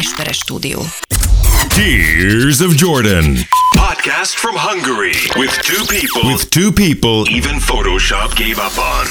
Esperes stúdió. Tears of Jordan. Podcast from Hungary with two people With two people. even Photoshop gave up on.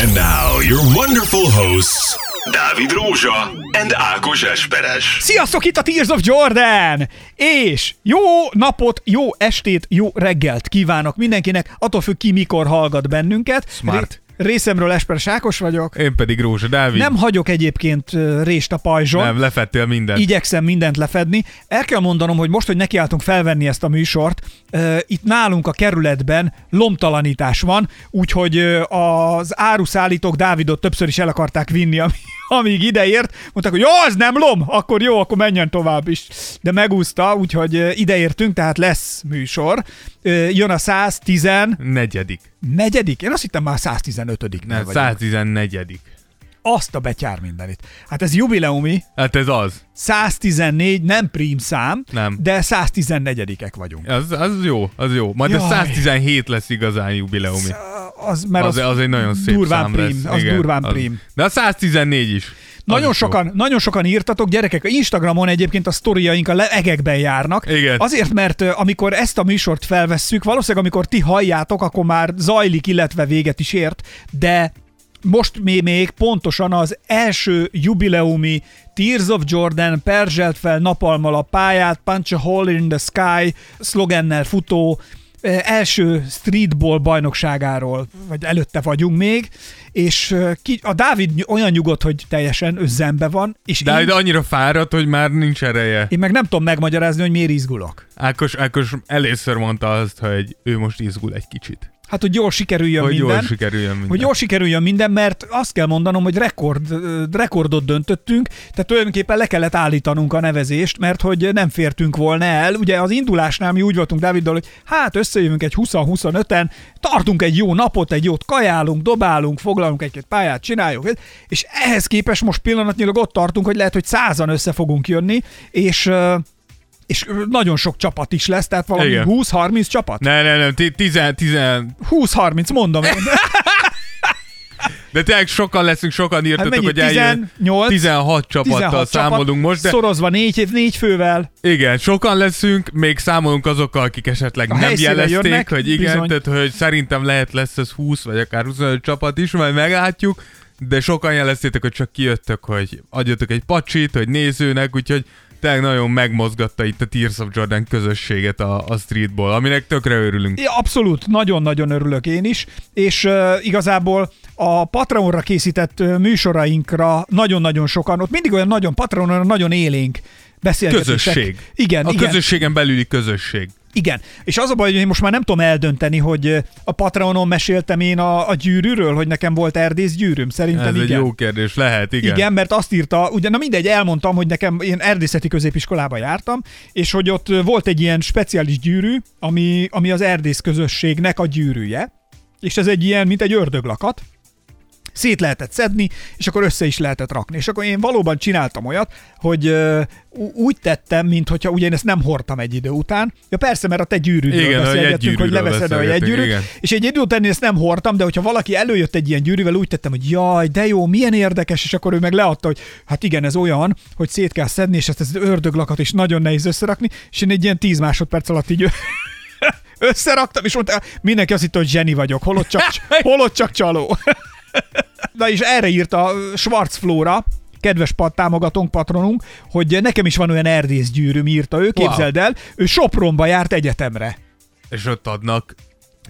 And now, your wonderful hosts, Dávid Rózsa and Ákos Esperes. Sziasztok, itt a Tears of Jordan! És jó napot, jó estét, jó reggelt kívánok mindenkinek, attól függ ki, mikor hallgat bennünket. Smart. Ré- részemről Esperes Ákos vagyok. Én pedig Rózsa Dávid. Nem hagyok egyébként ö, rést a pajzson. nem lefettél mindent. Igyekszem mindent lefedni. El kell mondanom, hogy most, hogy nekiálltunk felvenni ezt a műsort, uh, itt nálunk a kerületben lomtalanítás van, úgyhogy uh, az áruszállítók Dávidot többször is el akarták vinni, ami, amíg ideért. Mondták, hogy jó, az nem lom, akkor jó, akkor menjen tovább is. De megúszta, úgyhogy ideértünk, tehát lesz műsor. Uh, jön a 110 Negyedik. Negyedik? Én azt hittem már 115 Nem, vagyunk. 114. Azt a betyár mindenit. Hát ez jubileumi, Hát ez az. 114 nem prim szám, Nem. de 114-ek vagyunk. Az, az jó, az jó. Majd Jaj. a 117 lesz igazán jubileumi. Az, mert Az, az egy nagyon szép durván szám prim, lesz. az Igen, durván az. prim. De a 114 is. Nagyon jó. sokan, nagyon sokan írtatok, gyerekek, Instagramon egyébként a sztoriaink a legekben járnak. Igen. Azért, mert amikor ezt a műsort felvesszük, valószínűleg amikor ti halljátok, akkor már zajlik, illetve véget is ért, de most még, még pontosan az első jubileumi Tears of Jordan perzselt fel napalmal a pályát, Punch a Hole in the Sky szlogennel futó első streetball bajnokságáról, vagy előtte vagyunk még, és ki, a Dávid olyan nyugodt, hogy teljesen özembe van, és De én, annyira fáradt, hogy már nincs ereje. én meg nem tudom megmagyarázni, hogy miért izgulok. Ákos, Ákos először mondta azt, hogy ő most izgul egy kicsit. Hát, hogy jól sikerüljön Hogy minden. jól sikerüljön minden. hogy jól sikerüljön minden, mert azt kell mondanom, hogy rekord, rekordot döntöttünk, tehát tulajdonképpen le kellett állítanunk a nevezést, mert hogy nem fértünk volna el. Ugye az indulásnál mi úgy voltunk Dáviddal, hogy hát összejövünk egy 20-25-en, tartunk egy jó napot, egy jót kajálunk, dobálunk, foglalunk egy-két pályát, csináljuk, és ehhez képest most pillanatnyilag ott tartunk, hogy lehet, hogy százan össze fogunk jönni, és és nagyon sok csapat is lesz, tehát valami Igen. 20-30 csapat? Ne, ne, nem, 10, 20-30, mondom én. de tényleg sokan leszünk, sokan írtatok, Hát mennyi? hogy eljön. 18? 16 csapattal 16 számolunk csapat, most, de Szorozva négy, négy fővel. Igen, sokan leszünk, még számolunk azokkal, akik esetleg A nem jelezték, jönnek, hogy igen, bizony. tehát hogy szerintem lehet lesz ez 20 vagy akár 25 csapat is, majd meglátjuk, de sokan jeleztétek, hogy csak kijöttök, hogy adjatok egy pacsit, hogy nézőnek, úgyhogy tényleg nagyon megmozgatta itt a Tears of Jordan közösséget a, a streetball, aminek tökre örülünk. Ja, abszolút, nagyon-nagyon örülök én is, és uh, igazából a Patreonra készített uh, műsorainkra nagyon-nagyon sokan, ott mindig olyan nagyon Patreonra nagyon élénk beszélgetések. Közösség. Igen, A igen. közösségen belüli közösség. Igen, és az a baj, hogy én most már nem tudom eldönteni, hogy a Patreonon meséltem én a, a gyűrűről, hogy nekem volt erdész gyűrűm, szerintem Ez igen. egy jó kérdés, lehet, igen. Igen. mert azt írta, ugye, na mindegy, elmondtam, hogy nekem én erdészeti középiskolába jártam, és hogy ott volt egy ilyen speciális gyűrű, ami, ami az erdész közösségnek a gyűrűje, és ez egy ilyen, mint egy ördöglakat, szét lehetett szedni, és akkor össze is lehetett rakni. És akkor én valóban csináltam olyat, hogy ö, úgy tettem, mint hogyha ugye én ezt nem hordtam egy idő után. Ja persze, mert a te gyűrűdről Igen, beszélgettünk, hogy leveszed a jegygyűrűt, és egy idő után én ezt nem hordtam, de hogyha valaki előjött egy ilyen gyűrűvel, úgy tettem, hogy jaj, de jó, milyen érdekes, és akkor ő meg leadta, hogy hát igen, ez olyan, hogy szét kell szedni, és ezt az ördöglakat is nagyon nehéz összerakni, és én egy ilyen 10 másodperc alatt így összeraktam, és mondta, mindenki azt hitte, hogy zseni vagyok, holott csak, holott csak csaló. Na és erre írta Schwarz Flóra, kedves pat, támogatónk, patronunk, hogy nekem is van olyan erdész gyűrűm, írta ő, képzeld el, ő Sopronba járt egyetemre. És ott adnak,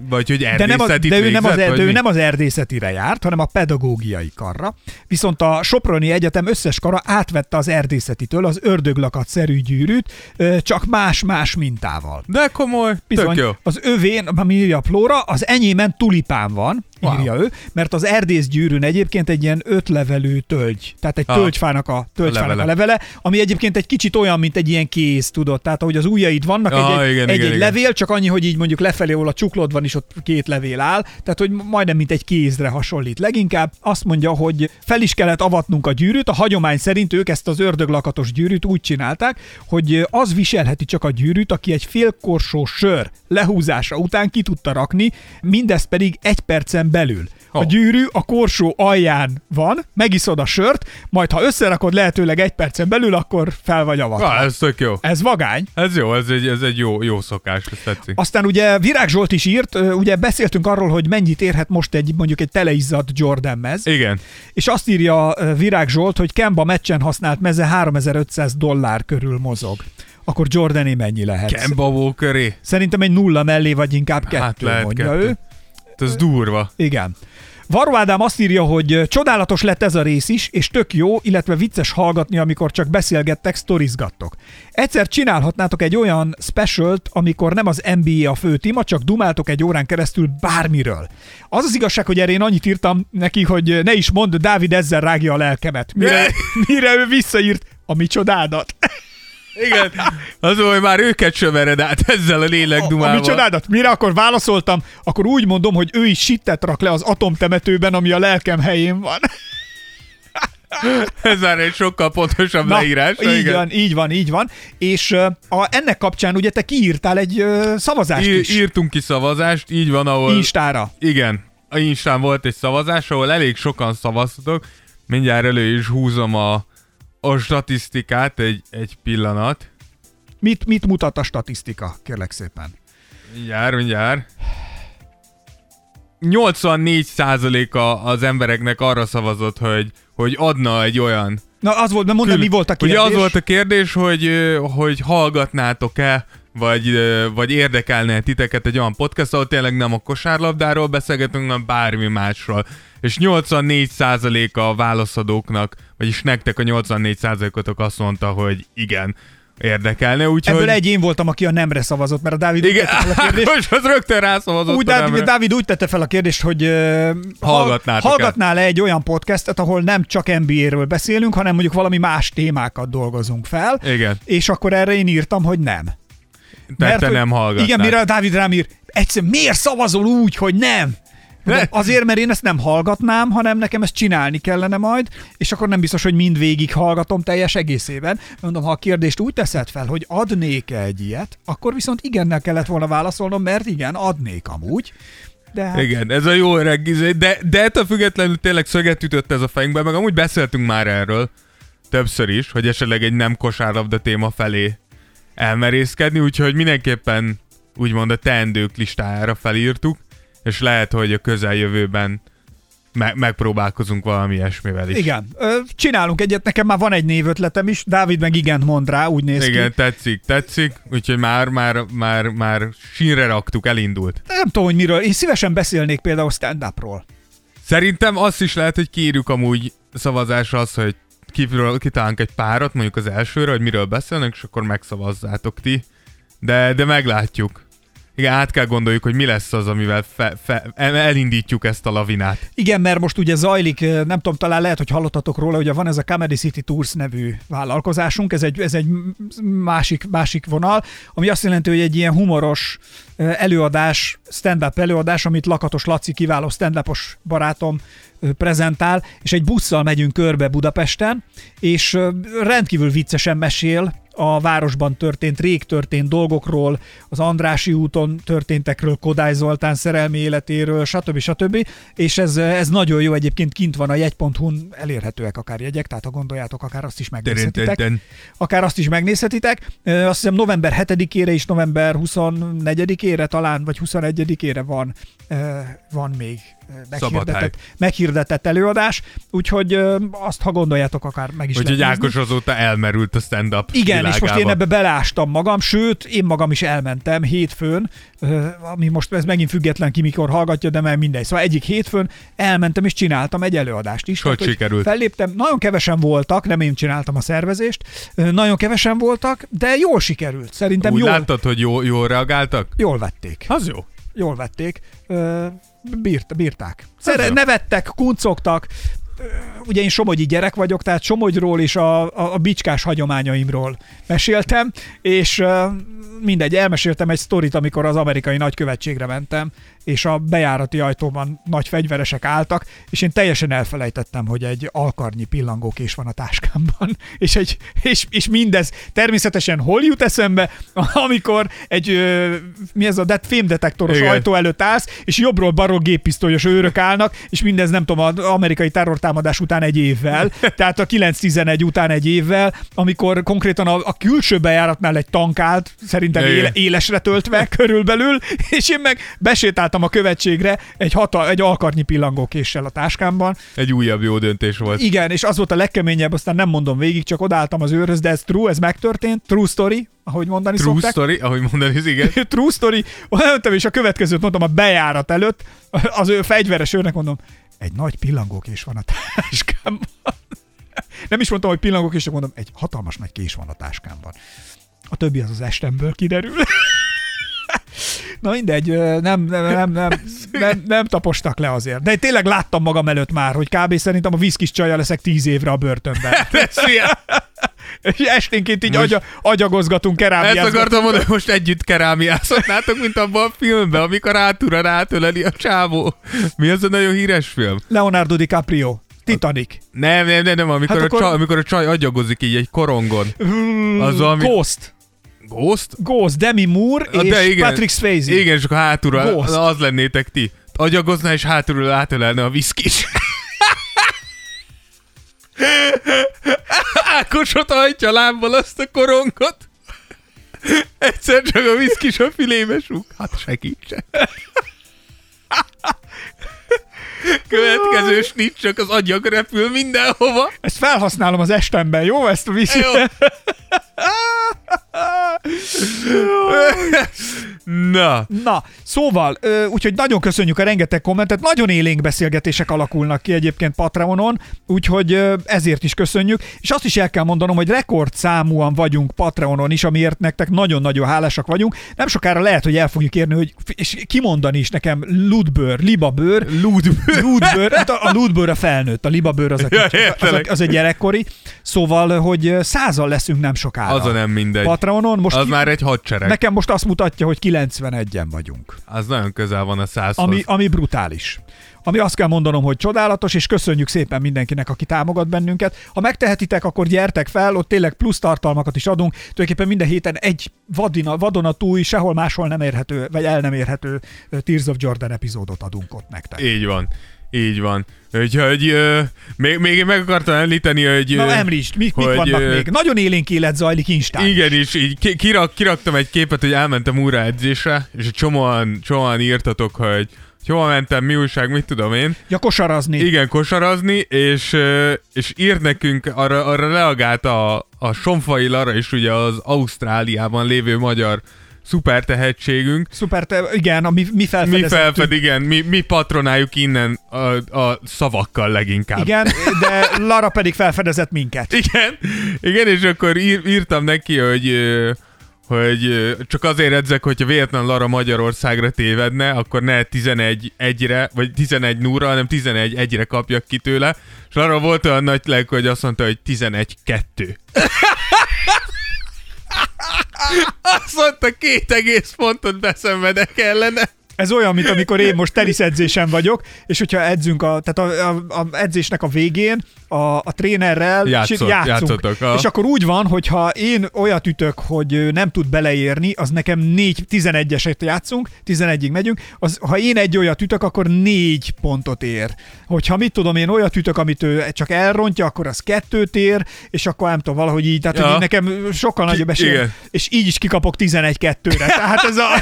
vagy hogy De, nem az, de, ő nem az, végzett, de ő mi? nem az erdészetire járt, hanem a pedagógiai karra. Viszont a Soproni Egyetem összes kara átvette az erdészetitől az ördöglakatszerű gyűrűt, csak más-más mintával. De komoly, Bizony, tök jó. az övén, ami írja a Flóra, az enyémen tulipán van, Wow. írja ő, mert az erdész gyűrűn egyébként egy ilyen ötlevelű tölgy, tehát egy Ah. tölgyfának a, tölgyfának a, levele. levele, ami egyébként egy kicsit olyan, mint egy ilyen kéz, tudod, tehát ahogy az ujjaid vannak, Ah, egy, igen, egy, igen, egy igen. levél, csak annyi, hogy így mondjuk lefelé, ahol a csuklod van, és ott két levél áll, tehát hogy majdnem mint egy kézre hasonlít. Leginkább azt mondja, hogy fel is kellett avatnunk a gyűrűt, a hagyomány szerint ők ezt az ördöglakatos gyűrűt úgy csinálták, hogy az viselheti csak a gyűrűt, aki egy félkorsó sör lehúzása után ki tudta rakni, mindezt pedig egy percen belül. A gyűrű a korsó alján van, megiszod a sört, majd ha összerakod lehetőleg egy percen belül, akkor fel vagy avatva. Ah, ez tök jó. Ez vagány. Ez jó, ez egy, ez egy jó, jó szokás, ez tetszik. Aztán ugye Virág Zsolt is írt, ugye beszéltünk arról, hogy mennyit érhet most egy mondjuk egy teleizzadt Jordan mez, Igen. és azt írja Virág Zsolt, hogy Kemba meccsen használt meze 3500 dollár körül mozog. Akkor Jordané mennyi lehet? Kemba Walkeré. Szerintem egy nulla mellé, vagy inkább kettő, Hát lehet mondja kettő. ő. Ez durva. Igen. Varó Ádám azt írja, hogy csodálatos lett ez a rész is, és tök jó, illetve vicces hallgatni, amikor csak beszélgettek, sztorizgattok. Egyszer csinálhatnátok egy olyan specialt, amikor nem az NBA a fő téma, csak dumáltok egy órán keresztül bármiről. Az az igazság, hogy erre én annyit írtam neki, hogy ne is mondd, Dávid ezzel rágja a lelkemet. Mire, mire ő visszaírt a micsodádat. Igen. Az, hogy már őket sem vered át ezzel a A, a lélekdumával. micsodádat? Mire akkor válaszoltam? Akkor úgy mondom, hogy ő is sittet rak le az atomtemetőben, ami a lelkem helyén van. Ez már egy sokkal pontosabb leírás. így igen. van, így van, így van. És a, ennek kapcsán ugye te kiírtál egy ö, szavazást Í- is. írtunk ki szavazást, így van, ahol... Instára. Igen, a Instán volt egy szavazás, ahol elég sokan szavaztatok. Mindjárt elő is húzom a, a statisztikát egy, egy pillanat. Mit, mit mutat a statisztika, kérlek szépen? Mindjárt, mindjárt. 84%-a az embereknek arra szavazott, hogy, hogy adna egy olyan... Na az volt, de mondd, mi volt a kérdés? Ugye az volt a kérdés, hogy, hogy hallgatnátok-e, vagy, vagy érdekelne titeket egy olyan podcast, ahol tényleg nem a kosárlabdáról beszélgetünk, hanem bármi másról. És 84% a válaszadóknak, vagyis nektek a 84%-otok azt mondta, hogy igen, érdekelne, úgyhogy... Ebből egy én voltam, aki a nemre szavazott, mert a Dávid úgy Igen, tette fel a kérdést, most az rögtön rászavazott úgy, Dávid. Dávid úgy tette fel a kérdést, hogy uh, Hallgatnátok-e? hallgatnál-e egy olyan podcastet, ahol nem csak NBA-ről beszélünk, hanem mondjuk valami más témákat dolgozunk fel. Igen, És akkor erre én írtam, hogy nem. Te hogy- nem hallgatnád. Igen, mire a Dávid rám ír, egyszer miért szavazol úgy, hogy nem? Ne. azért, mert én ezt nem hallgatnám, hanem nekem ezt csinálni kellene majd, és akkor nem biztos, hogy mindvégig hallgatom teljes egészében. Mondom, ha a kérdést úgy teszed fel, hogy adnék-e egy ilyet, akkor viszont igennel kellett volna válaszolnom, mert igen, adnék amúgy. De hát, Igen, ez a jó öreg izé, de, de ettől függetlenül tényleg szöget ütött ez a fejünkbe, meg amúgy beszéltünk már erről többször is, hogy esetleg egy nem kosárlabda téma felé elmerészkedni, úgyhogy mindenképpen úgymond a teendők listájára felírtuk, és lehet, hogy a közeljövőben me- megpróbálkozunk valami ilyesmivel is. igen, Ö, csinálunk egyet, nekem már van egy névötletem is, Dávid meg igent mond rá, úgy néz Igen, ki. tetszik, tetszik, úgyhogy már, már, már, már sínre raktuk, elindult. Nem tudom, hogy miről. Én szívesen beszélnék például stand-upról. Szerintem azt is lehet, hogy kiírjuk amúgy szavazásra az, hogy kiről kitalálunk egy párat, mondjuk az elsőre, hogy miről beszélnek, és akkor megszavazzátok ti. De, de meglátjuk. Igen, át kell gondoljuk, hogy mi lesz az, amivel fe, fe, el- elindítjuk ezt a lavinát. Igen, mert most ugye zajlik, nem tudom, talán lehet, hogy hallottatok róla, ugye van ez a Comedy City Tours nevű vállalkozásunk, ez egy, ez egy másik, másik vonal, ami azt jelenti, hogy egy ilyen humoros előadás, stand-up előadás, amit Lakatos Laci kiváló stand barátom prezentál, és egy busszal megyünk körbe Budapesten, és rendkívül viccesen mesél a városban történt, rég történt dolgokról, az Andrási úton történtekről, Kodály Zoltán szerelmi életéről, stb. stb. És ez, ez nagyon jó, egyébként kint van a jegy.hu-n, elérhetőek akár jegyek, tehát ha gondoljátok, akár azt is megnézhetitek. Akár azt is megnézhetitek. Azt hiszem november 7-ére és november 24-ére talán, vagy 21-ére van, van még. Meghirdetett, meghirdetett előadás, úgyhogy ö, azt, ha gondoljátok, akár meg is Úgyhogy. Ákos azóta elmerült a stand-up Igen, és most én világába. ebbe belástam magam, sőt, én magam is elmentem hétfőn, ö, ami most ez megint független ki, mikor hallgatja, de már mindegy. Szóval egyik hétfőn elmentem és csináltam egy előadást is. Hogy sikerült? Felléptem, nagyon kevesen voltak, nem én csináltam a szervezést, ö, nagyon kevesen voltak, de jól sikerült. Szerintem Úgy jól, láttad, hogy jó, jól reagáltak? jól vették. Az jó. Jól vették. Ö, bírt, bírták. Szere, nevettek, kuncogtak, ugye én somogyi gyerek vagyok, tehát Somogyról és a, a, a bicskás hagyományaimról meséltem, és mindegy, elmeséltem egy sztorit, amikor az amerikai nagykövetségre mentem, és a bejárati ajtóban nagy fegyveresek álltak, és én teljesen elfelejtettem, hogy egy alkarnyi pillangókés van a táskámban, és, egy, és, és mindez természetesen hol jut eszembe, amikor egy, ö, mi ez a det, fémdetektoros Igen. ajtó előtt állsz, és jobbról balról géppisztolyos őrök állnak, és mindez nem tudom, az amerikai terrortámadás után egy évvel, tehát a 9-11 után egy évvel, amikor konkrétan a, a külső bejáratnál egy tank állt, szerintem éle, élesre töltve körülbelül, és én meg besétáltam a követségre egy, hata, egy alkarnyi pillangókéssel a táskámban. Egy újabb jó döntés volt. Igen, és az volt a legkeményebb, aztán nem mondom végig, csak odálltam az őrhöz, de ez true, ez megtörtént, true story, ahogy mondani True szokták. story, ahogy mondani, igen. True story. Odajöttem, és a következőt mondtam a bejárat előtt, az ő fegyveres őrnek mondom, egy nagy pillangókés van a táskámban. Nem is mondtam, hogy pillangókés, csak mondom, egy hatalmas nagy kés van a táskámban. A többi az az estemből kiderül. Na mindegy, nem, nem, nem, nem, nem, nem tapostak le azért. De én tényleg láttam magam előtt már, hogy kb. szerintem a viszkis csaja leszek tíz évre a börtönben. És esténként így Most- agya, agyagozgatunk Ezt kerámiázgatunk. akartam mondani, most együtt kerámiázhatnátok, mint abban a filmben, amikor átúra rátöleli a csávó. Mi az a nagyon híres film? Leonardo DiCaprio. Titanic. Nem, nem, nem, nem amikor, Hát a akkor- csaj, amikor a csaj agyagozik így egy korongon. Az valami... Ghost. Ghost? Ghost, Demi Moore Ah, és de igen. Patrick Swayze. Igen, és akkor hátulra Ghost. az lennétek ti. Agyagozná, és hátulról átölelne a viszkis. Ákos ott hajtja lábbal azt a korongot. Egyszer csak a viszkis a fülébe súg. Hát segítsek. Következő snit csak az agyag repül mindenhova. Ezt felhasználom az estemben, jó? Ezt a víz... Na, Na, szóval, úgyhogy nagyon köszönjük a rengeteg kommentet, nagyon élénk beszélgetések alakulnak ki egyébként Patreonon, úgyhogy ezért is köszönjük, és azt is el kell mondanom, hogy rekordszámúan vagyunk Patreonon is, amiért nektek nagyon-nagyon hálásak vagyunk. Nem sokára lehet, hogy el fogjuk érni, hogy és kimondani is nekem ludbőr, libabőr, lúdbőr. Ludbőr, hát a, a Ludbőr a felnőtt, a libabőr az a, kicsi, az, a, az a gyerekkori. Szóval, hogy százal leszünk nem sokára. Az a nem mindegy. Patreonon. Most Az ki- már egy hadsereg. Nekem most azt mutatja, hogy 91-en vagyunk. Az nagyon közel van a százhoz. Ami, ami brutális. Ami azt kell mondanom, hogy csodálatos, és köszönjük szépen mindenkinek, aki támogat bennünket. Ha megtehetitek, akkor gyertek fel, ott tényleg plusz tartalmakat is adunk. Tulajdonképpen minden héten egy vadina, vadonatúj, sehol máshol nem érhető, vagy el nem érhető Tears of Jordan epizódot adunk ott nektek. Így van. Így van. Úgyhogy ö, még, még én meg akartam említeni, hogy... Na említsd, mik, mik hogy, vannak ö, még? Nagyon élénk élet zajlik Instán. Igen, és így ki- kirak, kiraktam egy képet, hogy elmentem újra edzésre, és csomóan, csomóan írtatok, hogy hova mentem, mi újság, mit tudom én. Ja, kosarazni. Igen, kosarazni, és, és írt nekünk, arra, arra reagált a, a Sonfai Lara is, ugye az Ausztráliában lévő magyar szuper tehetségünk. Szuper, te, igen, a mi, mi Mi felfed, igen, mi, mi patronáljuk innen a, a szavakkal leginkább. Igen, de Lara pedig felfedezett minket. Igen, igen, és akkor ír, írtam neki, hogy hogy csak azért edzek, hogyha véletlen Lara Magyarországra tévedne, akkor ne 11 1-re, vagy 11 0 hanem 11 1-re kapjak ki tőle. És Lara volt olyan nagy lelkű, hogy azt mondta, hogy 11 2. Azt mondta, két egész pontot beszenvedek ellene. Ez olyan, mint amikor én most teniszedzésen vagyok, és hogyha edzünk, a, tehát a, a, a edzésnek a végén a, a trénerrel Játszott- játszunk. aha. És akkor úgy van, hogy ha én olyat ütök, hogy nem tud beleérni, az nekem 4 11-eset játszunk, 11-ig megyünk, az, ha én egy olyat ütök, akkor 4 pontot ér. Hogyha mit tudom én, olyat ütök, amit ő csak elrontja, akkor az kettőt ér, és akkor nem tudom, valahogy így, tehát Ja. nekem sokkal nagyobb esély, és így is kikapok 11-2-re. Tehát ez a...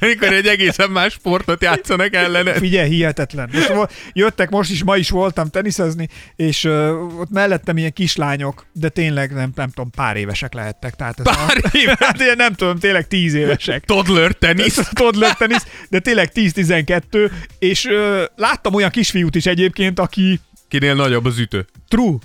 Amikor egy egészen más sportot játszanak ellene. Figyelj, hihetetlen. Most jöttek, most is, ma is voltam teniszezni, és uh, ott mellettem ilyen kislányok, de tényleg nem, nem tudom, pár évesek lehettek. Tehát ez Pár a, éves? Hát nem tudom, tényleg tíz évesek. Toddler tenisz. Toddler tenisz, de tényleg 10-12, és uh, láttam olyan kisfiút is egyébként, aki Kinél nagyobb az ütő. true,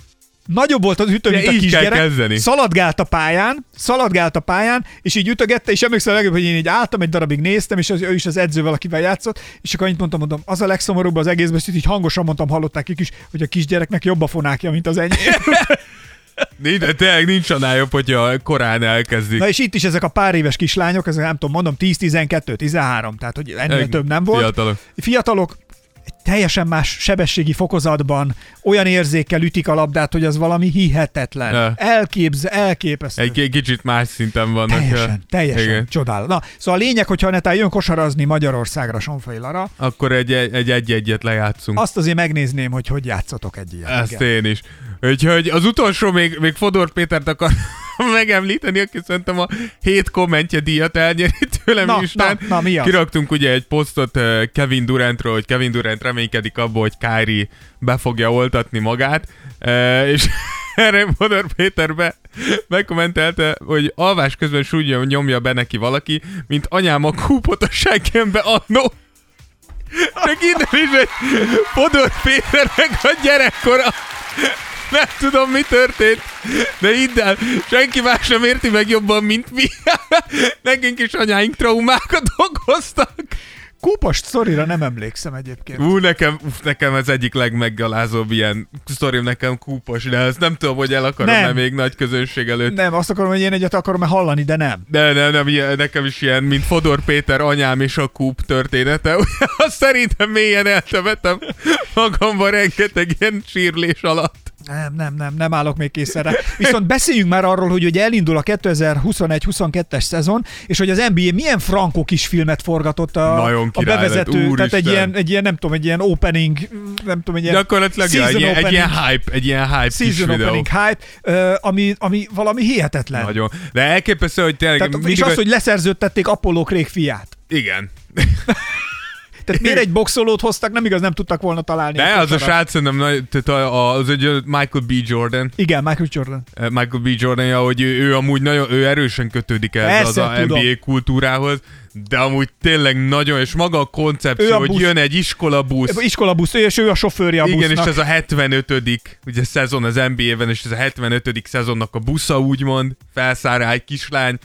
nagyobb volt az ütő, mint a kisgyerek, szaladgált a pályán, szaladgált a pályán, és így ütögette, és emlékszem legjobb, hogy én így álltam, egy darabig néztem, és az, ő is az edzővel, akivel játszott, és akkor annyit mondtam, mondom, az a legszomorúbb az egészben, és így hangosan mondtam, hallották ők is, hogy a kisgyereknek jobb a fonákja, mint az enyém. Nincs, de tényleg nincs annál jobb, hogyha korán elkezdik. Na és itt is ezek a pár éves kislányok, ezek nem tudom, mondom 10, 12, 13, tehát hogy ennél Eg- több nem volt. Fiatalok. Fiatalok egy teljesen más sebességi fokozatban olyan érzékkel ütik a labdát, hogy az valami hihetetlen. Ja. Elképz, elképesztő. Egy kicsit más szinten vannak. Teljesen, teljesen. Igen. Csodálat. Na, szóval a lényeg, hogyha netán jön kosarazni Magyarországra Sonfai Lara, Akkor egy, egy, egy egyet lejátszunk. azt azért megnézném, hogy hogy játszatok egy ilyet. Ezt igen. én is. Úgyhogy az utolsó még, még Fodor Pétert akar megemlíteni, aki szerintem a hét kommentje díjat elnyeri tőlem Na, Isten. na, na, mi az? Kiraktunk ugye egy posztot eh, Kevin Durantról, hogy Kevin Durant reménykedik abból, hogy Kyrie be fogja oltatni magát, Eh, és erre Fodor Péter be megkommentelte, hogy alvás közben súlyja nyomja be neki valaki, mint anyám a kúpot a seggembe annó. Csak innen is, hogy Fodor Péternek a gyerekkora nem tudom, mi történt, de hidd el, senki más nem érti meg jobban, mint mi. Nekünk is anyáink traumákat okoztak. Kúpos szorira nem emlékszem egyébként. Ú, nekem, uf, nekem ez egyik legmeggalázóbb ilyen sztorim nekem kúpos, de ezt nem tudom, hogy el akarom-e Nem. még nagy közönség előtt. Nem, azt akarom, hogy én egyet akarom -e hallani, de nem. De nem, nem, ilyen, nekem is ilyen, mint Fodor Péter anyám és a kúp története. Azt szerintem mélyen eltemetem magamban rengeteg ilyen sírlés alatt. Nem, nem, nem, nem állok még kész erre. Viszont beszéljünk már arról, hogy ugye elindul a 2021-22-es szezon, és hogy az NBA milyen frankó kis filmet forgatott a, Nagyon a király lett, bevezető, tehát egy ilyen, egy ilyen, nem tudom, egy ilyen opening, nem tudom, egy ilyen Gyakorlatilag egy, season egy opening, ilyen hype, egy ilyen hype kis season videó. opening hype, ö, ami, ami valami hihetetlen. Nagyon. De elképesztő, hogy tényleg Tehát, és az, hogy leszerződtették Apollo Craig fiát. Igen. Tehát miért egy boxolót hoztak, nem igaz, nem tudtak volna találni. De az a srác szerintem, nagy- tehát az egy Michael B. Jordan, Igen, Michael Jordan. Michael B. Jordan, ja, hogy ő, ő amúgy nagyon, ő erősen kötődik el az Persze, a tudom. NBA kultúrához, de amúgy tényleg nagyon, és maga a koncepció, a hogy busz. jön egy iskolabusz, Iskolabusz, és ő a sofőrje a igen, busznak. és ez a 75. ugye szezon az NBA-ben, és ez a 75. szezonnak a busza úgymond, felszáll rá egy kislány,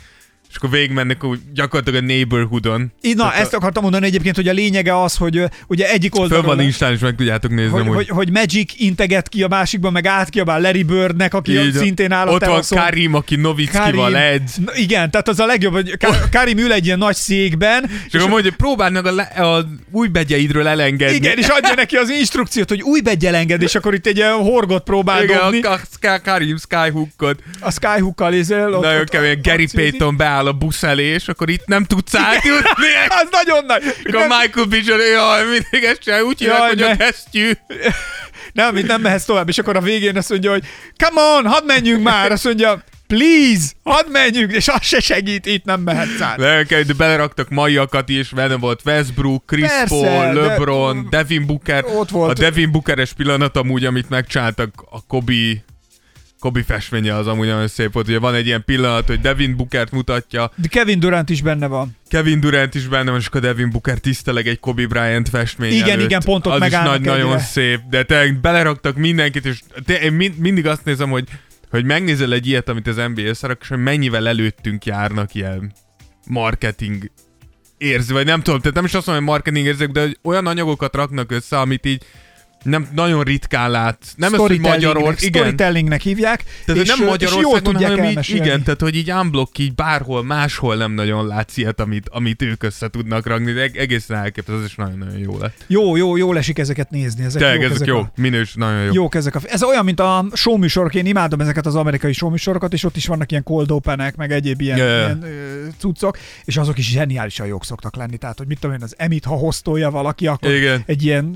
és akkor végigmennek úgy gyakorlatilag a neighborhoodon. Így, na, Tehát ezt akartam mondani egyébként, hogy a lényege az, hogy ugye egyik Föl oldalról... van Instán is meg tudjátok nézni. hogy, hogy, hogy Magic integet ki a másikban, meg átkiabál Larry Birdnek, aki Így, szintén áll a Ott van teraszon. Karim, aki Novickival edz. Igen, tehát az a legjobb, hogy Ka- Karim ül egy ilyen nagy székben, És akkor mondja, próbáld meg a, le, a új begyeidről elengedni. igen, és adja neki az instrukciót, hogy új beggyel enged, és akkor itt egy ilyen horgot próbál Igen, dobni. a Ka- Karim Skyhookot. A Skyhookkal izél. Nagyon kemény, Gary. Payton beáll a busz elé, és akkor itt nem tudsz átjutni. Az nagyon nagy. Akkor Michael B. Jordan, jaj, mindig ezt csinál, úgy hívják, hogy ne. a kesztyű. Nem, itt nem mehetsz tovább, és akkor a végén azt mondja, hogy come on, hadd menjünk már, azt mondja, please, hadd menjünk, és az se segít, itt nem mehetsz át. Kemény, de beleraktak maiakat is, benne volt Westbrook, Chris Persze, Paul, de- LeBron, Devin Booker. Ott volt. A Devin Bookeres pillanat amúgy, amit megcsináltak a Kobe Kobe festménye az amúgy nagyon szép volt. Ugye van egy ilyen pillanat, hogy Devin Bookert mutatja, De Kevin Durant is benne van. Kevin Durant is benne van, és akkor Devin Booker tiszteleg egy Kobe Bryant festmény Igen, előtt. igen, pont ott Az is nagy, nagyon egyre. szép, de tényleg beleraktak mindenkit, és te, én mind, mindig azt nézem, hogy, hogy megnézel egy ilyet, amit az NBA összerak, és hogy mennyivel előttünk járnak ilyen marketing érzi, vagy nem tudom, tehát nem is azt mondom, hogy marketing érzek, de hogy olyan anyagokat raknak össze, amit így nem nagyon ritkán lát. Nem az, hogy Magyarország, igen, Storytellingnek hívják. tehát és, nem Magyarországon, tudják hanem így, igen, tehát hogy így unblock így bárhol, máshol nem nagyon látsz ilyet, amit, amit ők össze tudnak ragni, de eg- egészen elképesztő, ez is nagyon-nagyon jó lett. Jó, jó, jó esik ezeket nézni. Ezek Tényleg, jók, ezek jó, A, minős, nagyon jó. jók ezek a, ez olyan, mint a showműsorok, én imádom ezeket az amerikai showműsorokat, és ott is vannak ilyen cold openek, meg egyéb ilyen, ja. ilyen ö, cuccok, és azok is zseniálisan jók szoktak lenni. Tehát, hogy mit tudom én, az Emit, ha hoztolja valaki, akkor Igen. egy ilyen,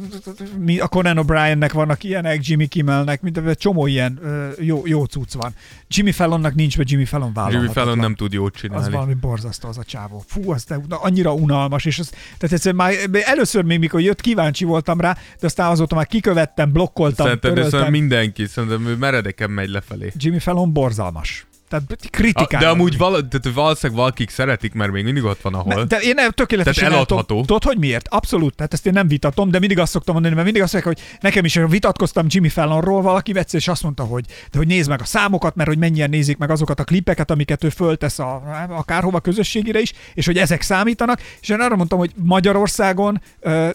mi- a Conan O'Briennek vannak ilyenek, Jimmy Kimmelnek, mint csomó ilyen jó, jó cucc van. Jimmy Fallonnak nincs, mert Jimmy Fallon Jimmy vállalhatatlan. Fallon nem tud jót Az csinálni. valami borzasztó az a csávó. Fú, az de, na, annyira unalmas, és az, tehát egyszerűen már először még mikor jött, kíváncsi voltam rá, de aztán azóta már kikövettem, blokkoltam, Szerintem, töröltem. szerintem mindenki, szerintem ő meredeken megy lefelé. Jimmy Fallon borzalmas. Tehát A, kritikálja. de amúgy val- tehát valószínűleg valakik szeretik, mert még mindig ott van, ahol. Ne, de én nem tökéletesen Tehát eladható. Tudod, hogy miért? Abszolút, tehát ezt én nem vitatom, de mindig azt szoktam mondani, mert mindig azt mondják, hogy nekem is vitatkoztam Jimmy Fallonról valaki egyszer, és azt mondta, hogy, de hogy nézd meg a számokat, mert hogy mennyien nézik meg azokat a klipeket, amiket ő föltesz a, akárhova közösségére is, és hogy ezek számítanak, és én arra mondtam, hogy Magyarországon,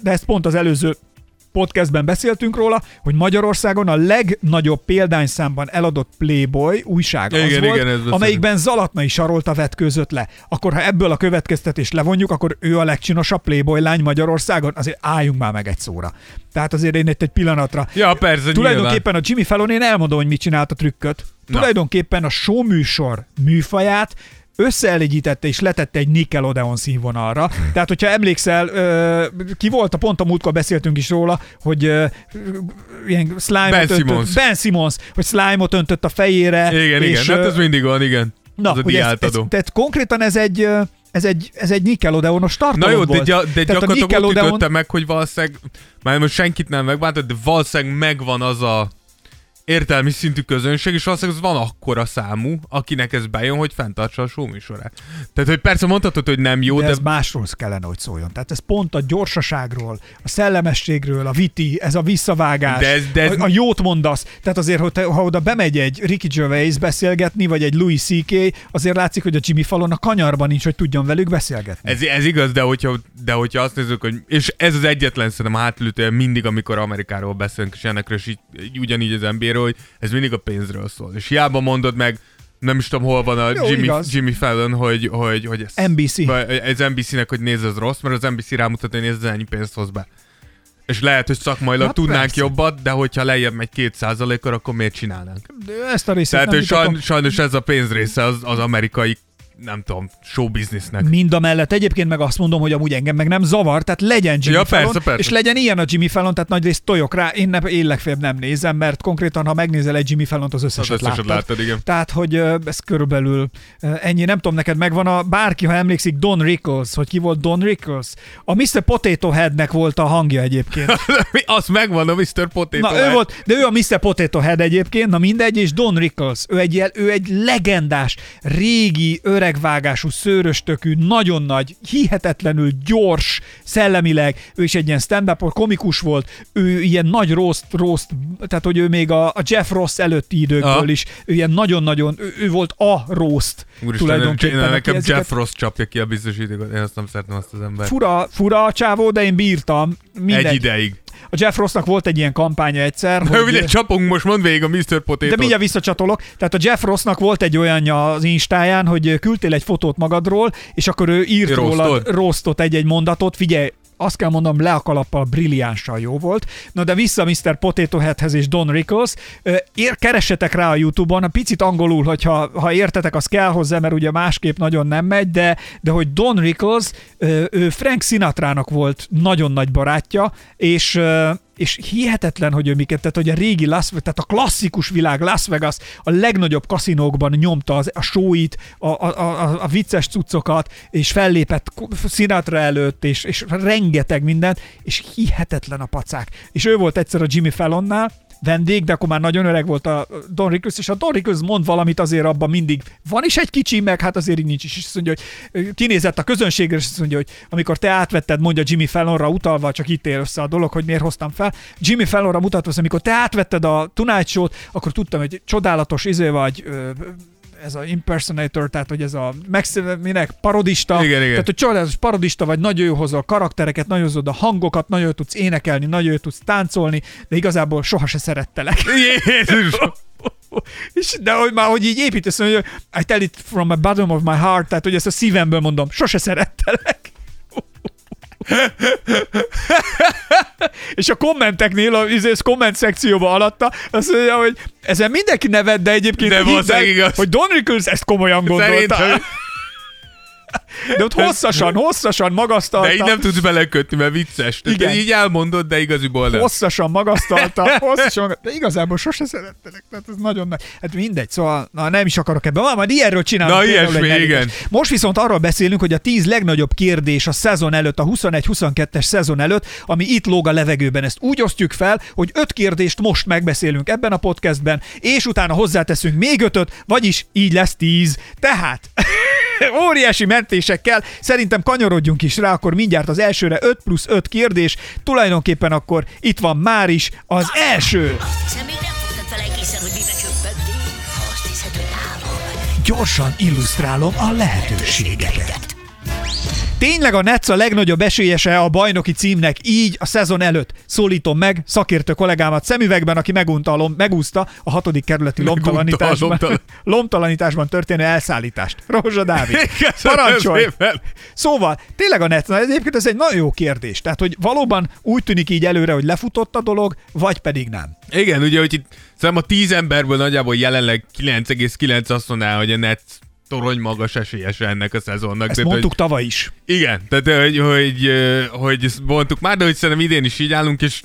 de ezt pont az előző podcastben beszéltünk róla, hogy Magyarországon a legnagyobb példányszámban eladott Playboy újság az Igen, volt, igen, amelyikben Zalatnai Sarolta vetkőzött le. Akkor ha ebből a következtetést levonjuk, akkor ő a legcsinosabb Playboy lány Magyarországon, azért álljunk már meg egy szóra. Tehát azért én itt egy pillanatra. Ja, persze, Tulajdonképpen a Jimmy Fallon, én elmondom, hogy mit csinált a trükköt. Na. Tulajdonképpen a show műsor műfaját összeelegyítette és letette egy Nickelodeon színvonalra. Tehát, hogyha emlékszel, ki volt, a pont a múltkor beszéltünk is róla, hogy ilyen slime-ot Ben öntött, Simmons. Ben Simmons, hogy slime-ot öntött a fejére. Igen, és, igen, hát ez mindig van, igen. Na, az a hogy ez, ez, diátadó. tehát konkrétan ez egy, ez egy, ez egy Nickelodeonos tartalom Na jó, de, volt. gy- de Tehát a gyakorlatilag Nickelodeon- ütötte meg, hogy valószínűleg, már most senkit nem megbántott, de valószínűleg megvan az a értelmi szintű közönség, és valószínűleg van akkora számú, akinek ez bejön, hogy fenntartsa a show műsorát. Tehát, hogy persze mondhatod, hogy nem jó, de, de, ez másról kellene, hogy szóljon. Tehát ez pont a gyorsaságról, a szellemességről, a viti, ez a visszavágás, De ez- de ez- a, a jót mondasz. Tehát azért, hogy te, ha oda bemegy egy Ricky Gervais beszélgetni, vagy egy Louis C.K., azért látszik, hogy a Jimmy Fallon a kanyarban nincs, hogy tudjon velük beszélgetni. Ez, ez igaz, de hogyha, de hogyha azt nézzük, hogy és ez az egyetlen szerintem hátlütője mindig, amikor Amerikáról beszélünk, és ennek is így, így, ugyanígy az NBA-ről, hogy ez mindig a pénzről szól. És hiába mondod meg, nem is tudom, hol van a Jó, Jimmy, igaz. Jimmy Fallon, hogy, hogy, hogy ez, NBC. Ez NBC-nek, hogy nézd, ez rossz, mert az NBC rámutat, hogy nézd, ez ennyi pénzt hoz be. És lehet, hogy szakmailag Na, tudnánk persze. jobbat, de hogyha lejjebb megy két százalékor, akkor miért csinálnánk? De ezt a részét Tehát, nem hogy sajnos, sajnos ez a pénz része az, az amerikai, nem tudom, show businessnek. Mind a mellett egyébként meg azt mondom, hogy amúgy engem meg nem zavar, tehát legyen Jimmy Ja, Fallon, persze, persze. és legyen ilyen a Jimmy Fallon, tehát nagyrészt tojok rá, én, ne, én legfeljebb nem nézem, mert konkrétan, ha megnézel egy Jimmy Fallont, az Az összeset, összeset láttad. láttad, igen. Tehát, hogy ez körülbelül ennyi, nem tudom, neked megvan a, bárki, ha emlékszik, Don Rickles, hogy ki volt Don Rickles? A Mr. Potato Headnek volt a hangja egyébként. Mi- Az megvan a Mr. Potato Na, ő Head. volt, de ő a Mr. Potato Head egyébként, na mindegy, és Don Rickles, ő egy, ő egy legendás, régi, öregvágású, szőröstökű, nagyon nagy, hihetetlenül gyors, szellemileg, ő is egy ilyen stand komikus volt, ő ilyen nagy roast, roast tehát hogy ő még a, a Jeff Ross előtti időkből Aha. is, ő ilyen nagyon-nagyon, ő, ő volt a roast Úristen, tulajdonképpen. nekem aki ezeket- Jeff Ross csapja ki a biztosítékot, én azt nem szeretem azt az embert. Fura, fura a csávó, de én bírtam. Mindegy. Egy ideig. A Jeff Rossnak volt egy ilyen kampánya egyszer, Na, ugye csapunk, most mond végig a Mr. Potato. De mindjárt visszacsatolok. Tehát a Jeff Rossnak volt egy olyanja az Instáján, hogy küldtél egy fotót magadról, és akkor ő írt róla rosztot egy-egy mondatot. Figyelj, azt kell mondanom, le a kalappal brilliánsan jó volt. Na de vissza Mr. Potato Headhez és Don Rickles. Ér, keressetek rá a Youtube-on, a picit angolul, hogyha ha értetek, az kell hozzá, mert ugye másképp nagyon nem megy, de, de hogy Don Rickles, ő Frank Sinatrának volt nagyon nagy barátja, és és hihetetlen, hogy ő miket, tehát hogy a régi Las tehát a klasszikus világ Las Vegas a legnagyobb kaszinókban nyomta az, a showit, a, a, a, a vicces cuccokat, és fellépett Sinatra előtt, és, és rengeteg mindent, és hihetetlen a pacák. És ő volt egyszer a Jimmy Fallonnál, vendég, de akkor már nagyon öreg volt a Don Rickles, és a Don Rickles mond valamit azért abban mindig, van is egy kicsi, meg hát azért így nincs is. És azt mondja, hogy kinézett a közönségre, és azt mondja, hogy amikor te átvetted, mondja Jimmy Fallonra utalva, csak itt ér össze a dolog, hogy miért hoztam fel. Jimmy Fallonra mutatva, amikor te átvetted a Tonight Show-t, akkor tudtam, hogy csodálatos izé vagy, ez a impersonator, tehát hogy ez a megsz- minek, parodista, Igen, igen. tehát hogy csodálatos parodista vagy, nagyon jó hozol karaktereket, nagyon hozod a hangokat, nagyon tudsz énekelni, nagyon tudsz táncolni, de igazából soha se szerettelek. Jézus! És, de hogy már, hogy így építesz, hogy I tell it from the bottom of my heart, tehát hogy ezt a szívemből mondom, sose szerettelek. és a kommenteknél, a izész komment szekcióban alatta, azt mondja, hogy ezen mindenki neved, de egyébként De igaz. hogy Don Rickles ezt komolyan gondolta. Szerintem de ott hosszasan, hosszasan magasztalta. De így nem tudsz belekötni, mert vicces. Tehát Igen. így elmondod, de igaziból nem. hosszasan magasztalta, hosszasan, de igazából sose szerettelek, tehát ez nagyon nagy. Hát mindegy, szóval na, nem is akarok ebben, van, majd ilyenről csinálunk. Na, ilyesmi, igen. Most viszont arról beszélünk, hogy a 10 legnagyobb kérdés a szezon előtt, a 21-22-es szezon előtt, ami itt lóg a levegőben. Ezt úgy osztjuk fel, hogy öt kérdést most megbeszélünk ebben a podcastben, és utána hozzáteszünk még ötöt, vagyis így lesz 10. Tehát óriási mentésekkel. Szerintem kanyarodjunk is rá, akkor mindjárt az elsőre 5 plusz 5 kérdés. Tulajdonképpen akkor itt van már is az első. Hiszen még nem fogtad fel egészen, hogy mibe csöppentél. Azt hiszed, hogy álom. Gyorsan illusztrálom a lehetőségeket. Tényleg a Netsz a legnagyobb esélyese a bajnoki címnek így a szezon előtt. Szólítom meg szakértő kollégámat szemüvegben, aki megunta a lom, megúszta a hatodik kerületi Megunta lomtalanításban, lomtalan- lomtalanításban történő elszállítást. Rózsa Dávid, parancsolj! Szóval, tényleg a Netsz, egyébként ez egy nagyon jó kérdés. Tehát, hogy valóban úgy tűnik így előre, hogy lefutott a dolog, vagy pedig nem. Igen, ugye, hogy itt szerintem a 10 emberből nagyjából jelenleg 9,9 azt mondaná, hogy a Nets torony magas esélyese ennek a szezonnak. Ezt Tehát, mondtuk hogy, tavaly is. igen, tehát hogy, hogy, hogy ezt mondtuk már, de hogy szerintem idén is így állunk, és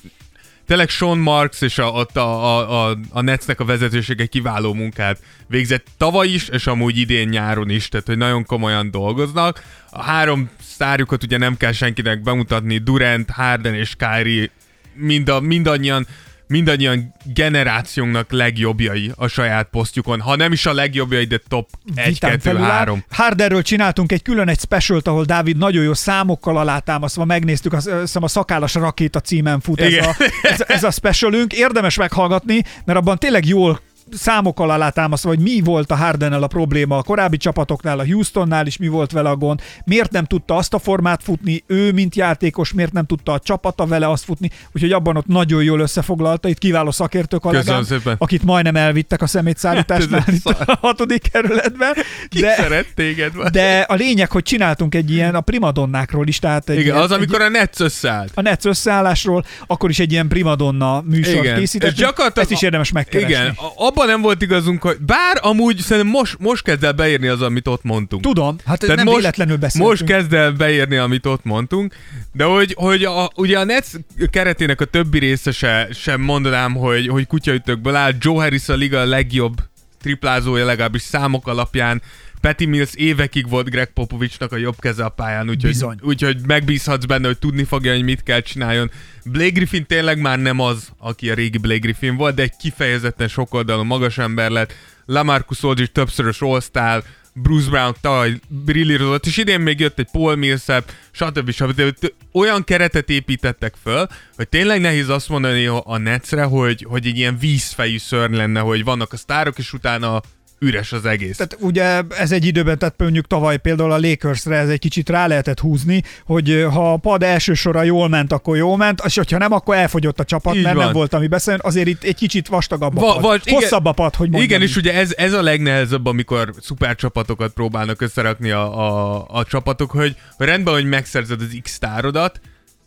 tényleg Sean Marks és a, ott a, a, a, a Netsnek a vezetősége kiváló munkát végzett tavaly is, és amúgy idén nyáron is, tehát hogy nagyon komolyan dolgoznak. A három sztárjukat ugye nem kell senkinek bemutatni, Durant, Harden és Kyrie mind a, mindannyian mindannyian generációnknak legjobbjai a saját posztjukon. Ha nem is a legjobbjai, de top 1, vitán 2, felül áll. 3. Harderről csináltunk egy külön egy specialt, ahol Dávid nagyon jó számokkal alátámasztva megnéztük, azt hiszem a szakállas rakéta címen fut ez Igen. a, ez, ez a specialünk. Érdemes meghallgatni, mert abban tényleg jól számokkal alátámasztva, hogy mi volt a Hardennel a probléma a korábbi csapatoknál, a Houstonnál is mi volt vele a gond, miért nem tudta azt a formát futni, ő mint játékos, miért nem tudta a csapata vele azt futni, úgyhogy abban ott nagyon jól összefoglalta, itt kiváló szakértő kollégám, akit majdnem elvittek a szemétszállításnál ez itt a hatodik kerületben. Ki De, szeret téged? De... de a lényeg, hogy csináltunk egy ilyen a primadonnákról is, tehát egy Igen, ilyen, az, amikor a Nets összeállt. a Netsz összeállásról, akkor is egy ilyen primadonna műsort Igen. készítettünk. Ezt is érdemes megkeresni. Igen, a- abban nem volt igazunk, hogy bár amúgy szerintem most, most kezd el beírni az, amit ott mondtunk. Tudom, hát Tehát nem most, véletlenül beszéltünk. Most kezd el beírni, amit ott mondtunk, de hogy, hogy a, ugye a Nets keretének a többi része se, sem mondanám, hogy, hogy kutyaütökből áll. Joe Harris a liga legjobb triplázója legalábbis számok alapján. Patty Mills évekig volt Greg Popovicsnak a jobb keze a pályán, úgyhogy, úgyhogy megbízhatsz benne, hogy tudni fogja, hogy mit kell csináljon. Blake Griffin tényleg már nem az, aki a régi Blake Griffin volt, de egy kifejezetten sokoldalú magas ember lett. Lamarcus Aldridge többszörös all Bruce Brown tavaly brillírozott, és idén még jött egy Paul Millsap, stb. stb. T- Olyan keretet építettek föl, hogy tényleg nehéz azt mondani a Netsre, hogy, hogy egy ilyen vízfejű szörny lenne, hogy vannak a sztárok, és utána üres az egész. Tehát ugye ez egy időben, tehát mondjuk tavaly például a Lakersre ez egy kicsit rá lehetett húzni, hogy ha a pad első sora jól ment, akkor jól ment, és hogyha nem, akkor elfogyott a csapat, Így mert van. nem volt, ami beszél. Azért itt egy kicsit vastagabb a Va- pad. vagy- igen- Hosszabb a pad, hogy mondjam. Igen, és ugye ez, ez a legnehezebb, amikor szupercsapatokat próbálnak összerakni a, a, a csapatok, hogy, rendben, hogy megszerzed az X tárodat,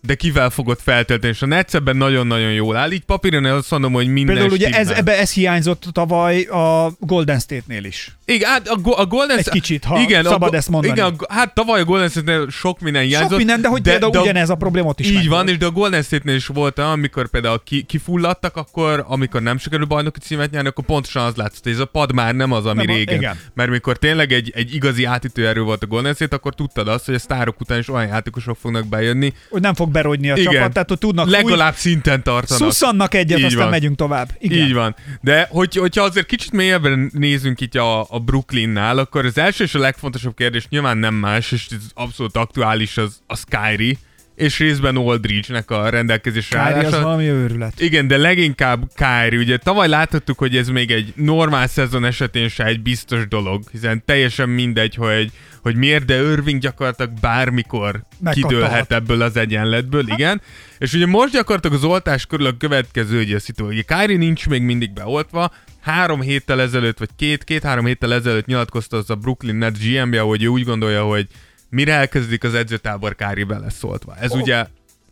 de kivel fogod feltölteni, és a Nets ebben nagyon-nagyon jól áll. Így papíron azt mondom, hogy minden Például ugye ez, stimmel. ebbe ez hiányzott tavaly a Golden State-nél is. Igen, hát a, a Golden Egy kicsit, ha igen, szabad a, ezt mondani. Igen, a, hát tavaly a Golden State-nél sok minden hiányzott. Sok minden, de hogy de, például de ugyanez a probléma ott is Így megvolt. van, és de a Golden State-nél is volt olyan, amikor például ki, kifulladtak, akkor amikor nem sikerül bajnoki címet nyerni, akkor pontosan az látszott, hogy ez a pad már nem az, ami Nem régen. igen. Mert mikor tényleg egy, egy igazi átítő erő volt a Golden State, akkor tudtad azt, hogy a sztárok után is olyan játékosok fognak bejönni. Hogy nem fog berogyni a Igen. csapat, tehát hogy tudnak Legalább szinten tartanak. Szusszannak egyet, Így aztán van. megyünk tovább. Igen. Így van. De hogy, hogyha azért kicsit mélyebben nézünk itt a, a Brooklynnál, akkor az első és a legfontosabb kérdés nyilván nem más, és ez abszolút aktuális az a Skyri, és részben Aldridge-nek a rendelkezésre Kári az állása. valami őrület. Igen, de leginkább Kyrie. Ugye tavaly láthattuk, hogy ez még egy normál szezon esetén se egy biztos dolog, hiszen teljesen mindegy, hogy, hogy miért, de Irving gyakorlatilag bármikor kidőlhet ebből az egyenletből, igen. És ugye most gyakorlatilag az oltás körül a következő ugye a szitu, ugye Kyrie nincs még mindig beoltva, három héttel ezelőtt, vagy két, két-három héttel ezelőtt nyilatkozta az a Brooklyn Nets GM-je, hogy ő úgy gondolja, hogy mire elkezdik az edzőtábor Kyrie be lesz oltva. Ez Oh. ugye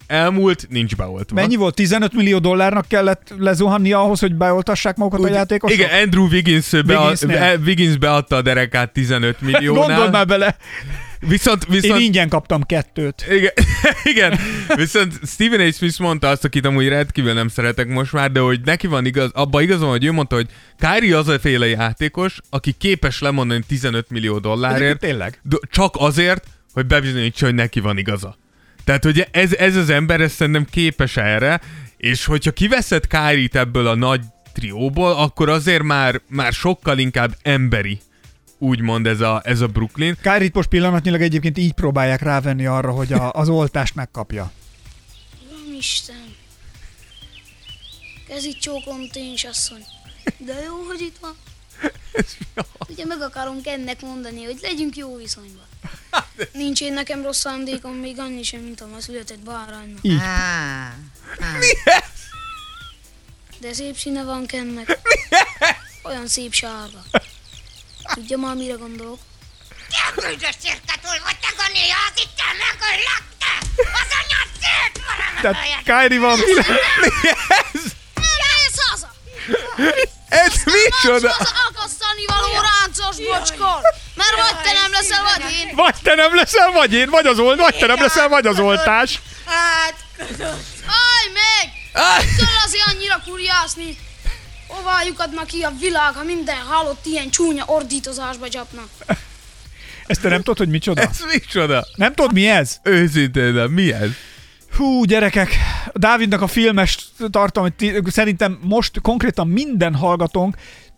elmúlt, nincs beoltva. Mennyi volt? 15 millió dollárnak kellett lezuhanni ahhoz, hogy beoltassák magukat a Úgy- játékosok? Igen, Andrew Wiggins, be, Wigginsnél. Wiggins beadta a derekát 15 milliónál. Gondold már bele. Viszont, Én viszont ingyen kaptam kettőt. Igen, igen, viszont Stephen A. Smith mondta azt, akit amúgy rendkívül nem szeretek most már, de hogy neki van igaz, abban igazon, hogy ő mondta, hogy Kyrie az a féle játékos, aki képes lemondani 15 millió dollárért, tényleg. csak azért, hogy bebizonyítsa, hogy neki van igaza. Tehát, hogy ez, ez az ember ez szerintem képes erre, és hogyha kiveszed Kyrie-t ebből a nagy trióból, akkor azért már, már sokkal inkább emberi, úgymond ez a, ez a Brooklyn. Kárit most pillanatnyilag egyébként így próbálják rávenni arra, hogy a, az oltást megkapja. Uram Isten! Kezit csókolom, téns asszony. De jó, hogy itt van. Ugye meg akarunk ennek mondani, hogy legyünk jó viszonyban. Nincs én nekem rossz szándékom, még annyi sem, mint a ma született báránynak. Így. De szép színe van Kennek. Olyan szép sárga. Tudja már, mire gondolok? Küldös cirkatól voltak a néha, akikkel megöllekte! Az anyád szét valami Tehát Kyrie van. Mész haza! Ez micsoda? Az akasztani való ráncos bocskor! Mert vagy te nem leszel, vagy én! Vagy te nem leszel, vagy én, vagy az old, vagy te nem leszel, vagy az oltás. Állj meg! Től azért annyira kuriászni! Hová lyukadna ki a világ, ha minden halott ilyen csúnya ordítozásba csapna? Ezt te nem tudod, hogy micsoda? Ez micsoda? Nem tudod, mi ez? Őszintén, de mi ez? Hú, gyerekek, Dávidnak a filmes tartalma, szerintem most konkrétan minden hallgatónk,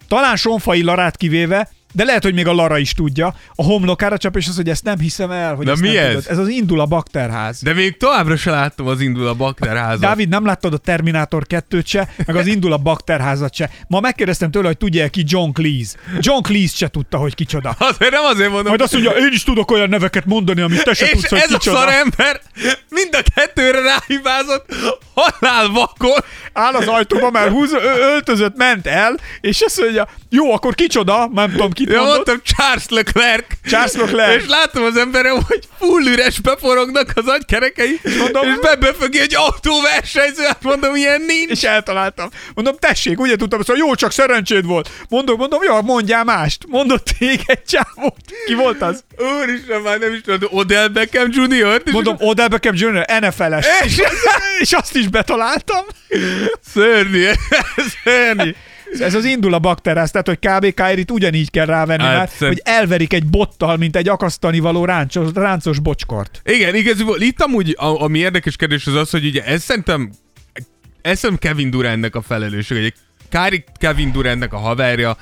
talán Sonfai Larát kivéve, de lehet, hogy még a Lara is tudja, a homlokára csap, és az, hogy ezt nem hiszem el, hogy Na ezt mi nem ez? Tudod. Ez az Indul a bakterház. De még továbbra se láttam az indul a bakterházat. Dávid, nem láttad a Terminátor 2-t se, meg az Indul a bakterházat se. Ma megkérdeztem tőle, hogy tudja ki John Cleese. John Cleese se tudta, hogy kicsoda. Azért nem azért mondom. Majd azt mondja, én is tudok olyan neveket mondani, amit te se és tudsz, hogy ez a kicsoda. szarember mind a kettőre ráhibázott, halál vakon. áll az ajtóba, már húz, öltözött, ment el, és azt mondja, jó, akkor kicsoda, nem tudom, kit Ja, mondott. mondtam Charles Leclerc. Charles Leclerc. És látom az emberem, hogy full üres beforognak az agykerekei, mondom- és bebefögi egy autóversenyző, hát mondom, ilyen nincs. És eltaláltam. Mondom, tessék, ugye tudtam, mondja, jó, csak szerencséd volt. Mondom, mondom, jó, mondjál mást. Mondott még egy csávót. Ki volt az? Úristen, már nem is tudom, Odell Beckham Jr. És Mondom, Odell Beckham Jr. NFL-es. És- és azt is betaláltam. Szörnyű, szörnyű. Ez az indul a bakterász, tehát hogy kb. Kyrie-t ugyanígy kell rávenni Hát, már, hogy elverik egy bottal, mint egy akasztani való ráncos, ráncos bocskort. Igen, igazából itt amúgy, a, ami érdekes kérdés az az, hogy ugye ez szerintem, ez szerintem Kevin Durantnek a felelősség. Ugye Kári Kevin Durantnek a haverja,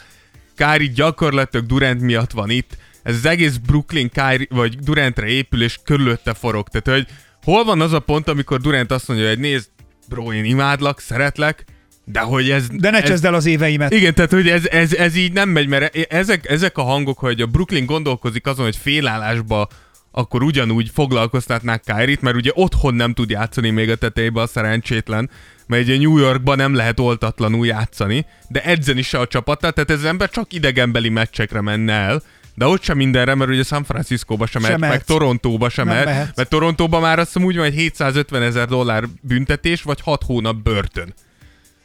Kári gyakorlatilag Durant miatt van itt. Ez az egész Brooklyn Kyrie, vagy Durantre épül, és körülötte forog. Tehát, hogy hol van az a pont, amikor Durant azt mondja, hogy nézd, bro, én imádlak, szeretlek, de hogy ez... De ne ez, cseszd el az éveimet. igen, tehát hogy ez, ez, ez így nem megy, mert e- ezek, ezek a hangok, hogy a Brooklyn gondolkozik azon, hogy félállásba akkor ugyanúgy foglalkoztatnák Kyrie-t, mert ugye otthon nem tud játszani még a tetejébe a szerencsétlen, mert ugye New Yorkban nem lehet oltatlanul játszani, de edzeni se a csapattal, tehát ez az ember csak idegenbeli meccsekre menne el, de ott sem mindenre, mert ugye San Franciscóba sem, mehet, meg. Torontóba sem mehet, mehetsz. mert Torontóban már azt hiszem úgy van, hogy 750 ezer dollár büntetés, vagy 6 hónap börtön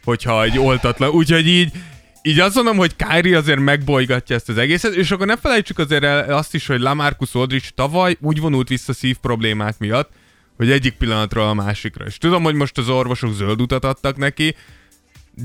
hogyha egy oltatlan. Úgyhogy így, így azt mondom, hogy Kyrie azért megbolygatja ezt az egészet, és akkor ne felejtsük azért el azt is, hogy Lamarcus Aldridge tavaly úgy vonult vissza szív problémák miatt, hogy egyik pillanatról a másikra. És tudom, hogy most az orvosok zöld utat adtak neki,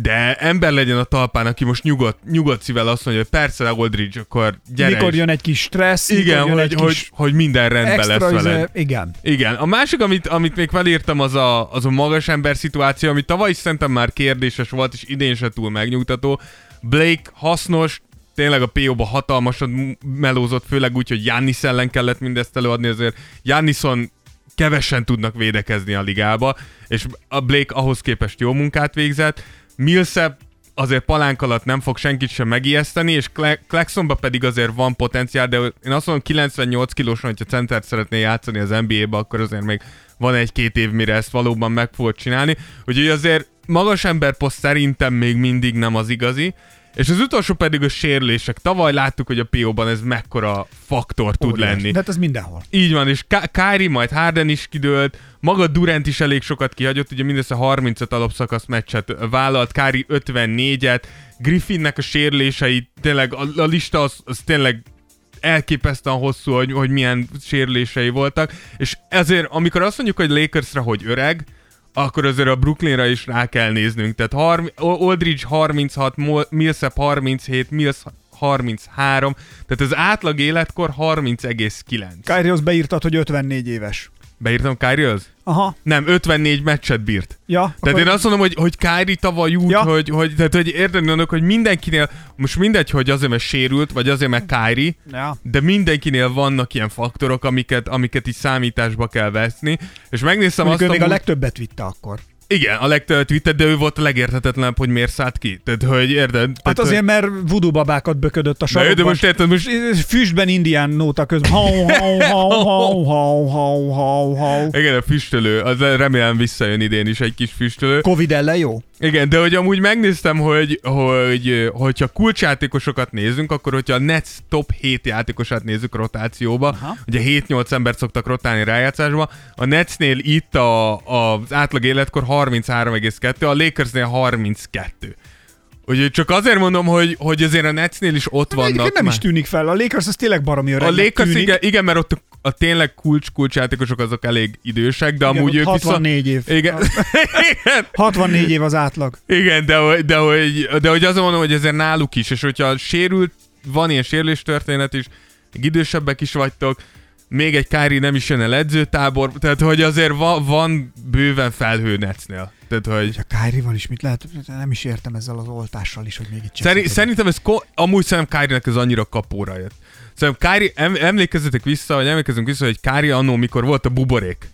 de ember legyen a talpán, aki most nyugodt, nyugodt szívvel azt mondja, hogy persze Aldridge, akkor gyere mikor jön egy kis stressz, Igen, hogy, egy hogy, kis hogy minden rendben lesz extra, veled. izé, igen. Igen, a másik, amit, amit még felírtam, az a, az a magas ember szituáció, ami tavaly is szerintem már kérdéses volt, és idén se túl megnyugtató. Blake hasznos, tényleg a PO-ba hatalmasan melózott, főleg úgy, hogy Jannis ellen kellett mindezt előadni, azért Jannison kevesen tudnak védekezni a ligába, és a Blake ahhoz képest jó munkát végzett. Millsap azért palánk alatt nem fog senkit sem megijeszteni, és Claxonba pedig azért van potenciál, de én azt mondom, 98 kilósan, hogyha centert szeretné játszani az NBA-ba, akkor azért még van egy-két év, mire ezt valóban meg fogod csinálni. Úgyhogy azért magas emberposzt szerintem még mindig nem az igazi, és az utolsó pedig a sérülések. Tavaly láttuk, hogy a PO-ban ez mekkora faktor tud Óriás. lenni. De hát ez mindenhol. Így van, és Kyrie, majd Harden is kidőlt, maga Durant is elég sokat kihagyott, ugye mindössze 35 alapszakasz meccset vállalt, Kyrie 54-et, Griffinnek a sérülései, tényleg a, a lista az, az tényleg elképesztően hosszú, hogy, hogy milyen sérülései voltak, és ezért, amikor azt mondjuk, hogy Lakersre, hogy öreg, akkor azért a Brooklynra is rá kell néznünk. Tehát harmi, Aldridge 36, Mo- Millsap 37, Mills 33, tehát az átlag életkor 30,9. Kyrios beírtad, hogy 54 éves. Beírtam Kyrie Aha, Nem, 54 meccset bírt. ja. Tehát akkor- én azt mondom, hogy, hogy Kyrie tavaly úgy, Ja. hogy, hogy, tehát, hogy érted, mondok, hogy mindenkinél, most mindegy, hogy azért, mert sérült, vagy azért, mert Kyrie, Ja. de mindenkinél vannak ilyen faktorok, amiket, amiket így számításba kell veszni, és megnéztem Mondjuk azt ő még a amúgy- legtöbbet vitte akkor. Igen, a legtöbbet vitted, de ő volt a legérthetetlenebb, hogy miért szállt ki. Tehát, hogy érted? Hát Tehát, azért, mert voodoo babákat böködött a hogy... Sarokban. de most érted, most... Füstben indián nóta közben. Hau, hau, hau, hau, hau, hau, hau, hau. Igen, a füstölő, az remélem visszajön idén is egy kis füstölő. Covid ellen jó? Igen, de hogy amúgy megnéztem, hogy, hogy hogyha kulcsjátékosokat nézünk, akkor hogyha a Nets top 7 játékosát nézzük rotációba, Aha. ugye 7-8 embert szoktak rotálni rájátszásba, a Netsnél itt a, a, az átlag életkor 33,2, a Lakersnél 32. Úgyhogy csak azért mondom, hogy, hogy azért a Netsnél is ott vannak. Egyébként nem már- is tűnik fel. A Lakers az tényleg baromi öreg. a Lakers, tűnik. igen, igen, mert ott a, a tényleg kulcs, kulcsjátékosok azok elég idősek, de Igen, amúgy ők 64 év. Viszont... Igen. igen. 64 év az átlag. Igen, de, hogy- de, hogy, de hogy azon mondom, hogy ezért náluk is, és hogyha sérült, van ilyen sérülés történet is, idősebbek is vagytok, még egy Kári nem is jön el edzőtábor, tehát hogy azért va, van bőven felhő Netsnél. Tehát, hogy... A Kyrie-val is mit lehet? Nem is értem ezzel az oltással is, hogy még itt Szeri, szerintem ez, ko- amúgy szerintem Kárinek ez annyira kapóra jött. Szerintem Kári, em, emlékezzetek vissza, vagy emlékezünk vissza, hogy Kári annó, mikor volt a buborék.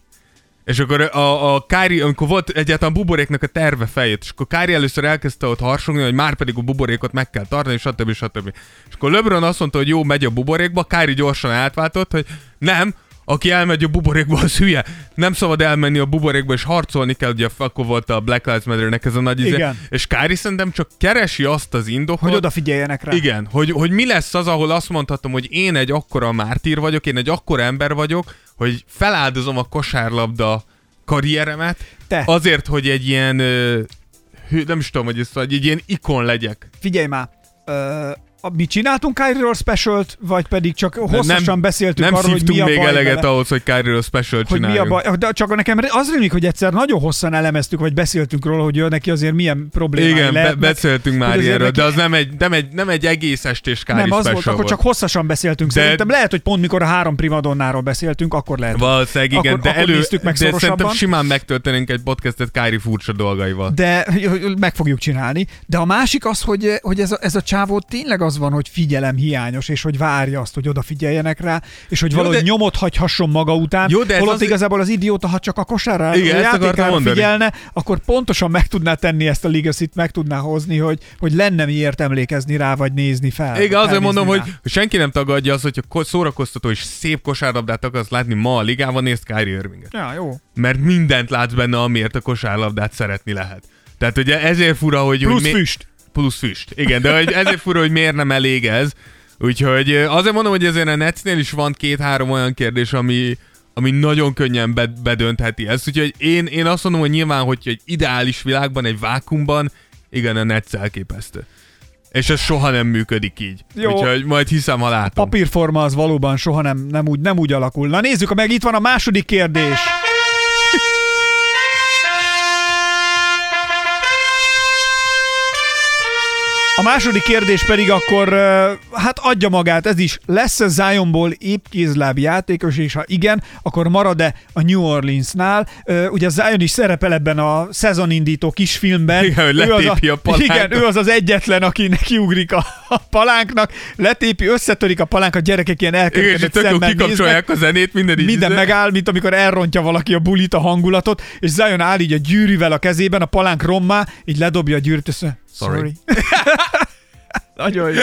És akkor a, a Kári, amikor volt egyáltalán buboréknak a terve fejét, és akkor Kári először elkezdte ott harsogni, hogy már pedig a buborékot meg kell tartani, stb. stb. És akkor LeBron azt mondta, hogy jó, megy a buborékba, Kári gyorsan átváltott, hogy nem, aki elmegy a buborékba, az hülye. Nem szabad elmenni a buborékba, és harcolni kell, ugye akkor volt a Black Lives Matter-nek ez a nagy izé. Igen. És Kári szerintem csak keresi azt az indokot, Hogy odafigyeljenek rá. igen, hogy, hogy mi lesz az, ahol azt mondhatom, hogy én egy akkora mártír vagyok, én egy akkora ember vagyok, hogy feláldozom a kosárlabda karrieremet Te. azért, hogy egy ilyen, ö, hű, nem is tudom, hogy ezt, hogy egy ilyen ikon legyek. Figyelj már, ö, a, mi csináltunk Kyrie-ról specialt, vagy pedig csak hosszasan nem, beszéltünk nem arról, hogy mi a még baj eleget vele. ahhoz, hogy Kyrie special hogy mi a baj, de csak nekem az rémlik, hogy egyszer nagyon hosszan elemeztük, vagy beszéltünk róla, hogy ő neki azért milyen problémái Igen, be, lehetnek. beszéltünk már ilyenről, neki- de az nem egy, nem egy, nem egy egész estés Kyrie Nem, az special volt, akkor csak hosszasan beszéltünk. De- Szerintem lehet, hogy pont mikor a három primadonnáról beszéltünk, akkor lehet. Valószínűleg igen, Akkor- de, akkor elő, meg de szerintem simán megtöltenénk egy podcastet Kyrie furcsa dolgaival. De meg fogjuk csinálni. De a másik az, hogy, hogy ez, a, ez a csávó tényleg az van, hogy figyelem hiányos, és hogy várja azt, hogy odafigyeljenek rá, és hogy Jó, valahogy de- nyomot hagyhasson maga után. Jó, de holott az- igazából az idióta, ha csak a kosárra, Igen, a játékára figyelne, akkor pontosan meg tudná tenni ezt a legacy meg tudná hozni, hogy, hogy lenne miért emlékezni rá, vagy nézni fel. Igen, azért mondom, rá. hogy senki nem tagadja azt, hogyha ko- szórakoztató és szép kosárlabdát akarsz látni ma a ligában, nézd Kyrie Irvinget. Ja, jó. Mert mindent látsz benne, amiért a kosárlabdát szeretni lehet. Tehát ugye ezért fura, hogy... Plusz hogy mi- füst. Plusz füst. Igen, de ezért fura, hogy miért nem elég ez. Úgyhogy azért mondom, hogy ezért a Netsnél is van két-három olyan kérdés, ami, ami nagyon könnyen bed- bedöntheti ezt. Úgyhogy én, én azt mondom, hogy nyilván, hogy egy ideális világban, egy vákumban, igen, a Nets elképesztő. És ez soha nem működik így. Jó. Úgyhogy majd hiszem, ha látom. Papírforma az valóban soha nem, nem, úgy, nem úgy alakul. Na nézzük, meg itt van a második kérdés. A második kérdés pedig akkor, hát adja magát, ez is. Lesz-e Zionból épp kézláb játékos, és ha igen, akkor marad-e a New Orleansnál? Ugye Zion is szerepel ebben a szezonindító kisfilmben. Igen, hogy letépi a palánkot. Igen, ő az az egyetlen, aki nekiugrik a, a palánknak, letépi, összetörik a palánk, a gyerekek ilyen Igen, és néznek. kikapcsolják a zenét, minden így. Minden izé- megáll, mint amikor elrontja valaki a bulit, a hangulatot, és Zion áll így a gyűrűvel a kezében, a palánk rommá, így ledobja a gyűrűt, Sorry. sorry. Nagyon jó.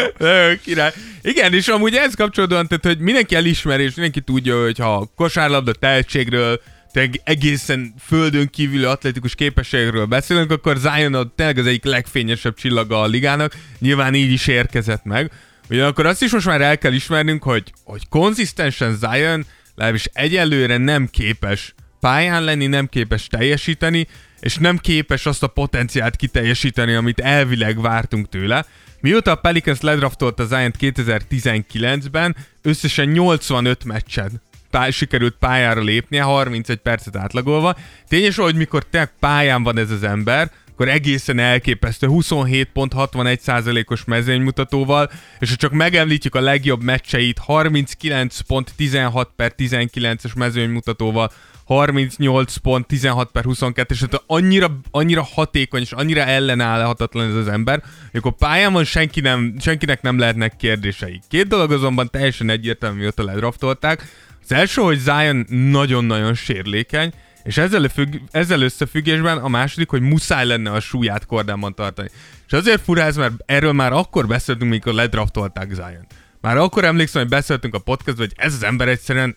Király. Igen, és amúgy ez kapcsolódóan, tehát, hogy mindenki elismeri, és mindenki tudja, hogy ha kosárlabda tehetségről, tényleg egészen földön kívüli atletikus képességről beszélünk, akkor Zion a tényleg az egyik legfényesebb csillaga a ligának, nyilván így is érkezett meg. Ugyanakkor azt is most már el kell ismernünk, hogy, hogy konzisztensen Zion legalábbis egyelőre nem képes pályán lenni, nem képes teljesíteni, és nem képes azt a potenciált kiteljesíteni, amit elvileg vártunk tőle. Mióta a Pelicans ledraftolt az Zion 2019-ben, összesen 85 meccsen pá- sikerült pályára lépnie, 31 percet átlagolva. Tényes, hogy mikor te pályán van ez az ember, akkor egészen elképesztő 27.61%-os mezőnymutatóval, és ha csak megemlítjük a legjobb meccseit, 39.16 per 19-es mezőnymutatóval, 38 pont, 16 per 22, és hát annyira, annyira hatékony és annyira ellenállhatatlan ez az ember, hogy akkor pályán van, senki nem, senkinek nem lehetnek kérdései. Két dolog azonban teljesen egyértelmű, mióta ledraftolták. Az első, hogy Zion nagyon-nagyon sérülékeny, és ezzel, függ, ezzel összefüggésben a második, hogy muszáj lenne a súlyát kordában tartani. És azért fura mert erről már akkor beszéltünk, mikor ledraftolták Zion. Már akkor emlékszem, hogy beszéltünk a podcastban, hogy ez az ember egyszerűen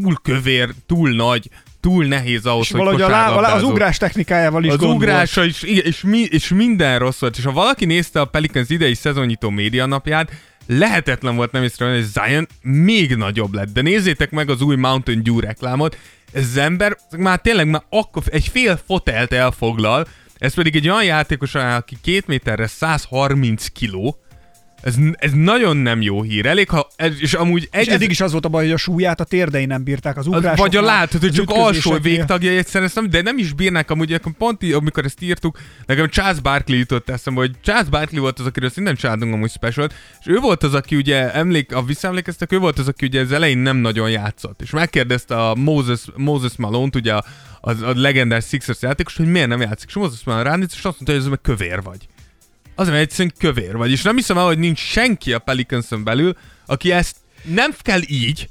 túl kövér, túl nagy, túl nehéz ahhoz, És hogy valahogy a lá, az kosárlabdázó. ugrás technikájával is Az gond ugrása is, igen, és, mi, és minden rossz volt. És ha valaki nézte a Pelicans idei szezonnyitó média napját, lehetetlen volt nem észrevenni, hogy Zion még nagyobb lett. De nézzétek meg az új Mountain Dew reklámot. Ez az ember már tényleg már akkor egy fél fotelt elfoglal, ez pedig egy olyan játékos, aki két méterre 130 kiló, ez, ez nagyon nem jó hír. Elég, ha, és amúgy És egy, eddig is az volt a baj, hogy a súlyát a térdei nem bírták az ugrásoknál. vagy a látod, hogy csak alsó végtagjai egyszerűen ezt nem, de nem is bírnák amúgy, pont í- amikor ezt írtuk, nekem Charles Barkley jutott eszembe, hogy Charles Barkley volt az, akiről szintén csináltunk amúgy special és ő volt az, aki ugye, emlék, a visszaemlékeztek, ő volt az, aki ugye az elején nem nagyon játszott, és megkérdezte a Moses, Moses Malone-t, ugye a, a, a legendás Sixers játékos, hogy miért nem játszik, és Moses Malone ránéz, és azt mondta, hogy ez meg kövér vagy. Az, mert egyszerűen kövér vagy, és nem hiszem el, hogy nincs senki a pelicans belül, aki ezt nem kell így,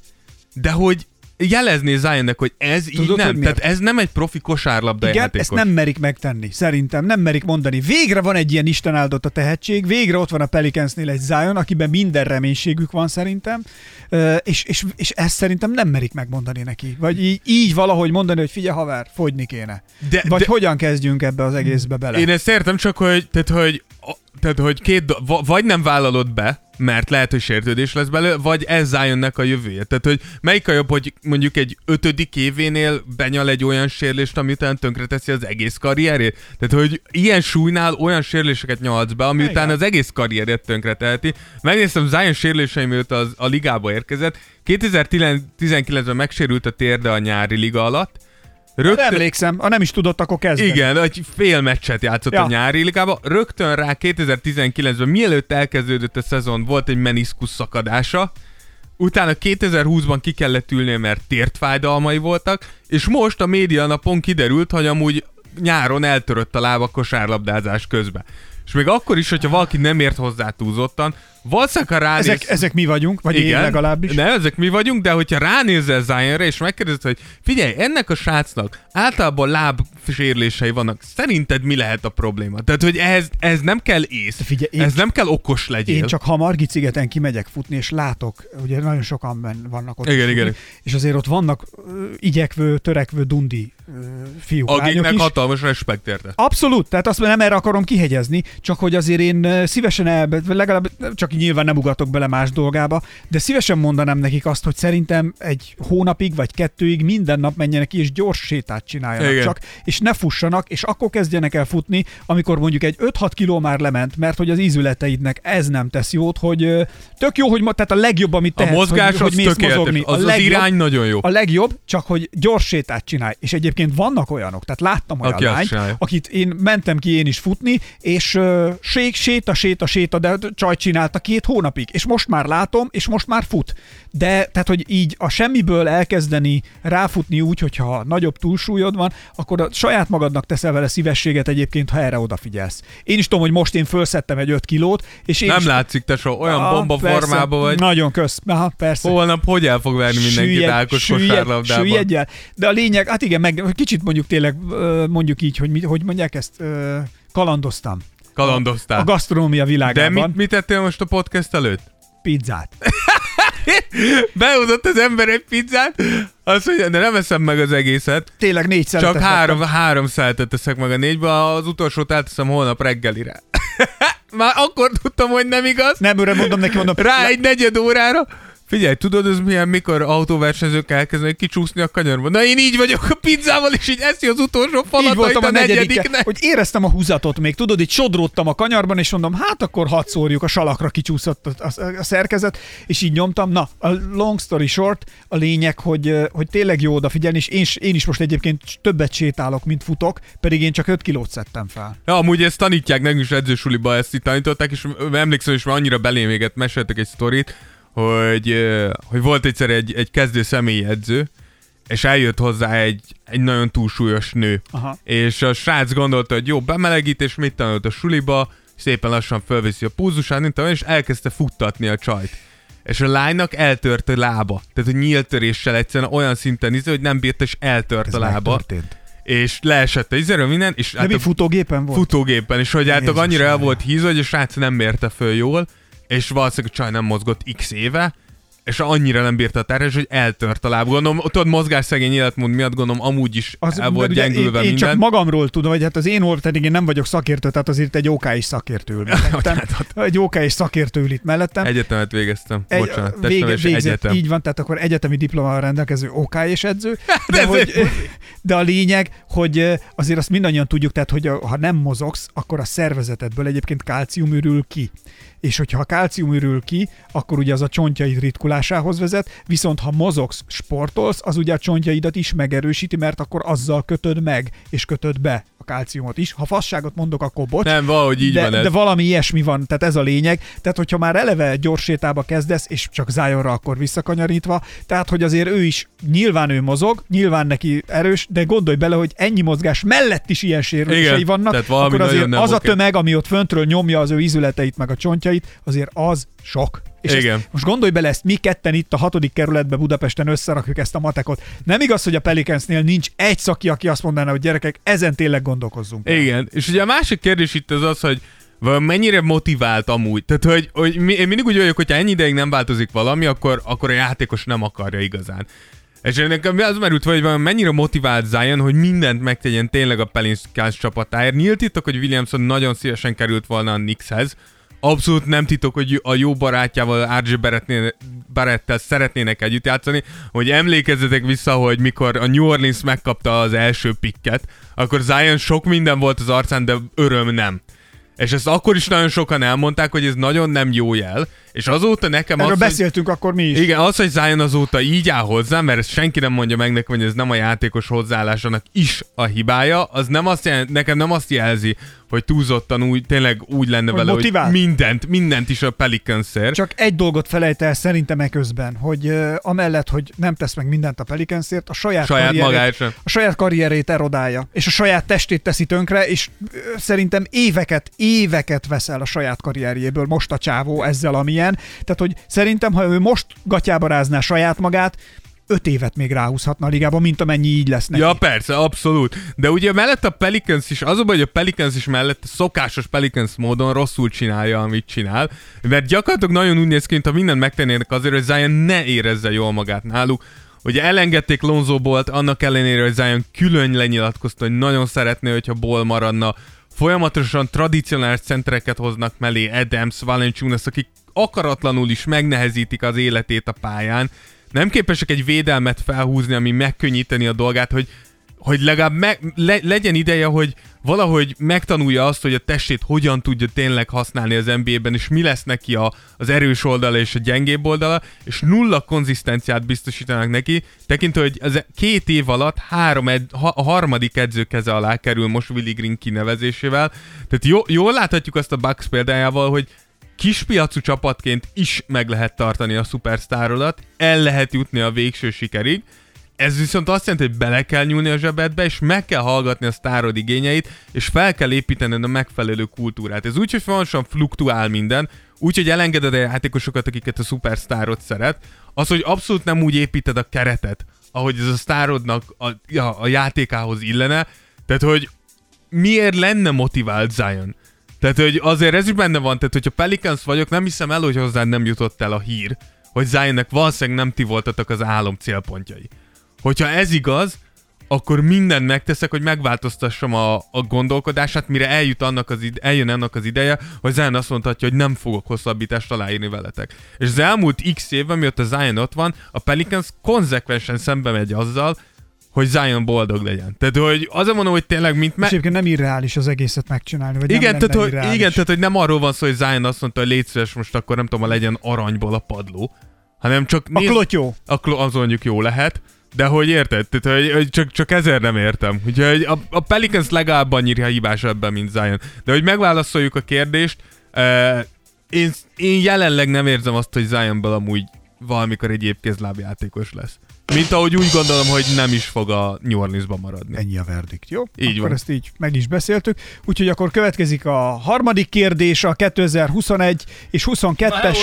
de hogy jelezné Zionnek, hogy ez így Tudod, nem. hogy? Tehát ez nem egy profi kosárlabda Igen, játékos. ezt nem merik megtenni, szerintem, nem merik mondani. Végre van egy ilyen Isten áldott a tehetség, végre ott van a Pelicansnél egy Zion, akiben minden reménységük van szerintem, és, és, és ezt szerintem nem merik megmondani neki. Vagy így, így valahogy mondani, hogy figyelj haver, fogyni kéne. De- Vagy de- hogyan kezdjünk ebbe az egészbe bele. Én ezt értem, csak hogy, tehát, hogy, tehát, hogy két, do- vagy nem vállalod be, mert lehet, hogy sértődés lesz belőle, vagy ez Zionnek a jövője. Tehát, hogy melyik a jobb, hogy mondjuk egy ötödik événél benyal egy olyan sérülést, ami után tönkreteszi az egész karrierét. Tehát, hogy ilyen súlynál olyan sérüléseket nyalhatsz be, ami után az egész karrierét tönkreteheti. Megnéztem Zion sérülései miatt az, a ligába érkezett. 2019-ben megsérült a térde a nyári liga alatt. Rögtön... Emlékszem, ha nem is tudott, akkor kezdeni. Igen, egy fél meccset játszott ja. Ja. a nyári ligába. Rögtön rá 2019-ben, mielőtt elkezdődött a szezon, volt egy meniszkusz szakadása. Utána 2020-ban ki kellett ülnie, mert tértfájdalmai voltak, és most a média napon kiderült, hogy amúgy nyáron eltörött a lába kosárlabdázás közben. És még akkor is, hogyha valaki nem ért hozzá túlzottan, valószínűleg ha ránéz... Ezek, ezek mi vagyunk, vagy én legalábbis. Ne, ezek mi vagyunk, de hogyha ránézel Zionre, és megkérdezed, hogy figyelj, ennek a srácnak általában lábsérlései vannak, szerinted mi lehet a probléma? Tehát, hogy ez, ez nem kell ész, Figyelj, én ez nem kell okos legyél. Én csak ha Margit szigeten kimegyek futni, és látok, ugye nagyon sokan vannak ott. Igen, igen. És azért ott vannak ö, igyekvő, törekvő, dundi ö, fiúk, Akiknek is. hatalmas respekt érte. Abszolút, tehát azt nem erre akarom kihegyezni, csak hogy azért én szívesen el, legalább csak nyilván nem ugatok bele más dolgába, de szívesen mondanám nekik azt, hogy szerintem egy hónapig vagy kettőig minden nap menjenek ki és gyors sétát csináljanak Igen. csak, és ne fussanak, és akkor kezdjenek el futni, amikor mondjuk egy 5-6 kiló már lement, mert hogy az ízületeidnek ez nem tesz jót, hogy tök jó, hogy ma, tehát a legjobb, amit A tehetsz, mozgás hogy, hogy az mész mozogni. az, a az legjobb, irány nagyon jó. a legjobb, csak hogy gyors sétát csinálj. És egyébként vannak olyanok, tehát láttam olyan Aki lányt, akit én mentem ki én is futni, és uh, sék, séta, séta, séta, de csaj csinálta két hónapig, és most már látom, és most már fut. De tehát, hogy így a semmiből elkezdeni ráfutni úgy, hogyha nagyobb túlsúlyod van, akkor a saját magadnak teszel vele szívességet egyébként, ha erre odafigyelsz. Én is tudom, hogy most én fölszedtem egy 5 kilót, és én Nem is... látszik, te so, olyan Ah, bomba persze. formában vagy. Nagyon kösz. Aha, persze. Holnap hogy el fog verni mindenkit Süllyed- Ákos süllyed- kosárlabdában? De a lényeg, hát igen, meg kicsit mondjuk tényleg, mondjuk így, hogy, hogy mondják ezt, kalandoztam. Kalandoztál. A gasztronómia De világában. mit, mit tettél most a podcast előtt? Pizzát. Behozott az ember egy pizzát, azt mondja, de nem eszem meg az egészet, Tényleg négy csak három, három szeletet teszek meg a négybe, az utolsót elteszem holnap reggelire. Már akkor tudtam, hogy nem igaz. Nem, őre mondom neki, mondom, Rá egy negyed órára, Figyelj, tudod, ez milyen, mikor autóversenyzők elkezdenek kicsúszni a kanyarba? Na én így vagyok a pizzával, és így eszi az utolsó Így falatait voltam a, a negyediknek. hogy éreztem a húzatot még, tudod, így sodródtam a kanyarban, és mondom, hát akkor hadd szórjuk, a salakra kicsúszott a, a, a szerkezet, és így nyomtam. Na, a long story short, a lényeg, hogy, hogy tényleg jó odafigyelni, és én, én is most egyébként többet sétálok, mint futok, pedig én csak 5 kilót szedtem fel. Ja, amúgy ezt tanítják nekünk is edzősuliba, ezt itt tanították, és emlékszem, és már annyira belém éget, meséltek egy sztorit, hogy, hogy volt egyszer egy, egy kezdő személyi edző, és eljött hozzá egy, egy nagyon túlsúlyos nő. Aha. És a srác gondolta, hogy jó, bemelegít, és mit tanult a suliba, szépen lassan fölveszi a púzusát, mint tudom, és elkezdte futtatni a csajt. És a lánynak eltört a lába. Tehát, hogy nyílt töréssel egyszerűen olyan szinten izé, hogy nem bírta, és eltört a lába. megtörtént. És leesett a izéről minden, és De mi a futógépen volt? futógépen, és hogy Jézus annyira el volt hízva, hogy a srác nem mérte föl jól, és valószínűleg a csaj nem mozgott x éve, és annyira nem bírta a terhes, hogy eltört a láb. Gondolom, tudod, mozgásszegény életmód miatt gondolom amúgy is az, el volt gyengülve én, én minden. csak magamról tudom, hogy hát az én volt, pedig én nem vagyok szakértő, tehát azért egy OK is szakértő ül mellettem. egy OK is szakértő ül itt mellettem. Egyetemet végeztem. Egy- Bocsánat, vége- végzett, egyetem. Így van, tehát akkor egyetemi diplomával rendelkező OK és edző. De, ez hogy, de a lényeg, hogy ö, azért azt mindannyian tudjuk, tehát hogy a- ha nem mozogsz, akkor a szervezetedből egyébként kálcium ürül ki. És hogyha a kálcium ürül ki, akkor ugye az a csontjaid ritkulásához vezet, viszont ha mozogsz, sportolsz, az ugye a csontjaidat is megerősíti, mert akkor azzal kötöd meg, és kötöd be a kálciumot is. Ha fasságot mondok, akkor bocs. Nem, valahogy így de, van ez. de valami ilyesmi van, tehát ez a lényeg. Tehát, hogyha már eleve gyors sétába kezdesz, és csak zájonra akkor visszakanyarítva, tehát, hogy azért ő is, nyilván ő mozog, nyilván neki erős, de gondolj bele, hogy ennyi mozgás mellett is ilyen sérülései Igen, vannak, tehát valami akkor azért az a tömeg, ami ott föntről nyomja az ő izületeit, meg a csontjait, azért az sok. És Igen. Ezt, most gondolj bele, ezt mi ketten itt a hatodik kerületben Budapesten összerakjuk ezt a matekot. Nem igaz, hogy a Pelicansnél nincs egy szaki, aki azt mondaná, hogy gyerekek, ezen tényleg gondolkozzunk. el. Igen, és ugye a másik kérdés itt az az, hogy mennyire motivált amúgy. Tehát, hogy, hogy mi- én mindig úgy vagyok, hogy ha ennyi ideig nem változik valami, akkor, akkor a játékos nem akarja igazán. És nekem az merült fel, hogy mennyire motivált Zion, hogy mindent megtegyen tényleg a Pelicans csapatáért. Nyílt titok, hogy Williamson nagyon szívesen került volna a Knickshez. Abszolút nem titok, hogy a jó barátjával, Barrettnél- Barrettel szeretnének együtt játszani, hogy emlékezzetek vissza, hogy mikor a New Orleans megkapta az első pikket, akkor Zion sok minden volt az arcán, de öröm nem. És ezt akkor is nagyon sokan elmondták, hogy ez nagyon nem jó jel, és azóta nekem Erről az, hogy- beszéltünk akkor mi is. igen, az, hogy Zion azóta így áll hozzám, mert ezt senki nem mondja meg nekem, hogy ez nem a játékos hozzáállásának is a hibája, az nem azt jelent, nekem nem azt jelzi, hogy túlzottan úgy, tényleg úgy lenne Hogy vele, motivált. hogy mindent, mindent is a Pelicansért. Csak egy dolgot felejt el szerintem e közben, hogy uh, amellett, hogy nem tesz meg mindent a Pelicansért, a saját, Saját karrierét, a saját karrierét erodálja, és a saját testét teszi tönkre, és ö, szerintem éveket, éveket veszel a saját karrierjéből most a csávó ezzel, amilyen. Tehát, hogy szerintem, ha ő most gatyába rázná saját magát, öt évet még ráhúzhatna a ligába, mint amennyi így lesz neki. Ja, persze, abszolút. De ugye mellett a Pelicans is, az a hogy a Pelicans is mellett szokásos Pelicans módon rosszul csinálja, amit csinál, mert gyakorlatilag nagyon úgy néz ki, mintha mindent megtennének azért, hogy Zion ne érezze jól magát náluk. Ugye elengedték Lonzo Bolt, annak ellenére, hogy Zion külön lenyilatkozta, hogy nagyon szeretné, hogyha Ball maradna. Folyamatosan tradicionális centereket hoznak mellé, Adams, Valanciunas, akik akaratlanul is megnehezítik az életét a pályán. Nem képesek egy védelmet felhúzni, ami megkönnyíteni a dolgát, hogy hogy legalább me, le, legyen ideje, hogy valahogy megtanulja azt, hogy a testét hogyan tudja tényleg használni az NBA-ben, és mi lesz neki a, az erős oldala és a gyengébb oldala, és nulla konzisztenciát biztosítanak neki, tekintve, hogy az két év alatt három ed, ha, a harmadik edző keze alá kerül most Willy Green kinevezésével. Tehát jó, jól láthatjuk azt a Bucks példájával, hogy kispiacú csapatként is meg lehet tartani a szupersztárodat, el lehet jutni a végső sikerig, ez viszont azt jelenti, hogy bele kell nyúlni a zsebedbe, és meg kell hallgatni a sztárod igényeit, és fel kell építened a megfelelő kultúrát. Ez úgy, hogy folyamatosan fluktuál minden, úgy, hogy elengeded a játékosokat, akiket a szupersztárod szeret, az, hogy abszolút nem úgy építed a keretet, ahogy ez a sztárodnak a, ja, a játékához illene, tehát, hogy miért lenne motivált Zion? Tehát, hogy azért ez is benne van, tehát, hogyha Pelicans vagyok, nem hiszem el, hogy hozzád nem jutott el a hír, hogy Zionnek valószínűleg nem ti voltatok az álom célpontjai. Hogyha ez igaz, akkor mindent megteszek, hogy megváltoztassam a, a gondolkodását, mire eljut annak az ide, eljön annak az ideje, hogy Zion azt mondhatja, hogy nem fogok hosszabbítást aláírni veletek. És az elmúlt x évben, mióta Zion ott van, a Pelicans konzekvensen szembe megy azzal, hogy Zion boldog legyen. Tehát, hogy azért mondom, hogy tényleg, mint És me- egyébként nem irreális az egészet megcsinálni, vagy igen, nem tehát, hogy, irreális. igen, tehát, hogy nem arról van szó, hogy Zion azt mondta, hogy légy szíves, most akkor nem tudom, ha legyen aranyból a padló, hanem csak A klotyó. a klo- az mondjuk jó lehet, de hogy érted? Tehát, hogy, hogy csak, csak ezért nem értem. Úgyhogy a, a Pelicans legalább annyira hibás ebben, mint Zion. De hogy megválaszoljuk a kérdést, uh, én, én jelenleg nem érzem azt, hogy Zionből amúgy valamikor egy épkézlábjátékos lesz. Mint ahogy úgy gondolom, hogy nem is fog a New Orleansban maradni. Ennyi a verdikt, jó? Így akkor van. ezt így meg is beszéltük. Úgyhogy akkor következik a harmadik kérdés, a 2021 és 22-es...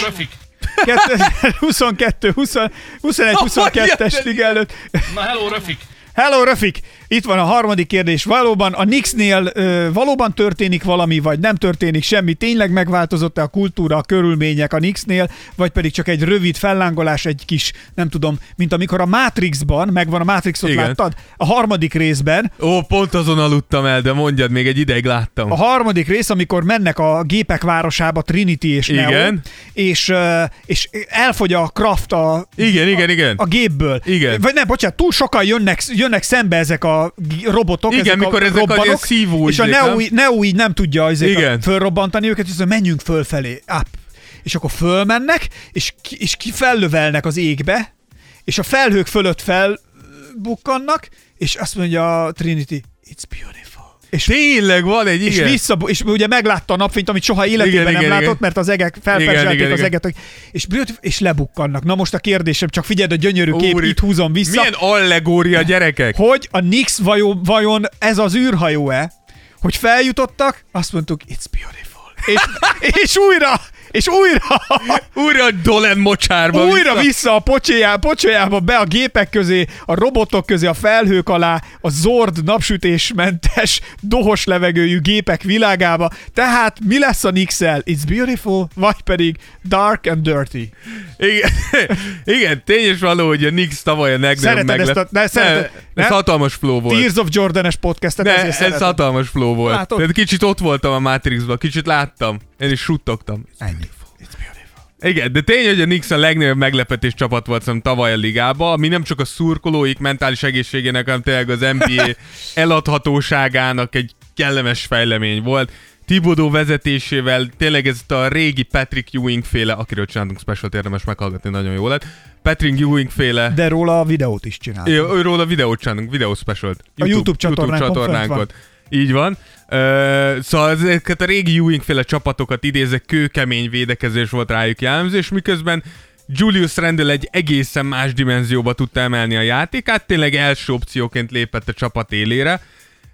2022, 20, 21, 22-es liga előtt. Na hello, Rafik! Hello, Rafik! Itt van a harmadik kérdés. Valóban a Knicksnél ö, valóban történik valami, vagy nem történik semmi? Tényleg megváltozott-e a kultúra, a körülmények a Knicksnél, vagy pedig csak egy rövid fellángolás, egy kis, nem tudom, mint amikor a Matrixban, megvan a Matrixot Igen. láttad? A harmadik részben, Ó, pont azon aludtam el, de mondjad, még egy ideig láttam. a harmadik rész, amikor mennek a gépek városába Trinity és Neo, Igen. és, és elfogy a craft a, Igen, igen, igen. a gépből. Igen. Vagy nem, bocsánat, túl sokan jönnek, jönnek szembe ezek a robotok, Igen, ezek mikor a ezek robbanok, szívó és a Neo, nem? Neo így nem tudja Igen. fölrobbantani őket, mondja, menjünk fölfelé, up. És akkor fölmennek, és ki, és ki fellövelnek az égbe, és a felhők fölött felbukkannak, és azt mondja a Trinity, it's beautiful. És Tényleg van egy, és igen. vissza, és ugye meglátta a napfényt, amit soha életében Igen, nem igen, látott, igen. mert az egek igen, az igen. eget, és, és lebukkannak. Na most a kérdésem, csak figyeld a gyönyörű kép, Úri- itt húzom vissza. Milyen allegória, gyerekek? Hogy a Nix vajon, vajon ez az űrhajó-e? Hogy feljutottak, azt mondtuk, it's beautiful. És, és újra, és újra, Újra a Dolan mocsárba újra vissza a pocséjá, pocséjába be a gépek közé, a robotok közé, a felhők alá, a Zord napsütésmentes, dohos levegőjű gépek világába. Tehát mi lesz a Nix-el? It's beautiful, vagy pedig dark and dirty? Igen, igen, tényes való, hogy a Nix tavaly a legnagyobb Szereted meglep... ezt a- ne, szereted- ne, ez nem? hatalmas flow volt. Tears of Jordan-es podcastet, Ne, ezért ez szeretem. hatalmas flow volt. Látod? Tehát kicsit ott voltam a Matrixban, kicsit láttam. Én is suttogtam. Ennyi. Igen, de tény, hogy a Knicks a legnagyobb meglepetés csapat volt szerintem tavaly a ligába, ami nem csak a szurkolóik mentális egészségének, hanem tényleg az NBA eladhatóságának egy kellemes fejlemény volt. Tibodó vezetésével tényleg ez a régi Patrick Ewing féle, akiről csináltunk special érdemes meghallgatni, nagyon jó lett. Patrick Ewing féle, De róla a videót is csinál. Ő- őről a videót csinálunk, videó specialt. A YouTube csatornánkon fönt van. Így van. Uh, szóval ezeket a régi Ewing féle csapatokat idézek, kőkemény védekezés volt rájuk jellemző, és miközben Julius Randle egy egészen más dimenzióba tudta emelni a játékát, tényleg első opcióként lépett a csapat élére,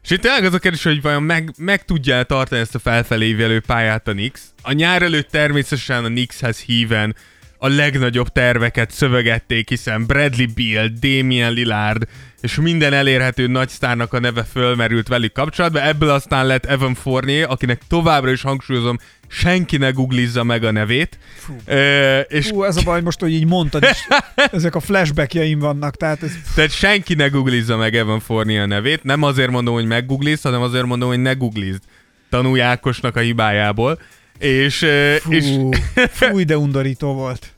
és itt tényleg az a kérdés, hogy vajon meg, meg tudja tartani ezt a felfelé pályát a Knicks. A nyár előtt természetesen a Knickshez híven a legnagyobb terveket szövegették, hiszen Bradley Beal, Damian Lillard és minden elérhető nagy sztárnak a neve fölmerült velük kapcsolatban. Ebből aztán lett Evan Fournier, akinek továbbra is hangsúlyozom, senki ne googlizza meg a nevét. Ö, és Hú, ez a baj most, hogy így mondtad is. Ezek a flashbackjeim vannak, tehát ez... Tehát senki ne googlizza meg Evan Fournier nevét. Nem azért mondom, hogy meggoogliz, hanem azért mondom, hogy ne googlizd. Tanulj Ákosnak a hibájából. És, ö, és Fú, fúj, de undorító volt.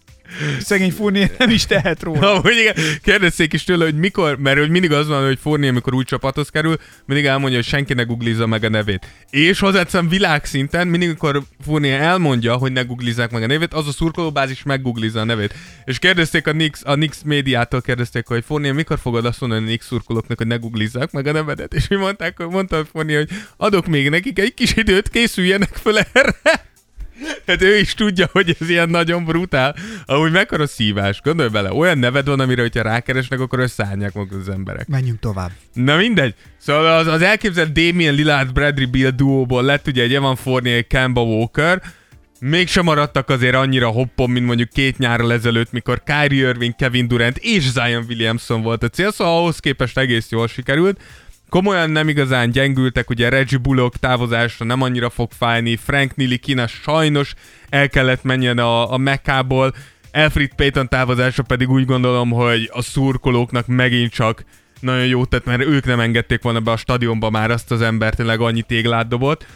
Szegény Furnier nem is tehet róla. Amúgy igen, kérdezték is tőle, hogy mikor, mert hogy mindig az van, hogy Fournier, amikor új csapathoz kerül, mindig elmondja, hogy senki ne googlizza meg a nevét. És hozzáteszem világszinten, mindig, amikor Fournier elmondja, hogy ne googlizzák meg a nevét, az a szurkolóbázis meggooglizza a nevét. És kérdezték a Nix, a Nix médiától kérdezték, hogy Fournier, mikor fogod azt mondani a Nix szurkolóknak, hogy ne googlizzák meg a nevedet? És mi mondták, hogy mondta Fournier, hogy adok még nekik egy kis időt, készüljenek fel erre. Hát ő is tudja, hogy ez ilyen nagyon brutál. Amúgy mekkora szívás. Gondolj bele, olyan neved van, amire, hogyha rákeresnek, akkor összeállják magukat az emberek. Menjünk tovább. Na mindegy. Szóval az, az elképzelt Damien Lillard Bradley Beal duóból lett ugye egy Evan Fournier, egy Kemba Walker, mégsem maradtak azért annyira hoppon, mint mondjuk két nyárral ezelőtt, mikor Kyrie Irving, Kevin Durant és Zion Williamson volt a cél, szóval ahhoz képest egész jól sikerült. Komolyan nem igazán gyengültek, ugye Reggie Bullock távozásra nem annyira fog fájni, Frank Nilikina sajnos el kellett menjen a, a Meckából, Alfred Payton távozása pedig úgy gondolom, hogy a szurkolóknak megint csak nagyon jó tett, mert ők nem engedték volna be a stadionba már azt az embert, tényleg annyi téglát dobott.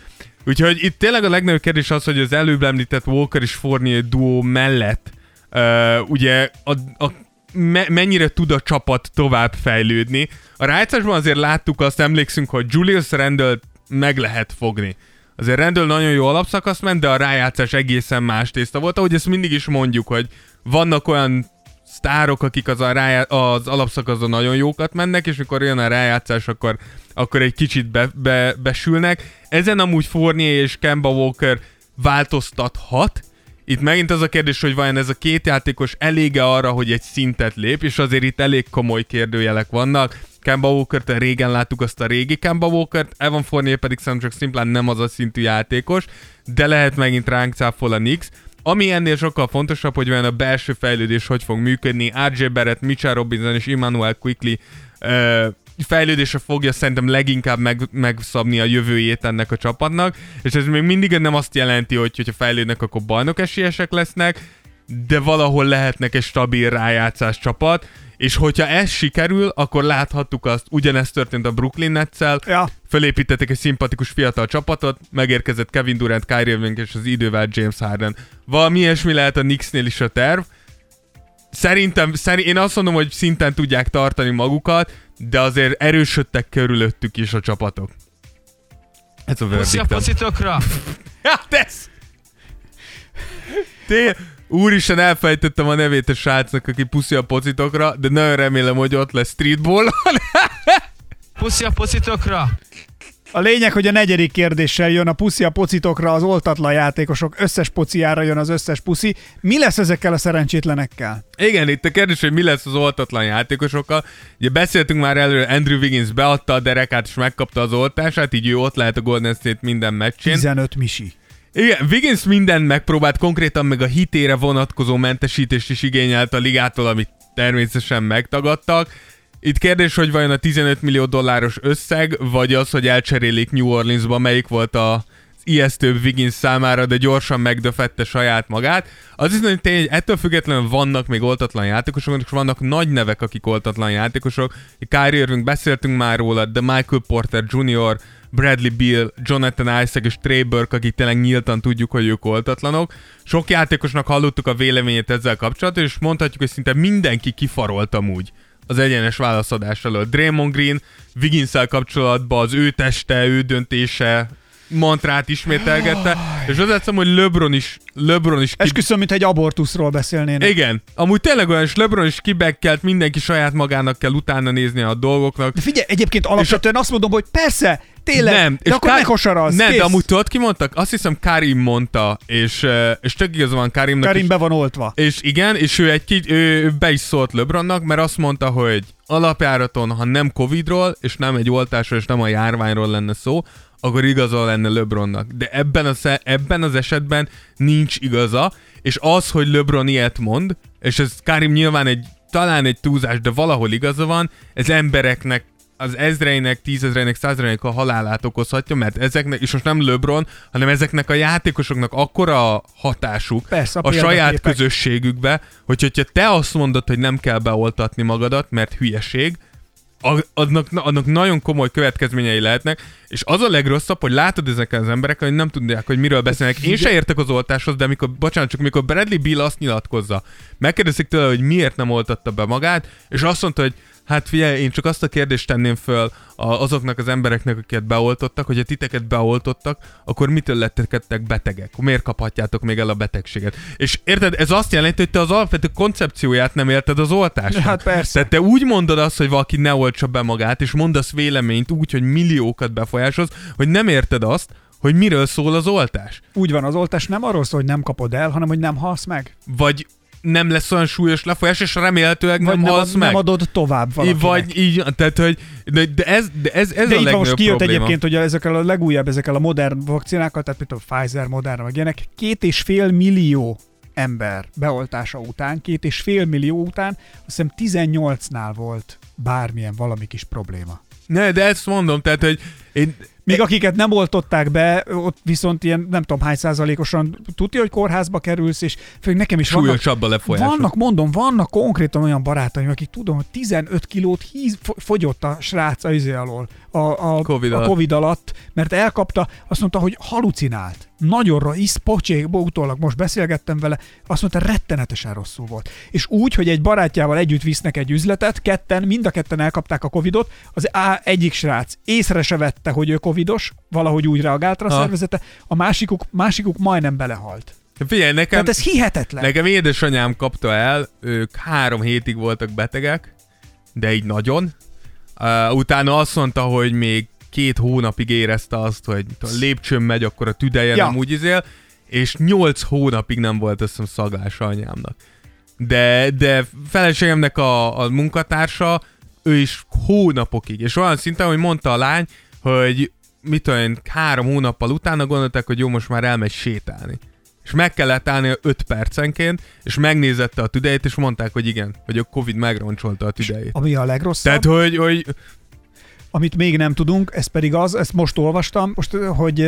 Úgyhogy itt tényleg a legnagyobb kérdés az, hogy az előbb említett Walker és Fournier duó mellett uh, ugye a, a me- mennyire tud a csapat tovább fejlődni. A rájátszásban azért láttuk azt, emlékszünk, hogy Julius Randle meg lehet fogni. Azért Randall nagyon jó alapszakasz ment, de a rájátszás egészen más tészta volt. Ahogy ezt mindig is mondjuk, hogy vannak olyan sztárok, akik az, a rájá- az alapszakaszon nagyon jókat mennek, és mikor jön a rájátszás, akkor, akkor egy kicsit be, be, besülnek. Ezen amúgy Fournier és Kemba Walker változtathat. Itt megint az a kérdés, hogy vajon ez a két játékos elége arra, hogy egy szintet lép, és azért itt elég komoly kérdőjelek vannak. Kemba Walker-t régen láttuk azt a régi Kemba Walker-t, Evan Fournier pedig szerintem csak szimplán nem az a szintű játékos, de lehet megint ránk cáfol a Knicks. Ami ennél sokkal fontosabb, hogy vajon a belső fejlődés hogy fog működni, RJ Barrett, Mitchell Robinson és Emmanuel Quickly fejlődése fogja szerintem leginkább meg, megszabni a jövőjét ennek a csapatnak, és ez még mindig nem azt jelenti, hogy hogyha fejlődnek, akkor bajnok esélyesek lesznek, de valahol lehetnek egy stabil rájátszás csapat, és hogyha ez sikerül, akkor láthattuk azt, ugyanezt történt a Brooklyn Nets-el, Ja. fölépítettek egy szimpatikus fiatal csapatot, megérkezett Kevin Durant, Kyrie Irving és az idővel James Harden. Valami ilyesmi lehet a Knicksnél is a terv. Szerintem, szerint, én azt mondom, hogy szinten tudják tartani magukat, de azért erősödtek körülöttük is a csapatok. Ez a Puszi a pocitokra! Hát ez! Té, úristen, elfejtettem a nevét a srácnak, aki puszi a pocitokra, de nagyon remélem, hogy ott lesz streetball. Puszi a pocitokra! A lényeg, hogy a negyedik kérdéssel jön a puszi a pocitokra, az oltatlan játékosok összes pociára jön az összes puszi. Mi lesz ezekkel a szerencsétlenekkel? Igen, itt a kérdés, hogy mi lesz az oltatlan játékosokkal. Ugye beszéltünk már előre, Andrew Wiggins beadta a derekát és megkapta az oltását, így ő ott lehet a Golden State minden meccsén. 15 misi. Igen, Wiggins mindent megpróbált, konkrétan meg a hitére vonatkozó mentesítést is igényelt a ligától, amit természetesen megtagadtak. Itt kérdés, hogy vajon a 15 millió dolláros összeg, vagy az, hogy elcserélik New Orleansba, melyik volt a ijesztőbb Wiggins számára, de gyorsan megdöfette saját magát. Az is nagyon tény, hogy ettől függetlenül vannak még oltatlan játékosok, és vannak nagy nevek, akik oltatlan játékosok. Kyrie Irving, beszéltünk már róla, de Michael Porter Jr., Bradley Beal, Jonathan Isaac és Trey Burke, akik tényleg nyíltan tudjuk, hogy ők oltatlanok. Sok játékosnak hallottuk a véleményét ezzel kapcsolatban, és mondhatjuk, hogy szinte mindenki kifarolt amúgy az egyenes válaszadás elől. Draymond Green wiggins kapcsolatban az ő teste, ő döntése mantrát ismételgette, és az egyszerűen, hogy LeBron is, LeBron is ki... Esküszöm, mint egy abortuszról beszélnének. Igen, amúgy tényleg olyan, és LeBron is kibekkelt, mindenki saját magának kell utána nézni a dolgoknak. De figyelj, egyébként alapvetően azt mondom, hogy persze, tényleg, Nem, de akkor Ká- ne kosarazz, Nem, kész. de amúgy tudod, ki mondtak? Azt hiszem Karim mondta, és, eh, és tök igaza van Karimnak Karim is. be van oltva. És igen, és ő egy kicsit, ő be is szólt LeBronnak, mert azt mondta, hogy alapjáraton, ha nem Covidról, és nem egy oltásról, és nem a járványról lenne szó, akkor igaza lenne LeBronnak. De ebben, a, sze- ebben az esetben nincs igaza, és az, hogy LeBron ilyet mond, és ez Karim nyilván egy, talán egy túlzás, de valahol igaza van, ez embereknek az ezreinek, tízezreinek, százezreinek a halálát okozhatja, mert ezeknek, és most nem LeBron, hanem ezeknek a játékosoknak akkora hatásuk Persze, a a saját példaképek. közösségükbe, hogy hogyha te azt mondod, hogy nem kell beoltatni magadat, mert hülyeség, annak, annak nagyon komoly következményei lehetnek, és az a legrosszabb, hogy látod ezeket az embereket, hogy nem tudják, hogy miről beszélnek. Én se értek az oltáshoz, de amikor, bocsánat, csak mikor Bradley Bill azt nyilatkozza, megkérdezik tőle, hogy miért nem oltatta be magát, és azt mondta, hogy hát figyelj, én csak azt a kérdést tenném föl a, azoknak az embereknek, akiket beoltottak, hogy ha titeket beoltottak, akkor mitől lettek betegek? Miért kaphatjátok még el a betegséget? És érted, ez azt jelenti, hogy te az alapvető koncepcióját nem érted az oltásnak. Hát persze. Tehát te úgy mondod azt, hogy valaki ne oltsa be magát, és mondasz véleményt úgy, hogy milliókat befolyásolsz, hogy nem érted azt, hogy miről szól az oltás. Úgy van, az oltás nem arról szól, hogy nem kapod el, hanem hogy nem halsz meg. Vagy nem lesz olyan súlyos lefolyás, és remélhetőleg Vagy nem, nem, halsz meg. nem adod tovább valakinek. Vagy így, tehát, hogy de, de ez, de ez, ez de a legnagyobb most kijött probléma. egyébként, hogy ezekkel a legújabb, ezekkel a modern vakcinákkal, tehát például Pfizer, Moderna, meg ilyenek, két és fél millió ember beoltása után, két és fél millió után, azt hiszem 18-nál volt bármilyen valami kis probléma. Ne, de ezt mondom, tehát, hogy én, Míg akiket nem oltották be, ott viszont ilyen nem tudom hány százalékosan tudja, hogy kórházba kerülsz, és főleg nekem is vannak, Súlyosabb a lefolyása. vannak, mondom, vannak konkrétan olyan barátaim, akik tudom, hogy 15 kilót híz, fo- fogyott a srác a izé alól, a, a, Covid a alatt. Covid alatt, mert elkapta, azt mondta, hogy halucinált. Nagyon rossz, isz, pocsék, utólag most beszélgettem vele, azt mondta, rettenetesen rosszul volt. És úgy, hogy egy barátjával együtt visznek egy üzletet, ketten, mind a ketten elkapták a Covidot, az á, egyik srác észre se vette, hogy ő Covidos, valahogy úgy reagált rá a Ha. szervezete, a másikuk, másikuk majdnem belehalt. Figyelj, nekem, Tehát ez hihetetlen. nekem édesanyám kapta el, ők három hétig voltak betegek, de így nagyon. Uh, utána azt mondta, hogy még két hónapig érezte azt, hogy a lépcsőn megy, akkor a tüdeje Ja. nem úgy izél, és nyolc hónapig nem volt azt hiszem szaglása anyámnak. De, de feleségemnek a, a munkatársa, ő is hónapokig, és olyan szinten, hogy mondta a lány, hogy mit tudom három hónappal utána gondolták, hogy jó, most már elmegy sétálni. És meg kellett állni 5 percenként, és megnézette a tüdejét, és mondták, hogy igen, hogy a Covid megroncsolta a tüdejét. Ami a legrosszabb. Tehát, hogy, hogy Amit még nem tudunk, ez pedig az, ezt most olvastam, most, hogy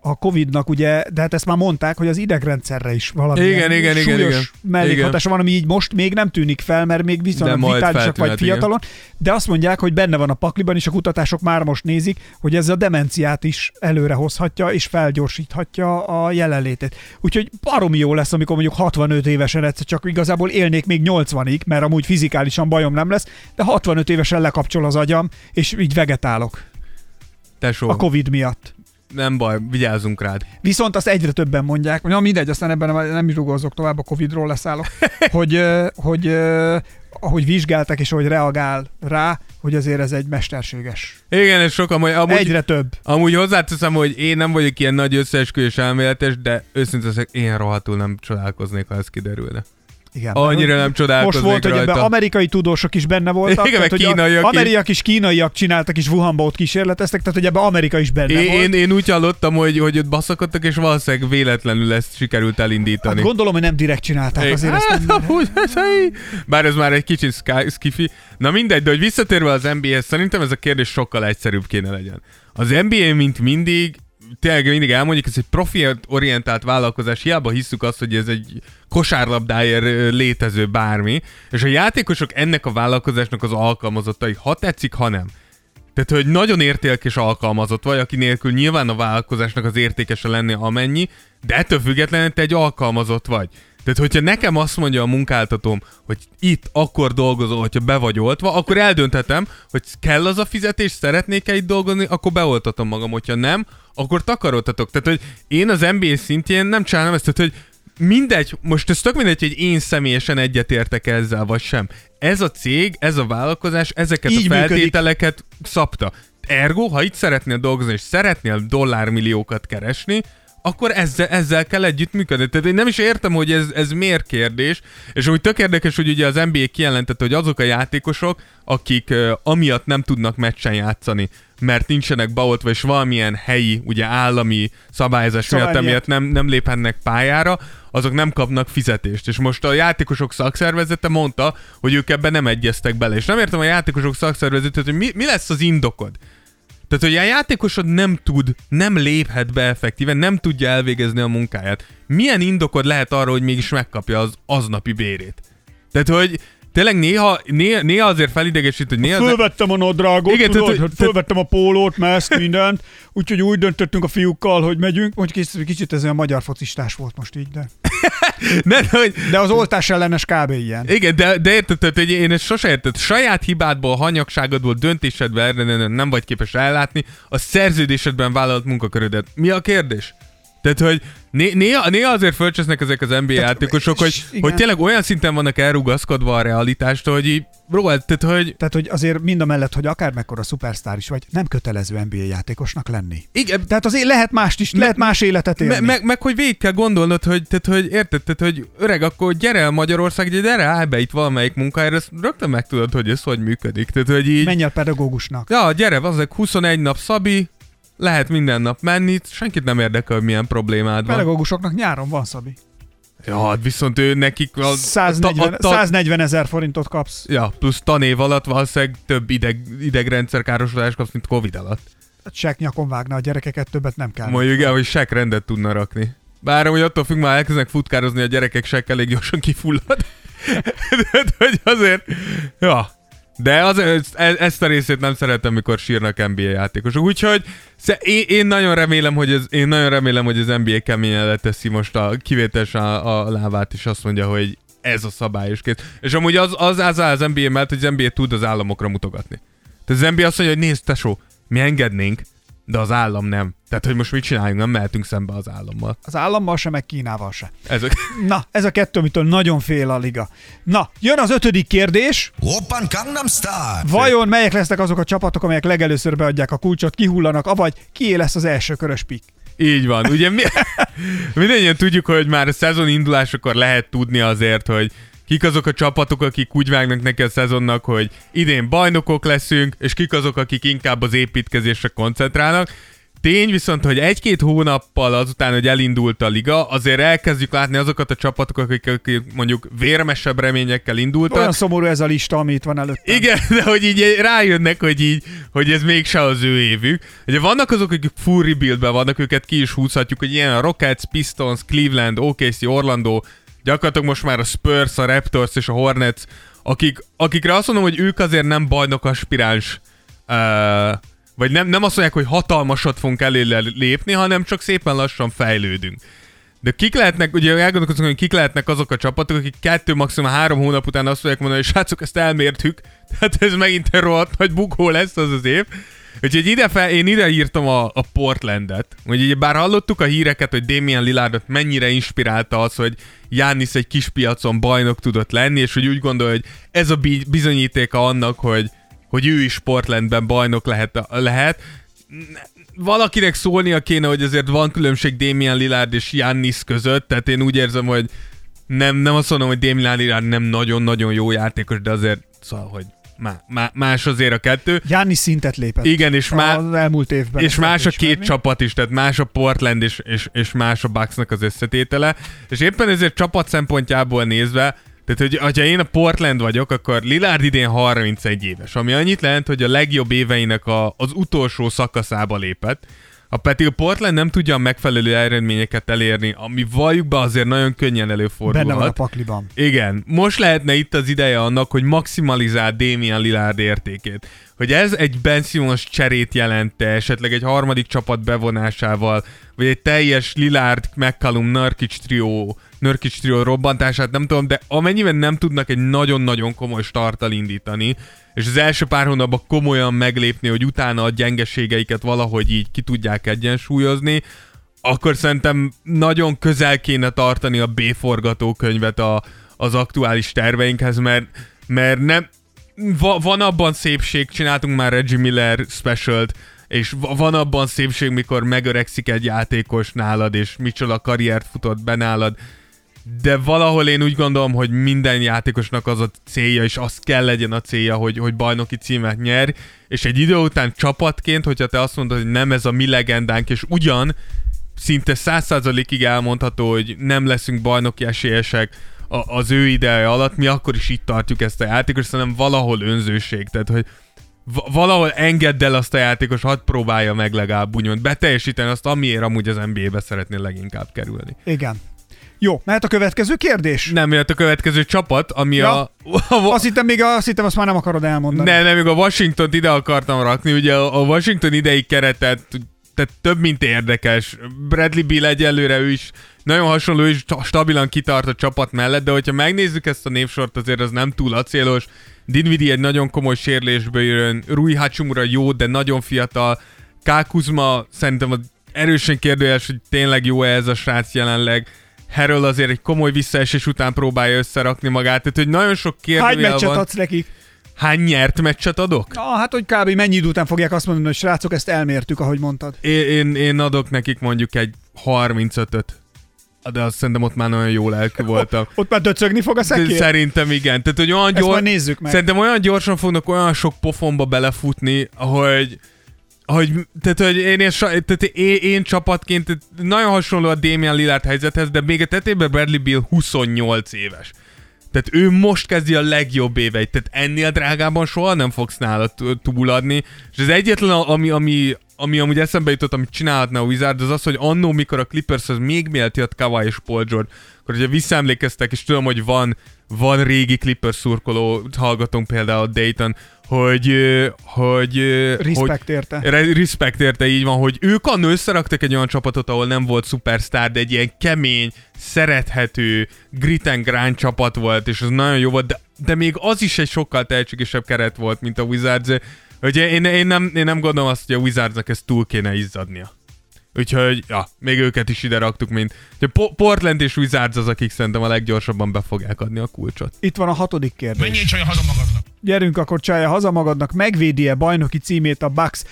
a Covid-nak ugye, de hát ezt már mondták, hogy az idegrendszerre is valami Igen, igen, igen, igen. mellékhatása van, ami így most még nem tűnik fel, mert még viszonylag vitálisak vagy feltűnhet, igen. fiatalon, de azt mondják, hogy benne van a pakliban, és a kutatások már most nézik, hogy ez a demenciát is előre hozhatja, és felgyorsíthatja a jelenlétét. Úgyhogy baromi jó lesz, amikor mondjuk 65 évesen egyszer csak igazából élnék még 80-ig, mert amúgy fizikálisan bajom nem lesz, de 65 évesen lekapcsol az agyam, és így vegetálok tesó, a Covid miatt. nem baj, vigyázzunk rád. Viszont azt egyre többen mondják, na mindegy, aztán ebben nem, nem is rugózok tovább, a Covidról leszállok, hogy, hogy ahogy vizsgáltak és ahogy reagál rá, hogy azért ez egy mesterséges. Igen, és sokan, hogy amúgy, Egyre több. amúgy hozzáteszem, hogy én nem vagyok ilyen nagy összeesküvés elméletes, de őszintén én rohadtul nem csodálkoznék, ha ez kiderülne. Igen, Annyira nem Most csodálkoznék volt, hogy ebben rajta. amerikai tudósok is benne voltak. Igen, meg hogy a- kínaiak is. Ameriak is kínaiak csináltak, és Wuhanba ott kísérleteztek, tehát hogy ebben Amerika is benne Én, volt. én, én úgy hallottam, hogy, hogy ott baszakodtak, és valószínűleg véletlenül ezt sikerült elindítani. Hát gondolom, hogy nem direkt csinálták azért ezt. hát, Nem, amúgy, ez egy- Bár ez már egy kicsit sky, skifi. Na mindegy, de hogy visszatérve az NBA-hez, szerintem ez a kérdés sokkal egyszerűbb kéne legyen. Az NBA, mint mindig, tényleg mindig elmondjuk, ez egy profi orientált vállalkozás, hiába hisszük azt, hogy ez egy kosárlabdáért létező bármi, és a játékosok ennek a vállalkozásnak az alkalmazottai, ha tetszik, ha nem. Tehát, hogy nagyon értékes alkalmazott vagy, aki nélkül nyilván a vállalkozásnak az értékese lenne amennyi, de ettől függetlenül te egy alkalmazott vagy. Tehát, hogyha nekem azt mondja a munkáltatóm, hogy itt akkor dolgozol, hogyha be vagy oltva, akkor eldönthetem, hogy kell az a fizetés, szeretnék-e itt dolgozni, akkor beoltatom magam, hogyha nem, akkor takarodhatok. Tehát, hogy én az NBA szintjén nem csinálom ezt, tehát, hogy mindegy, most ez tök mindegy, hogy én személyesen egyetértek ezzel, vagy sem. Ez a cég, ez a vállalkozás ezeket Így a működik. feltételeket szabta. Ergo, ha itt szeretnél dolgozni, és szeretnél dollármilliókat keresni, akkor ezzel, ezzel kell együtt működni. Tehát én nem is értem, hogy ez, ez miért kérdés, és úgy tök érdekes, hogy ugye az NBA kijelentette, hogy azok a játékosok, akik uh, amiatt nem tudnak meccsen játszani, mert nincsenek beoltva, és valamilyen helyi, ugye állami szabályozás miatt, amiatt nem, nem léphetnek pályára, azok nem kapnak fizetést. És most a játékosok szakszervezete mondta, hogy ők ebben nem egyeztek bele. És nem értem a játékosok szakszervezetet, hogy mi, mi lesz az indokod. Tehát, hogy a játékosod nem tud, nem léphet be effektíven, nem tudja elvégezni a munkáját. Milyen indokod lehet arra, hogy mégis megkapja az aznapi bérét? Tehát, hogy tényleg néha, néha, néha azért felidegesít, hogy néha... Fölvettem a nadrágot, Igen, tudod, tehát- hogy fölvettem a pólót, meszt, mindent, úgyhogy úgy döntöttünk a fiúkkal, hogy megyünk. Mondjuk kicsit, kicsit ez olyan magyar focistás volt most így, de, Ne, de, hogy, de az oltás ellenes kb. ilyen. Igen, de, de érted, tehát, hogy én ezt sose érted. Saját hibádból, hanyagságodból, döntésedben nem- nem vagy képes ellátni a szerződésedben vállalt munkakörödet. Mi a kérdés? Tehát, hogy né- néha, néha azért fölcsesznek ezek az NBA játékosok, hogy, igen. hogy tényleg olyan szinten vannak elrugaszkodva a realitástól, hogy így, Roland, tehát, hogy Tehát, hogy azért mind a mellett, hogy akár mekkora szupersztár is vagy, nem kötelező NBA játékosnak lenni. igen, Tehát azért lehet mást is, lehet más életet élni. Me- meg, meg, hogy végig kell gondolnod, hogy, tehát, hogy érted, tehát, hogy öreg, akkor gyere el Magyarország, gyere állj be itt valamelyik munkájára, ezt rögtön megtudod, hogy ez hogy működik. Tehát, hogy így... Menj el pedagógusnak. Ja, gyere, azok 21 nap Szabi, lehet minden nap menni, senkit nem érdekel, hogy milyen problémád van. Pedagógusoknak nyáron van, Szabi. Ja, hát viszont ő nekik a, 140, a, a, 140 ezer forintot kapsz. Ja, plusz tanév alatt valószínűleg több ideg, idegrendszer károsodás kapsz, mint Covid alatt. Sek nyakon vágna a gyerekeket, többet nem kell. Mondjuk el, hogy sek rendet tudna rakni. Bár hogy attól függ, már elkezdenek futkározni a gyerekek, sek elég gyorsan kifullad. De hogy azért, ja. De az, e- ezt a részét nem szeretem, mikor sírnak NBA játékosok. Úgyhogy én, én, nagyon remélem, hogy ez, én nagyon remélem, hogy az NBA keményen leteszi most a kivételesen a, a lábát, és azt mondja, hogy ez a szabályos kész. És amúgy az az, az, az NBA mellett, hogy az NBA tud az államokra mutogatni. Tehát az NBA azt mondja, hogy nézd, tesó, mi engednénk, de az állam nem. Tehát, hogy most mit csináljunk, nem mehetünk szembe az állammal. Az állammal se, meg Kínával se. Ez a... Na, ez a kettő, amitől nagyon fél a liga. Na, jön az ötödik kérdés. Oppan Gangnam Style. Vajon melyek lesznek azok a csapatok, amelyek legelőször beadják a kulcsot, kihullanak, avagy kié lesz az első körös pik? Így van. Ugye mi, mindannyian tudjuk, hogy már a szezon indulásakor lehet tudni azért, hogy kik azok a csapatok, akik úgy vágnak neki a szezonnak, hogy idén bajnokok leszünk, és kik azok, akik inkább az építkezésre koncentrálnak. Tény viszont, hogy egy-két hónappal azután, hogy elindult a liga, azért elkezdjük látni azokat a csapatokat, akik, akik mondjuk vérmesebb reményekkel indultak. Olyan szomorú ez a lista, ami itt van előtt. Igen, de hogy így rájönnek, hogy így, hogy ez mégse az ő évük. Ugye vannak azok, akik full rebuildben vannak, őket ki is húzhatjuk, hogy ilyen a Rockets, Pistons, Cleveland, OKC, Orlando, gyakorlatilag most már a Spurs, a Raptors és a Hornets, akik, akikre azt mondom, hogy ők azért nem bajnok aspiráns uh, vagy nem, nem azt mondják, hogy hatalmasat fogunk elé lépni, hanem csak szépen lassan fejlődünk. De kik lehetnek, ugye elgondolkozunk, hogy kik lehetnek azok a csapatok, akik kettő, maximum három hónap után azt fogják mondani, hogy srácok, ezt elmértük, tehát ez megint egy rohadt nagy bukó lesz az az év. Úgyhogy ide fel, én ide írtam a, a Portlandet, hogy ugye bár hallottuk a híreket, hogy Damian Lillardot mennyire inspirálta az, hogy Jánisz egy kis piacon bajnok tudott lenni, és hogy úgy gondol, hogy ez a bizonyítéka annak, hogy, hogy ő is Portlandben bajnok lehet, lehet. Valakinek szólnia kéne, hogy azért van különbség Damian Lillard és Jannis között, tehát én úgy érzem, hogy nem, nem azt mondom, hogy Damian Lillard nem nagyon-nagyon jó játékos, de azért szóval, hogy má, má, más azért a kettő. Jáni szintet lépett. Igen, és, má, az elmúlt évben. És más a két csapat is, tehát más a Portland és, és, és más a Bucksnak az összetétele. És éppen ezért csapat szempontjából nézve, tehát, hogy ha én a Portland vagyok, akkor Lillard idén 31 éves, ami annyit jelent, hogy a legjobb éveinek a, az utolsó szakaszába lépett. A pedig a Portland nem tudja a megfelelő eredményeket elérni, ami valljuk be azért nagyon könnyen előfordulhat. Benne van a pakliban. Igen. Most lehetne itt az ideje annak, hogy maximalizál Damian Lillard értékét. Hogy ez egy Ben Simmons cserét jelente, esetleg egy harmadik csapat bevonásával, vagy egy teljes Lillard, McCallum, Nurkic trió, Nurkic trió robbantását, nem tudom, de amennyiben nem tudnak egy nagyon-nagyon komoly starttal indítani, és az első pár hónapban komolyan meglépni, hogy utána a gyengeségeiket valahogy így ki tudják egyensúlyozni, akkor szerintem nagyon közel kéne tartani a B forgatókönyvet a, az aktuális terveinkhez, mert, mert nem, va, van abban szépség, csináltunk már Reggie Miller specialt, és van abban szépség, mikor megöregszik egy játékos nálad, és micsoda karriert futott be nálad, de valahol én úgy gondolom, hogy minden játékosnak az a célja, és az kell legyen a célja, hogy, hogy bajnoki címet nyer, és egy idő után csapatként, hogyha te azt mondod, hogy nem ez a mi legendánk, és ugyan szinte százszázalékig elmondható, hogy nem leszünk bajnoki esélyesek az ő ideje alatt, mi akkor is itt tartjuk ezt a játékos, szerintem valahol önzőség, tehát hogy valahol engedd el azt a játékos, hadd próbálja meg legalább úgymond beteljesíteni azt, amiért amúgy az NBA-be szeretnél leginkább kerülni. Igen. Jó, mehet a következő kérdés? Nem, mert a következő csapat, ami ja. a... azt hittem még, azt hittem, azt már nem akarod elmondani. Nem, nem, még a Washington ide akartam rakni, ugye a Washington idei keretet tehát több, mint érdekes. Bradley Bill egyelőre ő is nagyon hasonló, és stabilan kitart a csapat mellett, de hogyha megnézzük ezt a névsort, azért az nem túl acélos. Dinvidi egy nagyon komoly sérülésből jön, Rui Hachimura jó, de nagyon fiatal. Kákuzma szerintem erősen kérdőjes, hogy tényleg jó -e ez a srác jelenleg. Harrell azért egy komoly visszaesés után próbálja összerakni magát, tehát hogy nagyon sok kérdőjel Hány meccset van. adsz nekik? Hány nyert meccset adok? Na, hát hogy kb. mennyi idő után fogják azt mondani, hogy srácok, ezt elmértük, ahogy mondtad. Én, én, én adok nekik mondjuk egy 35-öt. De azt szerintem ott már nagyon jó lelkű voltam. ott már döcögni fog a szekér? Szerintem igen. Tehát, hogy olyan gyors... nézzük meg. Szerintem olyan gyorsan fognak olyan sok pofonba belefutni, hogy hogy, tehát, hogy én, én, tehát én, én csapatként tehát nagyon hasonló a Damian Lillard helyzethez, de még a tetében Bradley Bill 28 éves. Tehát ő most kezdi a legjobb éveit, tehát ennél drágában soha nem fogsz nála túladni, és az egyetlen, ami, ami ami amúgy eszembe jutott, amit csinálhatna a Wizard, az az, hogy annó, mikor a Clippers az még mielőtt jött Kawhi és Paul George, akkor ugye visszaemlékeztek, és tudom, hogy van, van régi Clippers szurkoló, hallgatunk például Dayton, hogy, hogy, ö, hogy érte. Re- respect érte, így van, hogy ők annól összeraktak egy olyan csapatot, ahol nem volt superstar, de egy ilyen kemény, szerethető, grit and grind csapat volt, és az nagyon jó volt, de, de még az is egy sokkal tehetségesebb keret volt, mint a Wizards. Ugye én, én, nem, én nem gondolom azt, hogy a Wizardsnak ezt túl kéne izzadnia. Úgyhogy, ja, még őket is ide raktuk, mint... Ugye Po- Portland és Wizards az, akik szerintem a leggyorsabban be fogják adni a kulcsot. Itt van a hatodik kérdés. Menjél csak haza magadnak. Gyerünk akkor csája haza magadnak, megvédi-e bajnoki címét a Bucks?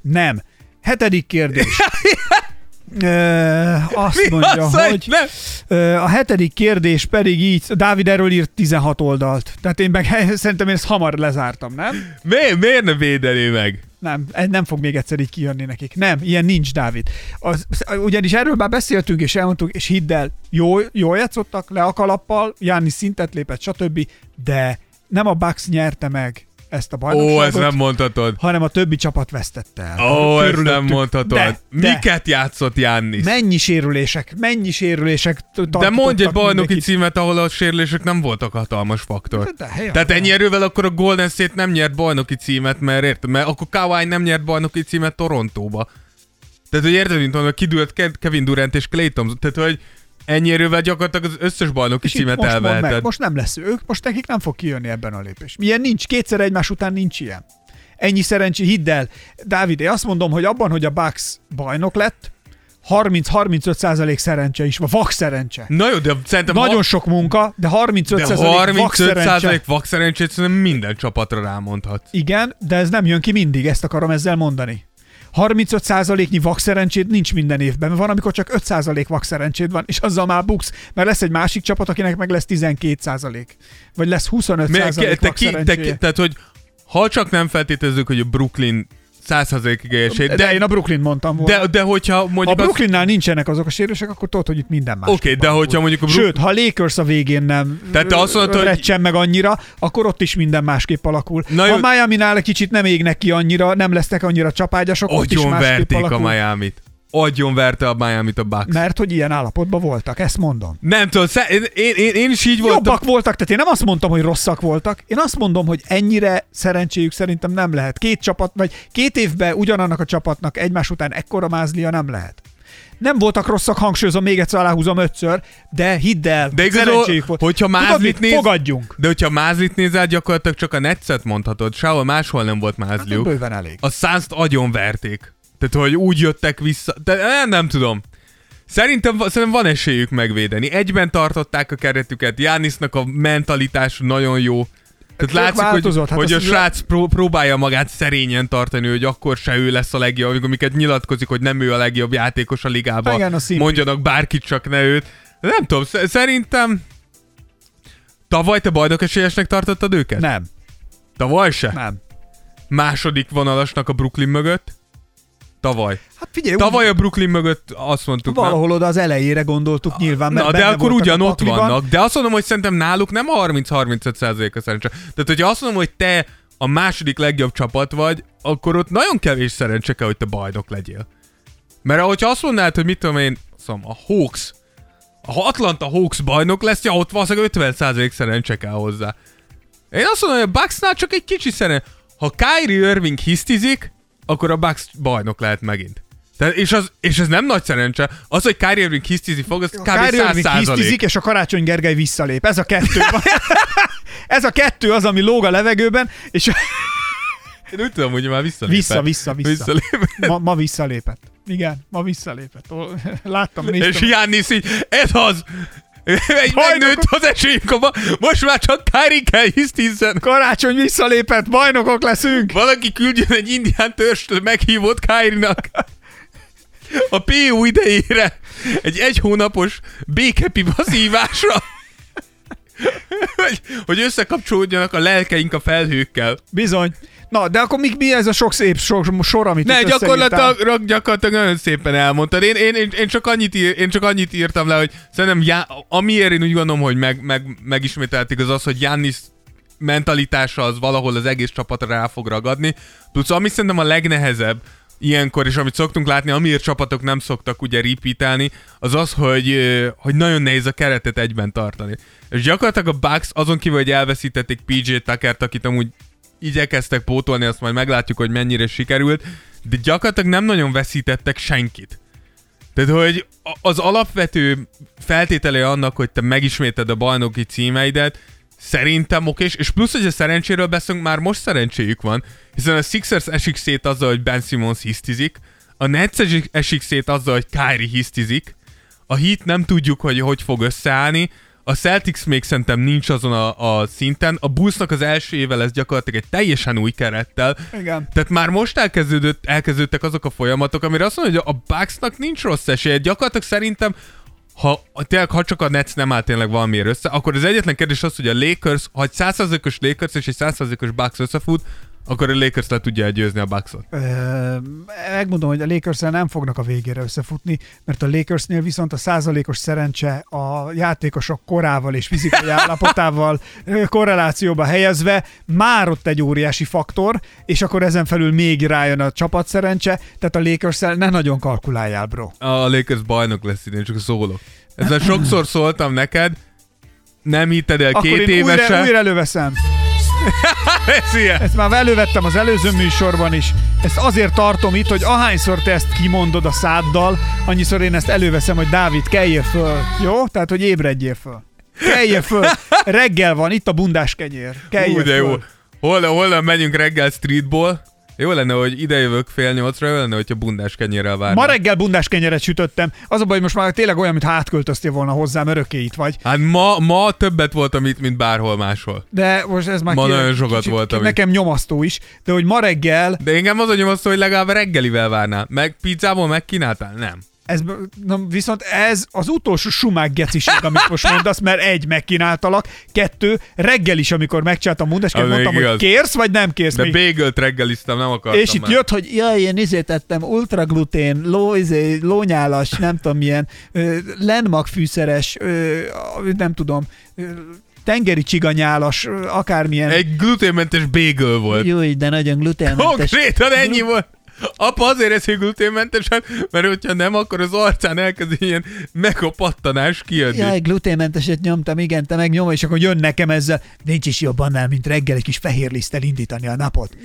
Nem. Hetedik kérdés. Ö, azt Mi mondja, az, hogy Nem. ö, a hetedik kérdés pedig így, Dávid erről írt 16 oldalt. Tehát én meg szerintem én ezt hamar lezártam, nem? Mi, miért ne védené meg? Nem, ez nem fog még egyszer így kijönni nekik. Nem, ilyen nincs, Dávid. Az, ugyanis erről már beszéltünk, és elmondtuk, és hidd el, jól, jól játszottak, le a kalappal, János szintet lépett, stb., de nem a Bucks nyerte meg ezt a bajnokságot, Ó, ezt nem mondhatod. hanem a többi csapat vesztette el. Ó, ezt nem mondhatod. De, de Miket játszott Jannis? Mennyi sérülések, mennyi sérülések De mondj egy bajnoki mindenkit. címet, ahol a sérülések nem voltak hatalmas faktor. De, helyen Tehát ennyi erővel akkor a Golden State nem nyert bajnoki címet, mert érted? Mert akkor Kawhi nem nyert bajnoki címet Torontóba. Tehát, hogy érted, mint mondom, kidőlt Ke- Kevin Durant és Clay Thompson. Tehát, hogy ennyi erővel gyakorlatilag az összes bajnoki És címet most mondd meg, elveheted. most nem lesz ők, most nekik nem fog kijönni ebben a lépés. Ilyen nincs, kétszer egymás után nincs ilyen. Ennyi szerencsé, hidd el. Dávid, én azt mondom, hogy abban, hogy a Bucks bajnok lett, 30-35 százalék szerencse is, vagy vak szerencse. Na jó, de szerintem Nagyon ha, sok munka, de 35 de százalék vak 35 szerencse. százalék vak szerencsét szerintem minden csapatra rámondhat. Igen, de ez nem jön ki mindig, ezt akarom ezzel mondani. 35 százaléknyi vak szerencséd nincs minden évben, van, amikor csak 5 százalék vak szerencséd van, és azzal már buksz, mert lesz egy másik csapat, akinek meg lesz 12 százalék. Vagy lesz 25 Mi- százalék te, ki, te, ki, tehát, hogy ha csak nem feltételezzük, hogy a Brooklyn 100%-ig esély, de, de, én a Brooklyn mondtam volna. de, de hogyha ha mondjuk az- Brooklynnál nincsenek azok a sérülések, akkor tudod, hogy itt minden más. Oké, de hogyha mondjuk a Brook- Sőt, ha a Lakers a végén nem Tehát te azt mondod, hogy- meg annyira, akkor ott is minden másképp alakul. Na ha jó. Miami-nál egy kicsit nem égnek ki annyira, nem lesznek annyira csapágyasok, ott is másképp verték alakul. a Miami-t. Agyon verte a Miami-t a Bucks. Mert hogy ilyen állapotban voltak, ezt mondom. Nem tudom, én, én, én, is így voltam. Jobbak voltak, tehát én nem azt mondtam, hogy rosszak voltak, én azt mondom, hogy ennyire szerencséjük szerintem nem lehet. Két csapat, vagy két évben ugyanannak a csapatnak egymás után ekkora mázlia nem lehet. Nem voltak rosszak, hangsúlyozom, még egyszer aláhúzom ötször, de hidd el, De igazából, szerencséjük volt. hogyha Tudod mázlit mit? néz- Fogadjunk. De hogyha mázlit nézel, gyakorlatilag csak a Netszet mondhatod. Sehol máshol nem volt Hát mázliuk. bőven elég. A suns agyon verték. Tehát, hogy úgy jöttek vissza. De nem, nem tudom. Szerintem, szerintem van esélyük megvédeni. Egyben tartották a keretüket. Jánisznak a mentalitás nagyon jó. Tehát látszik, hogy, hát hogy a srác pró- próbálja magát szerényen tartani, hogy akkor se ő lesz a legjobb, amikor amiket nyilatkozik, hogy nem ő a legjobb játékos a ligában. Igen, a. Mondjanak bárkit, csak ne őt. Nem tudom, sz- szerintem tavaly te bajnok esélyesnek tartottad őket? Nem, Tavaly se? nem. Második vonalasnak a Brooklyn mögött? Tavaly. Hát figyelj, Tavaly a Brooklyn mögött azt mondtuk, nem? valahol oda az elejére gondoltuk nyilván, mert Na, de akkor voltak ugyan a ott pakliban. vannak. De azt mondom, hogy szerintem náluk nem a 30-35 százalék a szerencse. Tehát, hogyha azt mondom, hogy te a második legjobb csapat vagy, akkor ott nagyon kevés szerencse kell, hogy te bajnok legyél. Mert ahogyha azt mondanád, hogy mit tudom én, szóval a Hawks, ha Atlanta Hawks bajnok lesz, ja, ott valószínűleg 50 százalék szerencse kell hozzá. Én azt mondom, hogy a Bucksnál csak egy kicsi szerencse. Ha Kyrie Irving hisztizik, akkor a Bucks bajnok lehet megint. Tehát, és, az, és ez nem nagy szerencse. Az, hogy Kyrie Irving hisztizni fog, az kb. A Kyrie 100 Irving hisztizik, és a Karácsony Gergely visszalép. Ez a kettő. Ez a kettő az, ami lóg a levegőben, és Én úgy tudom, hogy már visszalépett. vissza, vissza, vissza. Visszalépett. Ma, ma visszalépett. Igen, ma visszalépett. Láttam, És néztem. Giannis így, ez az! Egy megnőtt az esélyünk, most már csak Kyrie kell hisztizzen. Karácsony visszalépett, bajnokok leszünk. Valaki küldjön egy indián törst meghívott Kyrie-nak. A PU idejére egy egy hónapos békepi szívásra. hogy, hogy összekapcsolódjanak a lelkeink a felhőkkel. Bizony. Na, de akkor mi, mi ez a sok szép sor, sor amit Ne, itt gyakorlatilag, gyakorlatilag nagyon szépen elmondtad. Én, én, én, én, csak annyit ír, én csak annyit írtam le, hogy szerintem já, amiért én úgy gondolom, hogy meg, meg, megismételték az az, hogy Jannis mentalitása az valahol az egész csapatra rá fog ragadni. Plusz ami szerintem a legnehezebb, ilyenkor, és amit szoktunk látni, amiért csapatok nem szoktak ugye repeatálni, az az, hogy, hogy nagyon nehéz a keretet egyben tartani. És gyakorlatilag a Bucks azon kívül, hogy elveszítették PJ Tuckert, akit amúgy igyekeztek pótolni, azt majd meglátjuk, hogy mennyire sikerült, de gyakorlatilag nem nagyon veszítettek senkit. Tehát, hogy az alapvető feltétele annak, hogy te megisméted a bajnoki címeidet, szerintem okés, és plusz, hogy a szerencséről beszélünk, már most szerencséjük van, hiszen a Sixers esik szét azzal, hogy Ben Simmons hisztizik, a Nets esik szét azzal, hogy Kyrie hisztizik, a Heat nem tudjuk, hogy hogy fog összeállni, a Celtics még szerintem nincs azon a, a szinten, a Bullsnak az első éve lesz gyakorlatilag egy teljesen új kerettel, Igen. tehát már most elkezdődött, elkezdődtek azok a folyamatok, amire azt mondja, hogy a Bucksnak nincs rossz esélye. Gyakorlatilag szerintem ha tényleg, ha csak a Nets nem áll tényleg valamiért össze, akkor az egyetlen kérdés az, hogy a Lakers, ha egy 100%-os Lakers és egy 100%-os Bucks összefut, akkor a Lakers le tudja győzni a Bucksot. Megmondom, hogy a lakers nem fognak a végére összefutni, mert a Lakersnél viszont a százalékos szerencse a játékosok korával és fizikai állapotával korrelációba helyezve már ott egy óriási faktor, és akkor ezen felül még rájön a csapat szerencse, tehát a lakers ne nagyon kalkuláljál, bro. A Lakers bajnok lesz idén, csak szólok. Ezzel sokszor szóltam neked, nem hitted el Akkor két én újra, újra előveszem. Ez ilyen. Ezt már elővettem az előző műsorban is. Ezt azért tartom itt, hogy ahányszor te ezt kimondod a száddal, annyiszor én ezt előveszem, hogy Dávid, keljél föl. Jó? Tehát, hogy ébredjél föl. Keljél föl. Reggel van, itt a bundás kenyér. Keljél Ú, de jó. föl. Hol, hol megyünk reggel streetball? Jó lenne, hogy idejövök fél nyolcra, jó lenne, hogyha bundás kenyérrel várnám. Ma reggel bundás kenyeret sütöttem. Az a baj, hogy most már tényleg olyan, mint átköltöztél volna hozzám, örökké itt vagy. Hát ma, ma többet voltam itt, mint bárhol máshol. De most ez már Ma ki- nagyon sokat kicsit voltam. Nekem nyomasztó is, de hogy ma reggel De engem az a nyomasztó, hogy legalább reggelivel várnál. Meg pizzából megkínáltál? Nem. Ez, na, viszont ez az utolsó sumák geciség, amit most mondasz, mert egy, megkínáltalak, kettő, reggel is, amikor megcsináltam a mundásként, Az mondtam, még hogy igaz. kérsz, vagy nem kérsz De még. bagelt reggeliztem, nem akartam És itt már. jött, hogy jaj, én izét tettem, ultraglutén, ló, izé, lónyálas, nem tudom milyen, lenmagfűszeres, nem tudom, tengeri csiganyálas, akármilyen. Egy gluténmentes bagel volt. Jó, de nagyon gluténmentes. Konkrétan ennyi volt. Apa azért eszik gluténmentesen, mert hogyha nem, akkor az arcán elkezd ilyen megopattanás kijönni. Jaj, gluténmenteset nyomtam, igen, te meg nyomod, és akkor jön nekem ezzel, nincs is jobb annál, mint reggel egy kis fehér liszttel indítani a napot.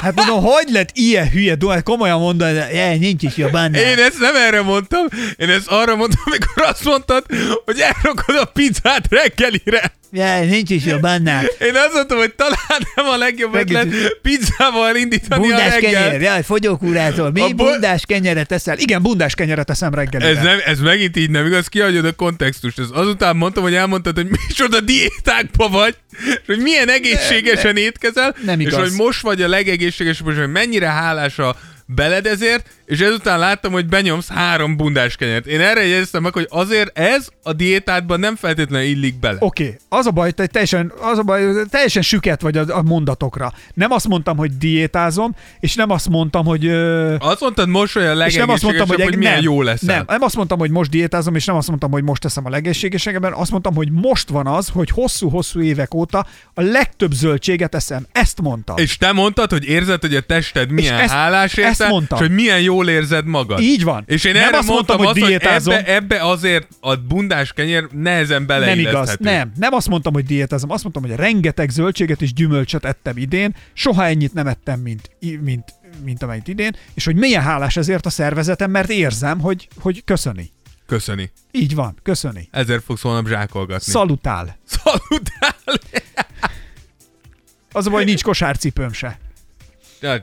Hát mondom, hogy lett ilyen hülye, hát komolyan mondod, jaj, nincs is jobb annál. Én ezt nem erre mondtam, én ezt arra mondtam, amikor azt mondtad, hogy elrakod a pizzát reggelire. Jaj, nincs is jobb annál. Én azt mondtam, hogy talán nem a legjobb Reggel- ötlet pizzával indítani a Bundás kenyér, reggel. jaj, fogyókúrától. Mi A bo- bundás kenyeret teszel? Igen, bundás kenyeret teszem reggelire. Ez, nem, ez megint így nem igaz, kihagyod a kontextust. Ez azután mondtam, hogy elmondtad, hogy micsoda diétákba vagy, és hogy milyen egészségesen étkezel, Nem és igaz. hogy most vagy a legegészségesebb, és hogy mennyire hálás a beled ezért, és ezután láttam, hogy benyomsz három bundás kenyeret. Én erre jegyeztem meg, hogy azért ez a diétádban nem feltétlenül illik bele. Oké, okay. az a baj, te teljesen, az a baj, teljesen süket vagy a, a mondatokra. Nem azt mondtam, hogy diétázom, és nem azt mondtam, hogy... Ö, Azt mondtad most, a és nem azt mondtam, hogy, hogy, milyen nem, jó lesz. Nem, nem azt mondtam, hogy most diétázom, és nem azt mondtam, hogy most teszem a legészségesebben, azt mondtam, hogy most van az, hogy hosszú-hosszú évek óta a legtöbb zöldséget eszem. Ezt mondtam. És te mondtad, hogy érzed, hogy a tested milyen ezt- hálás érte, ezt mondtam. és hogy milyen jól érzed magad. Így van. És én Nem erre azt mondtam, mondtam hogy azt, diétázom. hogy ebbe, ebbe azért a bundás kenyér nehezen nem igaz. beleilleszthető. Nem, nem azt mondtam, hogy diétázom, azt mondtam, hogy rengeteg zöldséget és gyümölcsöt ettem idén, soha ennyit nem ettem, mint, mint, mint amennyit idén, és hogy milyen hálás ezért a szervezetem, mert érzem, hogy, hogy köszöni. Köszöni. Így van, köszöni. Ezért fogsz holnap zsákolgatni. Szalutál. Szalutál! Az a baj, nincs kosárcipőm se.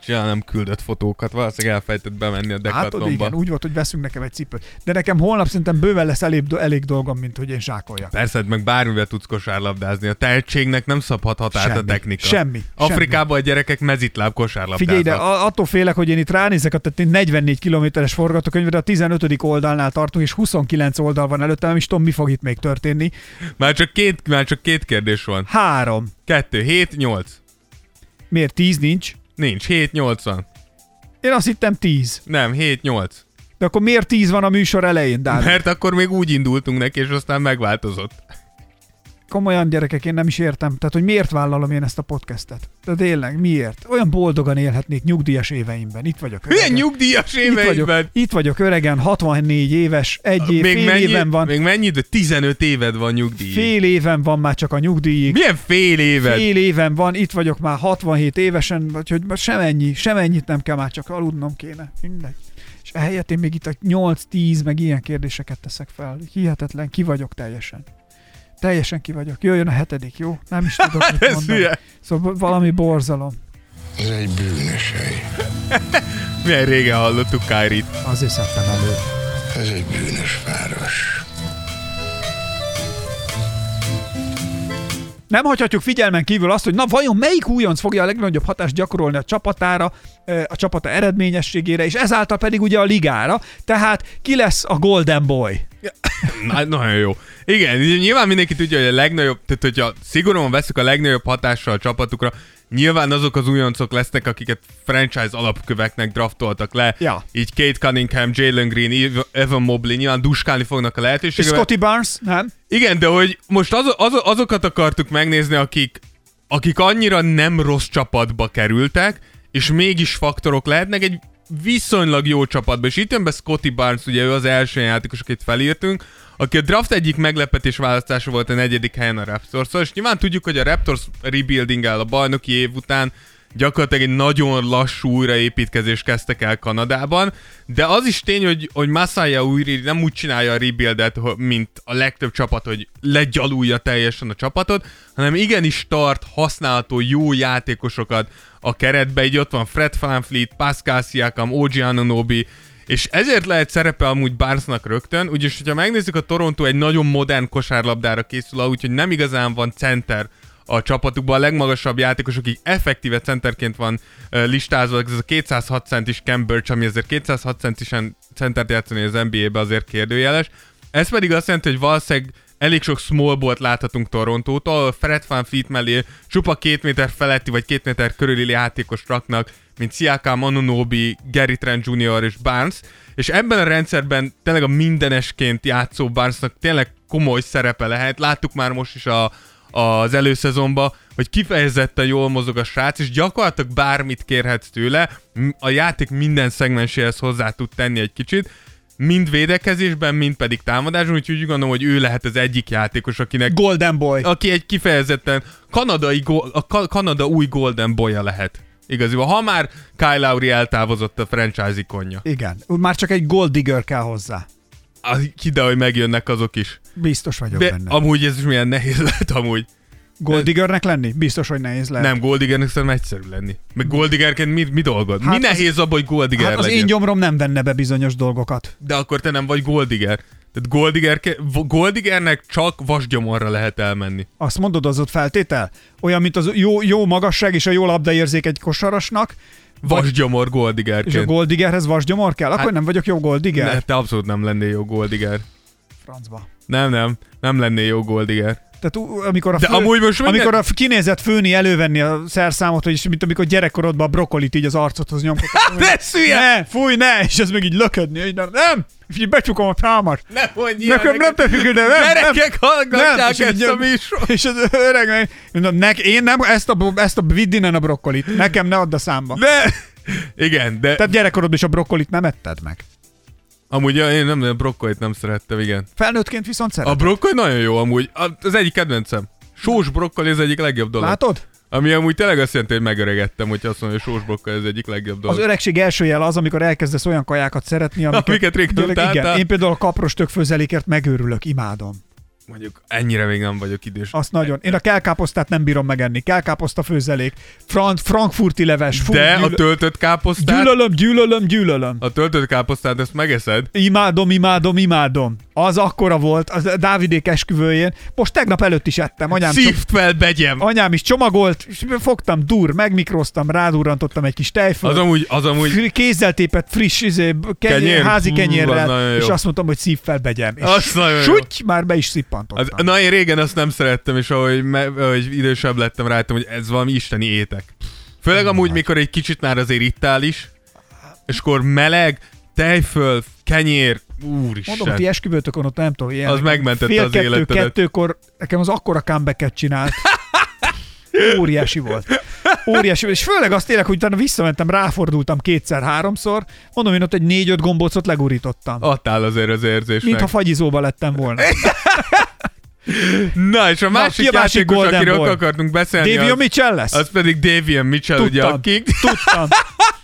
Ja, nem küldött fotókat, valószínűleg elfejtett bemenni a Hát ott igen, Decathlonba. úgy volt, hogy veszünk nekem egy cipőt. De nekem holnap szerintem bőven lesz elég, elég dolgom, mint hogy én zsákoljak. Persze, hát meg bármivel tudsz kosárlabdázni. A tehetségnek nem szabhat határt Semmi, a technika. semmi, Afrikában a gyerekek mezitláb kosárlabdáznak. Figyelj, de a- attól félek, hogy én itt ránézek, én 44 kilométeres forgatókönyvre, a 15. oldalnál tartunk, és 29 oldal van előttem, nem is tudom, mi fog itt még történni. Már csak két, már csak két kérdés van. Három. Kettő, hét, nyolc. Miért 10 nincs? Nincs, hét, nyolc van. Én azt hittem 10. Nem, hét, nyolc. De akkor miért 10 van a műsor elején, Dávid? Mert akkor még úgy indultunk neki, és aztán megváltozott. Komolyan gyerekek, én nem is értem. Tehát, hogy miért vállalom én ezt a podcastet? De tényleg, miért? Olyan boldogan élhetnék nyugdíjas éveimben. Itt vagyok. Milyen öregen. nyugdíjas itt vagyok, itt vagyok öregen, 64 éves, egy év, Még fél mennyi, éven van. még mennyi, de 15 éved van nyugdíj. Fél éven van már csak a nyugdíjig. Milyen fél éved? Fél éven van, itt vagyok már 67 évesen, úgyhogy sem ennyi, sem ennyit nem kell, már csak aludnom kéne. Mindegy. És ehelyett én még itt a 8-10 meg ilyen kérdéseket teszek fel. Hihetetlen, ki vagyok teljesen. Teljesen ki vagyok. Jöjjön a hetedik, jó? Nem is tudok mit Ez mondani. hülye. Szóval valami borzalom. Ez egy bűnös hely. Milyen régen hallottuk Kairit. Azért szedtem elő. Ez egy bűnös város. Nem hagyhatjuk figyelmen kívül azt, hogy na vajon melyik újonc fogja a legnagyobb hatást gyakorolni a csapatára, a csapata eredményességére, és ezáltal pedig ugye a ligára. Tehát ki lesz a Golden Boy? Na, nagyon jó. Igen, nyilván mindenki tudja, hogy a legnagyobb, tehát hogyha szigorúan veszük a legnagyobb hatással a csapatukra, nyilván azok az újoncok lesznek, akiket franchise alapköveknek draftoltak le. Ja. Így Kate Cunningham, Jalen Green, Ev- Evan Mobley nyilván duskálni fognak a És lehetőségben. Scotty Barnes? Nem? Igen, de hogy most az, az, azokat akartuk megnézni, akik, akik annyira nem rossz csapatba kerültek, és mégis faktorok lehetnek egy viszonylag jó csapatba. És itt jön be Scotty Barnes, ugye ő az első játékos, akit felírtunk, aki a draft egyik meglepetés választása volt a negyedik helyen a raptors és nyilván tudjuk, hogy a Raptors rebuilding a bajnoki év után gyakorlatilag egy nagyon lassú újraépítkezést kezdtek el Kanadában, de az is tény, hogy, hogy Masaya Ujiri nem úgy csinálja a rebuildet, mint a legtöbb csapat, hogy legyalulja teljesen a csapatot, hanem igenis tart használható jó játékosokat a keretbe, így ott van Fred VanVleet, Pascal Siakam, OG Anunobi, és ezért lehet szerepe amúgy Barnesnak rögtön, úgyis, hogyha megnézzük, a Toronto egy nagyon modern kosárlabdára készül, úgyhogy nem igazán van center a csapatukban a legmagasabb játékos, akik effektíve centerként van listázva, ez a 206 centis Cam Birch, ami azért 206 centisen centert játszani az NBA-be azért kérdőjeles. Ez pedig azt jelenti, hogy valószínűleg elég sok small ballt láthatunk Torontótól, Fred Van Fleet mellé csupa két méter feletti vagy két méter körüli játékos raknak, mint Siakam, Anunobi, Gary Trent Jr. és Barnes, és ebben a rendszerben tényleg a mindenesként játszó Barnesnak tényleg komoly szerepe lehet. Láttuk már most is a, az előszezonban, hogy kifejezetten jól mozog a srác, és gyakorlatilag bármit kérhetsz tőle, a játék minden szegmenséhez hozzá tud tenni egy kicsit, mind védekezésben, mind pedig támadásban, úgyhogy úgy gondolom, hogy ő lehet az egyik játékos, akinek Golden Boy. aki egy kifejezetten kanadai, go- a Ka- Kanada új Golden Boy-a lehet. Igaziból, ha már Kyle Lowry eltávozott a franchise ikonja. Igen. Már csak egy Gold Digger kell hozzá. Az, ide, hogy megjönnek azok is. Biztos vagyok De benne. amúgy ez is milyen nehéz lehet amúgy. Gold Diggernek lenni? Biztos, hogy nehéz lehet. Nem, Goldigernek szerintem egyszerű lenni. Meg Goldigerként mi, mi dolgod? Hát mi az- nehéz abban, hogy Goldiger Hát az legyen? én gyomrom nem venne be bizonyos dolgokat. De akkor te nem vagy Goldiger. Tehát Goldiger, Goldigernek csak vasgyomorra lehet elmenni. Azt mondod, az ott feltétel? Olyan, mint az jó, jó magasság és a jó labdaérzék egy kosarasnak, Vasgyomor és a Goldigerként. Goldigerhez vasgyomor kell? Akkor Hát- nem vagyok jó Goldiger? Ne, te abszolút nem lennél jó Goldiger. Francba. Nem, nem, nem lennél jó Goldiger. Tehát amikor a, De amúgy most minden- amikor a kinézett főni elővenni a szerszámot, hogy és mint amikor gyerekkorodban a brokkolit így az arcodhoz nyomkodtad. hogy Ne szülje! Ne, fúj, ne! És ez meg így löködni, hogy nem, nem! És így becsukom a támat. Ne mondj Nekem nem te függő, de nem, nem. Gyerekek hallgatják és így ezt a jön- műsort. És az öreg meg, mondom, nek, én nem, ezt a, ezt a vidd innen a brokkolit. Nekem ne add a számba. De... Igen, de Tehát gyerekkorodban is a brokkolit nem etted meg. Amúgy ja, én nem, a brokkolit nem szerettem, igen. Felnőttként viszont A szereted. brokkoli nagyon jó amúgy. A- Az egyik kedvencem. Sós brokkoli az egyik legjobb dolog. Látod? Ami amúgy tényleg azt jelenti, hogy megöregettem, hogyha azt mondja, hogy sós brokkoli az egyik legjobb dolog. Az öregség első jele az, amikor elkezdesz olyan kajákat szeretni, amiket, Amiket rég Tényleg, tudtál, Igen, te? én például a kapros tök főzelékért megőrülök, imádom. Mondjuk ennyire még nem vagyok idős. Azt nagyon. Én a kelkáposztát nem bírom megenni. Kelkáposzta főzelék, Frank, frankfurti leves, fú, De a gyűlö- töltött káposztát, gyűlölöm, gyűlölöm, gyűlölöm. a töltött káposztát ezt megeszed? Imádom, imádom, imádom. Az akkora volt, az Dávidék esküvőjén. Most tegnap előtt is ettem. Anyám, Szívd fel, begyem! anyám is csomagolt, és fogtam, dur, megmikroztam, rádurrantottam egy kis tejföl. Az amúgy, az amúgy, Fri- kézzel tépett friss izé, kenyér, Kenyér? házi kenyérrel, jó. és azt mondtam, hogy szívvel begyem. És Az nagyon jó. Súty, már be is szippantottam. az, na én régen azt nem szerettem, és ahogy, me, ahogy idősebb lettem, rájöttem, hogy ez valami isteni étek. Főleg amúgy, mikor egy kicsit már azért ittál is, és akkor meleg, tejföl, kenyér, úristen. Mondom, ti esküvőtökön ott nem tudom, ilyen. Az megmentette fél az kettő, életedet. kettőkor nekem az akkora comebacket csinált. Óriási volt. Óriási volt. És főleg azt tényleg, hogy utána visszamentem, ráfordultam kétszer-háromszor. Mondom, én ott egy négy-öt gombócot legurítottam. Adtál azért az érzésnek. Mintha fagyizóba lettem volna. Na, és a másik, ki a másik játékos, Golden akiről Boy? akartunk beszélni, Davion az, Mitchell lesz? az pedig Davian Mitchell, ugye a Tudtam. King, Tudtam.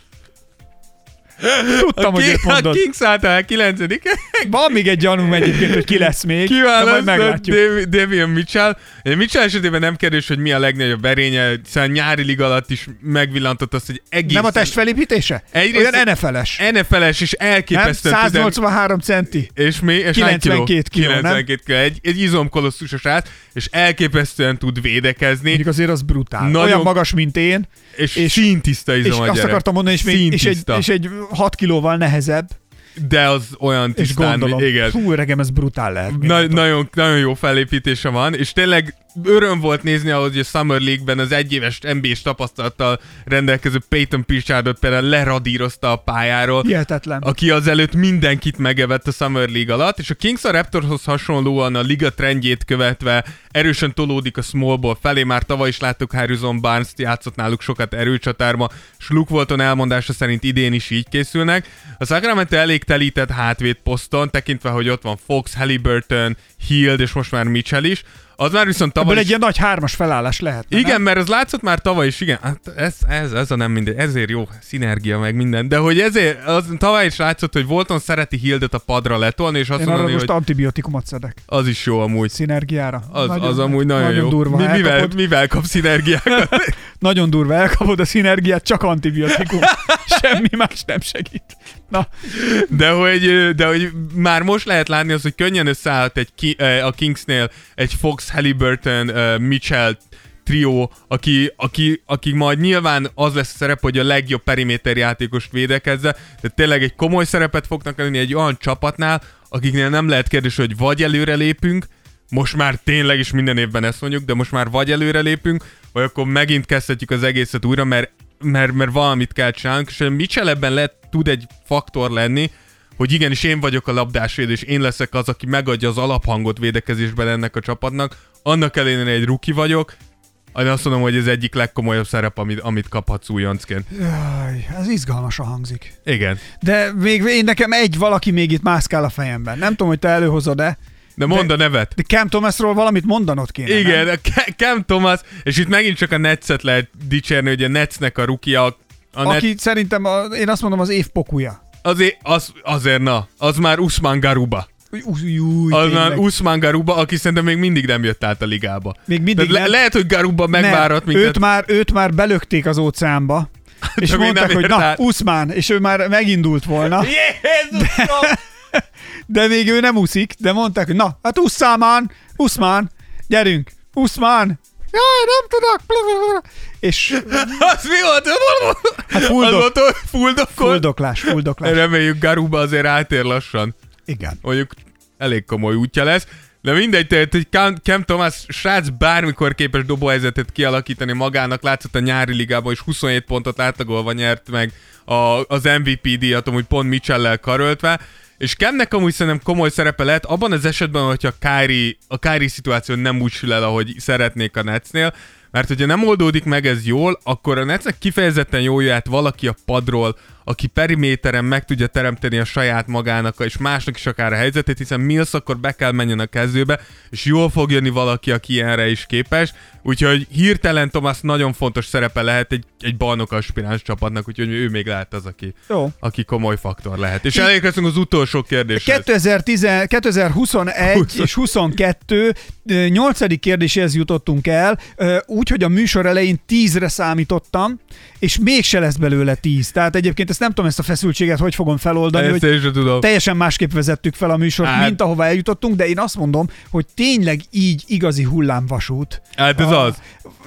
Tudtam, a hogy King, őt a mondod. Kings által 9 Van még egy gyanúm egyébként, hogy ki lesz még. de majd Kiválasztott meglátjuk. Davi- Davian Mitchell. Mitchell esetében nem kérdés, hogy mi a legnagyobb verénye, hiszen nyári lig alatt is megvillantott azt, hogy egész... Nem a testfelépítése? Egyrészt- Olyan NFL-es. NFL-es és tizen- 183 centi. És mi? És hány 92 kiló, nem? 92 kiló. Egy, egy izomkolosszus a srác, és elképesztően tud védekezni, Mondjuk azért az brutál. Nagyon- Olyan magas, mint én, és, és- és színtiszta és izom a azt akartam mondani, és, még, és, egy, és egy 6 kilóval nehezebb, De az olyan és tisztán, gondolom, igen. hú, öregem, ez brutál lehet. Na, nagyon, nagyon jó felépítése van, és tényleg öröm volt nézni, ahogy a Summer League-ben az egyéves NBA-s tapasztalattal rendelkező Peyton Pritchardot például leradírozta a pályáról, Hihetetlen. aki azelőtt mindenkit megevett a Summer League alatt, és a Kings a Raptorshoz hasonlóan a liga trendjét követve erősen tolódik a small ball felé, már tavaly is láttuk Harrison barnes játszott náluk sokat erőcsatárba, és Luke Walton elmondása szerint idén is így készülnek. A Sacramento elég telített hátvéd poszton, tekintve, hogy ott van Fox, Halliburton, Hield és most már Mitchell is. Az már viszont tavaly Ebből is... egy ilyen nagy hármas felállás lehet. Igen, mert az látszott már tavaly is, igen. Hát ez, ez, ez a nem mindegy, ezért jó, szinergia meg minden. De hogy ezért, az tavaly is látszott, hogy Volton szereti Hildet a padra letolni, és azt Én arra mondani, most hogy antibiotikumot szedek. az is jó amúgy. Szinergiára. Az, az amúgy nagyon, nagyon jó. durva. Mi, mivel, elkapod, mivel kap szinergiákat? Nagyon durva, elkapod a szinergiát, csak antibiotikum. Semmi más nem segít. Na, De hogy, de hogy már most lehet látni az, hogy könnyen összeállt egy ki, eh, a Kingsnél egy Fox, Halliburton, eh, Mitchell trió, aki, aki, aki majd nyilván az lesz a szerep, hogy a legjobb periméter játékost védekezze, de tényleg egy komoly szerepet fognak lenni egy olyan csapatnál, akiknél nem lehet kérdés, hogy vagy előre lépünk, most már tényleg is minden évben ezt mondjuk, de most már vagy előre lépünk, vagy akkor megint kezdhetjük az egészet újra, mert, mert, mert valamit kell csinálnunk, és Mitchell ebben lehet, tud egy faktor lenni, hogy igenis én vagyok a labdásvédő, és én leszek az, aki megadja az alaphangot védekezésben ennek a csapatnak. Annak ellenére egy ruki vagyok, én azt mondom, hogy ez egyik legkomolyabb szerep, amit, amit kaphatsz újoncként. jaj, ez izgalmasan hangzik. Igen. De még én nekem egy valaki még itt mászkál a fejemben. Nem tudom, hogy te előhozod-e, De mondd a nevet. de Cam Thomasról valamit mondanod kéne. Igen, Nem? Cam Thomas, és itt megint csak a Netszet lehet dicsérni, hogy a Netsnek a rukia, a Net, Aki szerintem, a, én azt mondom, az év pokuja. Azért, az, azért na, az már Usman Garuba. Új, új, Az már. Usman Garuba, aki szerintem még mindig nem jött át a ligába. Még mindig le- nem. lehet, hogy Garuba megvárat minket. őt már, őt már belökték az óceánba, és Csak mondták, hogy na, át. Uszmán, és ő már megindult volna, Jézusom! de még ő nem úszik, de mondták, hogy na, hát Uszmán, Uszmán, gyerünk, Uszmán, jaj, nem tudok, és Az mi volt? Hát Az fuldok. volt, hogy fuldokolt. fuldoklás, fuldoklás. Reméljük Garuba azért átér lassan. Igen. Mondjuk elég komoly útja lesz. De mindegy, tehát, hogy Cam Thomas srác bármikor képes dobóhelyzetet kialakítani magának, látszott a nyári ligában, és 27 pontot átlagolva nyert meg a, az MVP díjat, amúgy pont Mitchell-lel karöltve, és Kemnek amúgy szerintem komoly szerepe lehet abban az esetben, hogyha Kyrie, a Kyrie szituáció nem úgy sül el, ahogy szeretnék a Netsnél, mert hogyha nem oldódik meg ez jól, akkor a Netsnek kifejezetten jól jöhet valaki a padról, aki periméteren meg tudja teremteni a saját magának, és másnak is akár a helyzetét, hiszen Mills akkor be kell menjen a kezdőbe, és jól fog jönni valaki, aki ilyenre is képes. Úgyhogy hirtelen Thomas nagyon fontos szerepe lehet egy, egy bajnok aspiráns csapatnak, úgyhogy ő még lehet az, aki, Jó. aki komoly faktor lehet. És elérkeztünk az utolsó kérdéshez. 2010, 2021 és 22 ö, nyolcadik kérdéséhez jutottunk el, ö, úgy, hogy a műsor elején 10-re számítottam, és mégse lesz belőle 10. Tehát egyébként ezt nem tudom, ezt a feszültséget hogy fogom feloldani, Ezt hogy tudom. teljesen másképp vezettük fel a műsort, Hát- mint ahova eljutottunk, de én azt mondom, hogy tényleg így igazi hullámvasút. Hát ez A- az.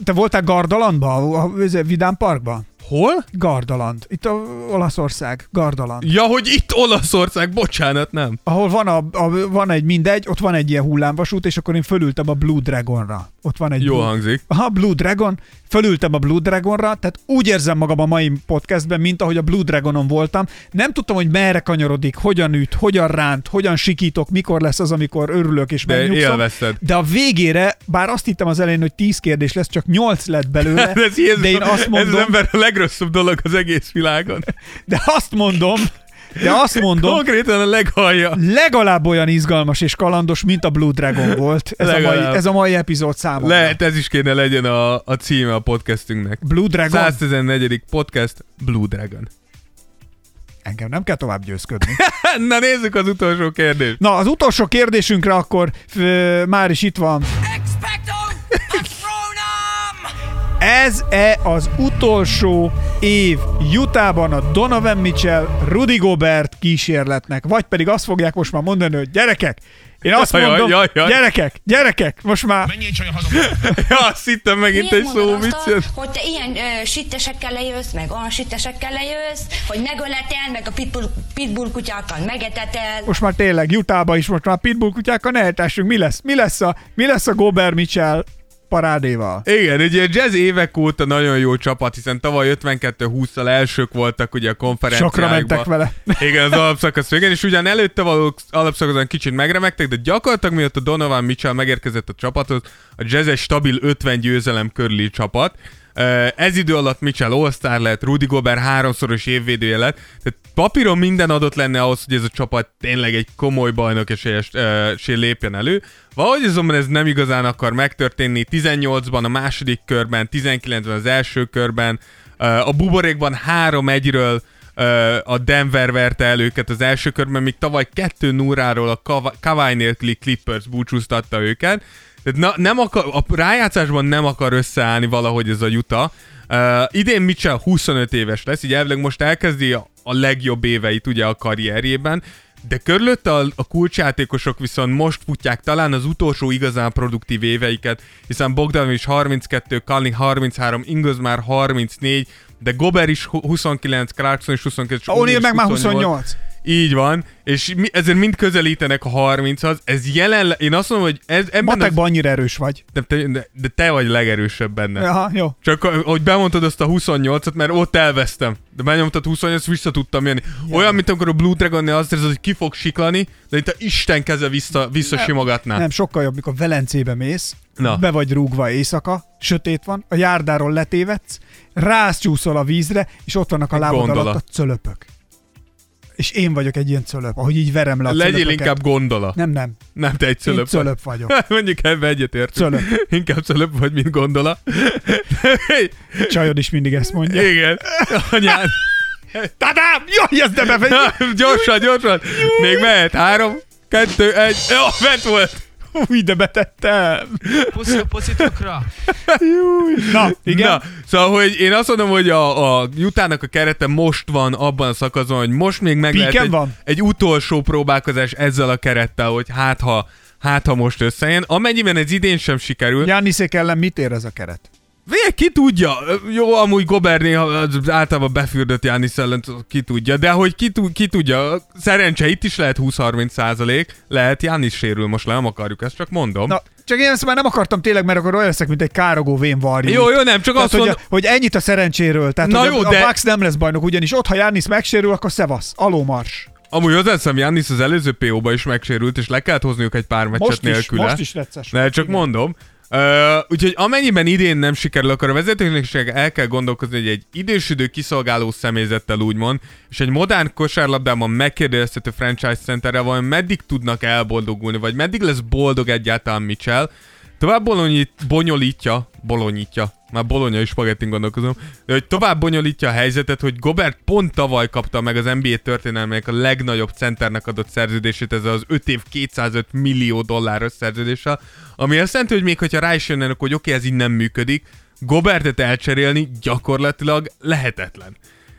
Te voltál Gardalandba, a, Vidám Parkba? Hol? Gardaland. Itt a Olaszország, Gardaland. Ja, hogy itt Olaszország, bocsánat, nem. Ahol van, a, a, van egy mindegy, ott van egy ilyen hullámvasút, és akkor én fölültem a Blue Dragonra. Ott van egy Jó Blue, hangzik. Aha, Blue Dragon, fölültem a Blue Dragonra, tehát úgy érzem magam a mai podcastben, mint ahogy a Blue Dragonon voltam. Nem tudtam, hogy merre kanyarodik, hogyan üt, hogyan ránt, hogyan sikítok, mikor lesz az, amikor örülök és De megnyugszom. De a végére, bár azt hittem az elején, hogy 10 kérdés lesz, csak 8 lett belőle, ez, de én azt ez mondom, az ember a legrosszabb dolog az egész világon. de azt mondom, de azt mondom, Konkrétan a leghallja. legalább olyan izgalmas és kalandos, mint a Blue Dragon volt ez, a mai, ez a mai epizód számomra. Lehet, ez is kéne legyen a, a címe a podcastünknek. Blue Dragon? 114. podcast Blue Dragon. Engem nem kell tovább győzködni. Na nézzük az utolsó kérdést. Na, az utolsó kérdésünkre akkor ö, már is itt van. Ez-e az utolsó év Utahban a Donovan Mitchell, Rudy Gobert kísérletnek? Vagy pedig azt fogják most már mondani, hogy gyerekek, én azt Jaj, mondom, jaj, jaj. gyerekek, gyerekek, most már Ja, azt hittem megint Miért egy szó azt, viccet. hogy te ilyen ö, sittesekkel lejössz, meg olyan sittesekkel lejössz, hogy megöletel, meg a pitbull, pitbull kutyákkal megetetel. most már tényleg Utahba is most már pitbull kutyákkal ne eltessünk. Mi lesz? Mi lesz a, mi lesz a Gobert Mitchell parádéval? Igen, ugye a Jazz évek óta nagyon jó csapat, hiszen tavaly 52-20-szal elsők voltak ugye a konferenciákban. Sokra mentek vele. Igen, az alapszakasz végén, és ugyan előtte való alapszakaszon kicsit megremegtek, de gyakorlatilag miatt a Donovan Mitchell megérkezett a csapathoz, a Jazz egy stabil 50 győzelem körüli csapat. Ez idő alatt Mitchell all lett, Rudy Gobert háromszoros évvédője lett, tehát papíron minden adott lenne ahhoz, hogy ez a csapat tényleg egy komoly bajnok esélyes lépjen elő. Valahogy azonban ez nem igazán akar megtörténni. 18-ban a második körben, 19-ben az első körben, a buborékban 3-1-ről ö, a Denver verte el őket az első körben, míg tavaly 2 0 a Kawhi nélküli Clippers búcsúztatta őket. Tehát na, nem akar, a rájátszásban nem akar összeállni valahogy ez a Utah. Uh, idén Mitchell 25 éves lesz, így elvileg most elkezdi a, a legjobb éveit ugye a karrierjében, de körülötte a, a kulcsjátékosok viszont most futják talán az utolsó igazán produktív éveiket, hiszen Bogdanovics 32, Kalin 33, Ingles már 34, de Gober is hu- 29, Clarkson is 29, és O'Neal is meg már 28. Így van, és mi, ezért mind közelítenek a 30-hoz. Ez jelen, én azt mondom, hogy ez, ebben Matekban annyira erős vagy. de, te, de, de te vagy legerősebb benne. Aha, jó. Csak hogy bemondtad azt a 28-at, mert ott elvesztem. De benyomtad 28 vissza tudtam jönni. Olyan, mint amikor a Blue dragon azt érzed, hogy ki fog siklani, de itt a Isten keze vissza, visszasimogatná. Nem, sokkal jobb, mikor Velencébe mész, Na. be vagy rúgva éjszaka, sötét van, a járdáról letévedsz, rászcsúszol a vízre, és ott vannak a lábad Gondola. alatt a cölöpök. És én vagyok egy ilyen cölöp, ahogy így verem le a Legyél inkább gondola. Nem, nem. Nem, te egy Én cölöp. cölöp vagyok. Mondjuk ebbe egyetért. Cölöp. Inkább cölöp vagy, mint gondola. Csajod is mindig ezt mondja. Igen. Anyád. Tadám! Jaj, ez de bevegy! gyorsan, gyorsan. Még mehet. Három, kettő, egy. Jó, bent volt. Új, de betettem! Puszi a! Na, igen. Na, szóval, hogy én azt mondom, hogy a, a Jutának a kerete most van abban a szakaszon, hogy most még meg lehet egy, van? egy utolsó próbálkozás ezzel a kerettel, hogy hát ha, hát ha most összejön. Amennyiben ez idén sem sikerül, Jániszék ellen mit ér ez a keret? Végül ki tudja, jó, amúgy Gobert néha az általában befürdött Jánisz ellen, ki tudja, de hogy ki, ki tudja, szerencse itt is lehet 20-30 százalék, lehet Jánisz sérül, most le nem akarjuk, ezt csak mondom. Na, csak én ezt már nem akartam tényleg, mert akkor olyan leszek, mint egy károgó vén varjú. Jó, jó, nem, csak Tehát, azt hogy, mondom, hogy ennyit a szerencséről. Tehát, Na hogy jó, a, de- a Bucks nem lesz bajnok, ugyanis ott, ha Jánisz megsérül, akkor szevasz. Aló mars. amúgy hozzáteszem, Jánisz az előző PO-ba is megsérült, és le kellett hozniuk egy pár meccset Most is, most is necces. Ne, csak igen. mondom. Uh, úgyhogy amennyiben idén nem sikerül, akkor a vezetőség el kell gondolkozni, hogy egy idősödő kiszolgáló személyzettel úgymond, és egy modern kosárlabdában megkérdezhető franchise centerrel vajon meddig tudnak elboldogulni, vagy meddig lesz boldog egyáltalán Mitchell. Tovább bolonyít, bonyolítja, bolonyítja, már bolonya is spagettin gondolkozom, hogy tovább bonyolítja a helyzetet, hogy Gobert pont tavaly kapta meg az NBA történelmének a legnagyobb centernek adott szerződését, ez az 5 év 205 millió dolláros szerződéssel, ami azt jelenti, hogy még hogyha rá is jönnek, hogy oké, ez így nem működik, Gobertet elcserélni gyakorlatilag lehetetlen.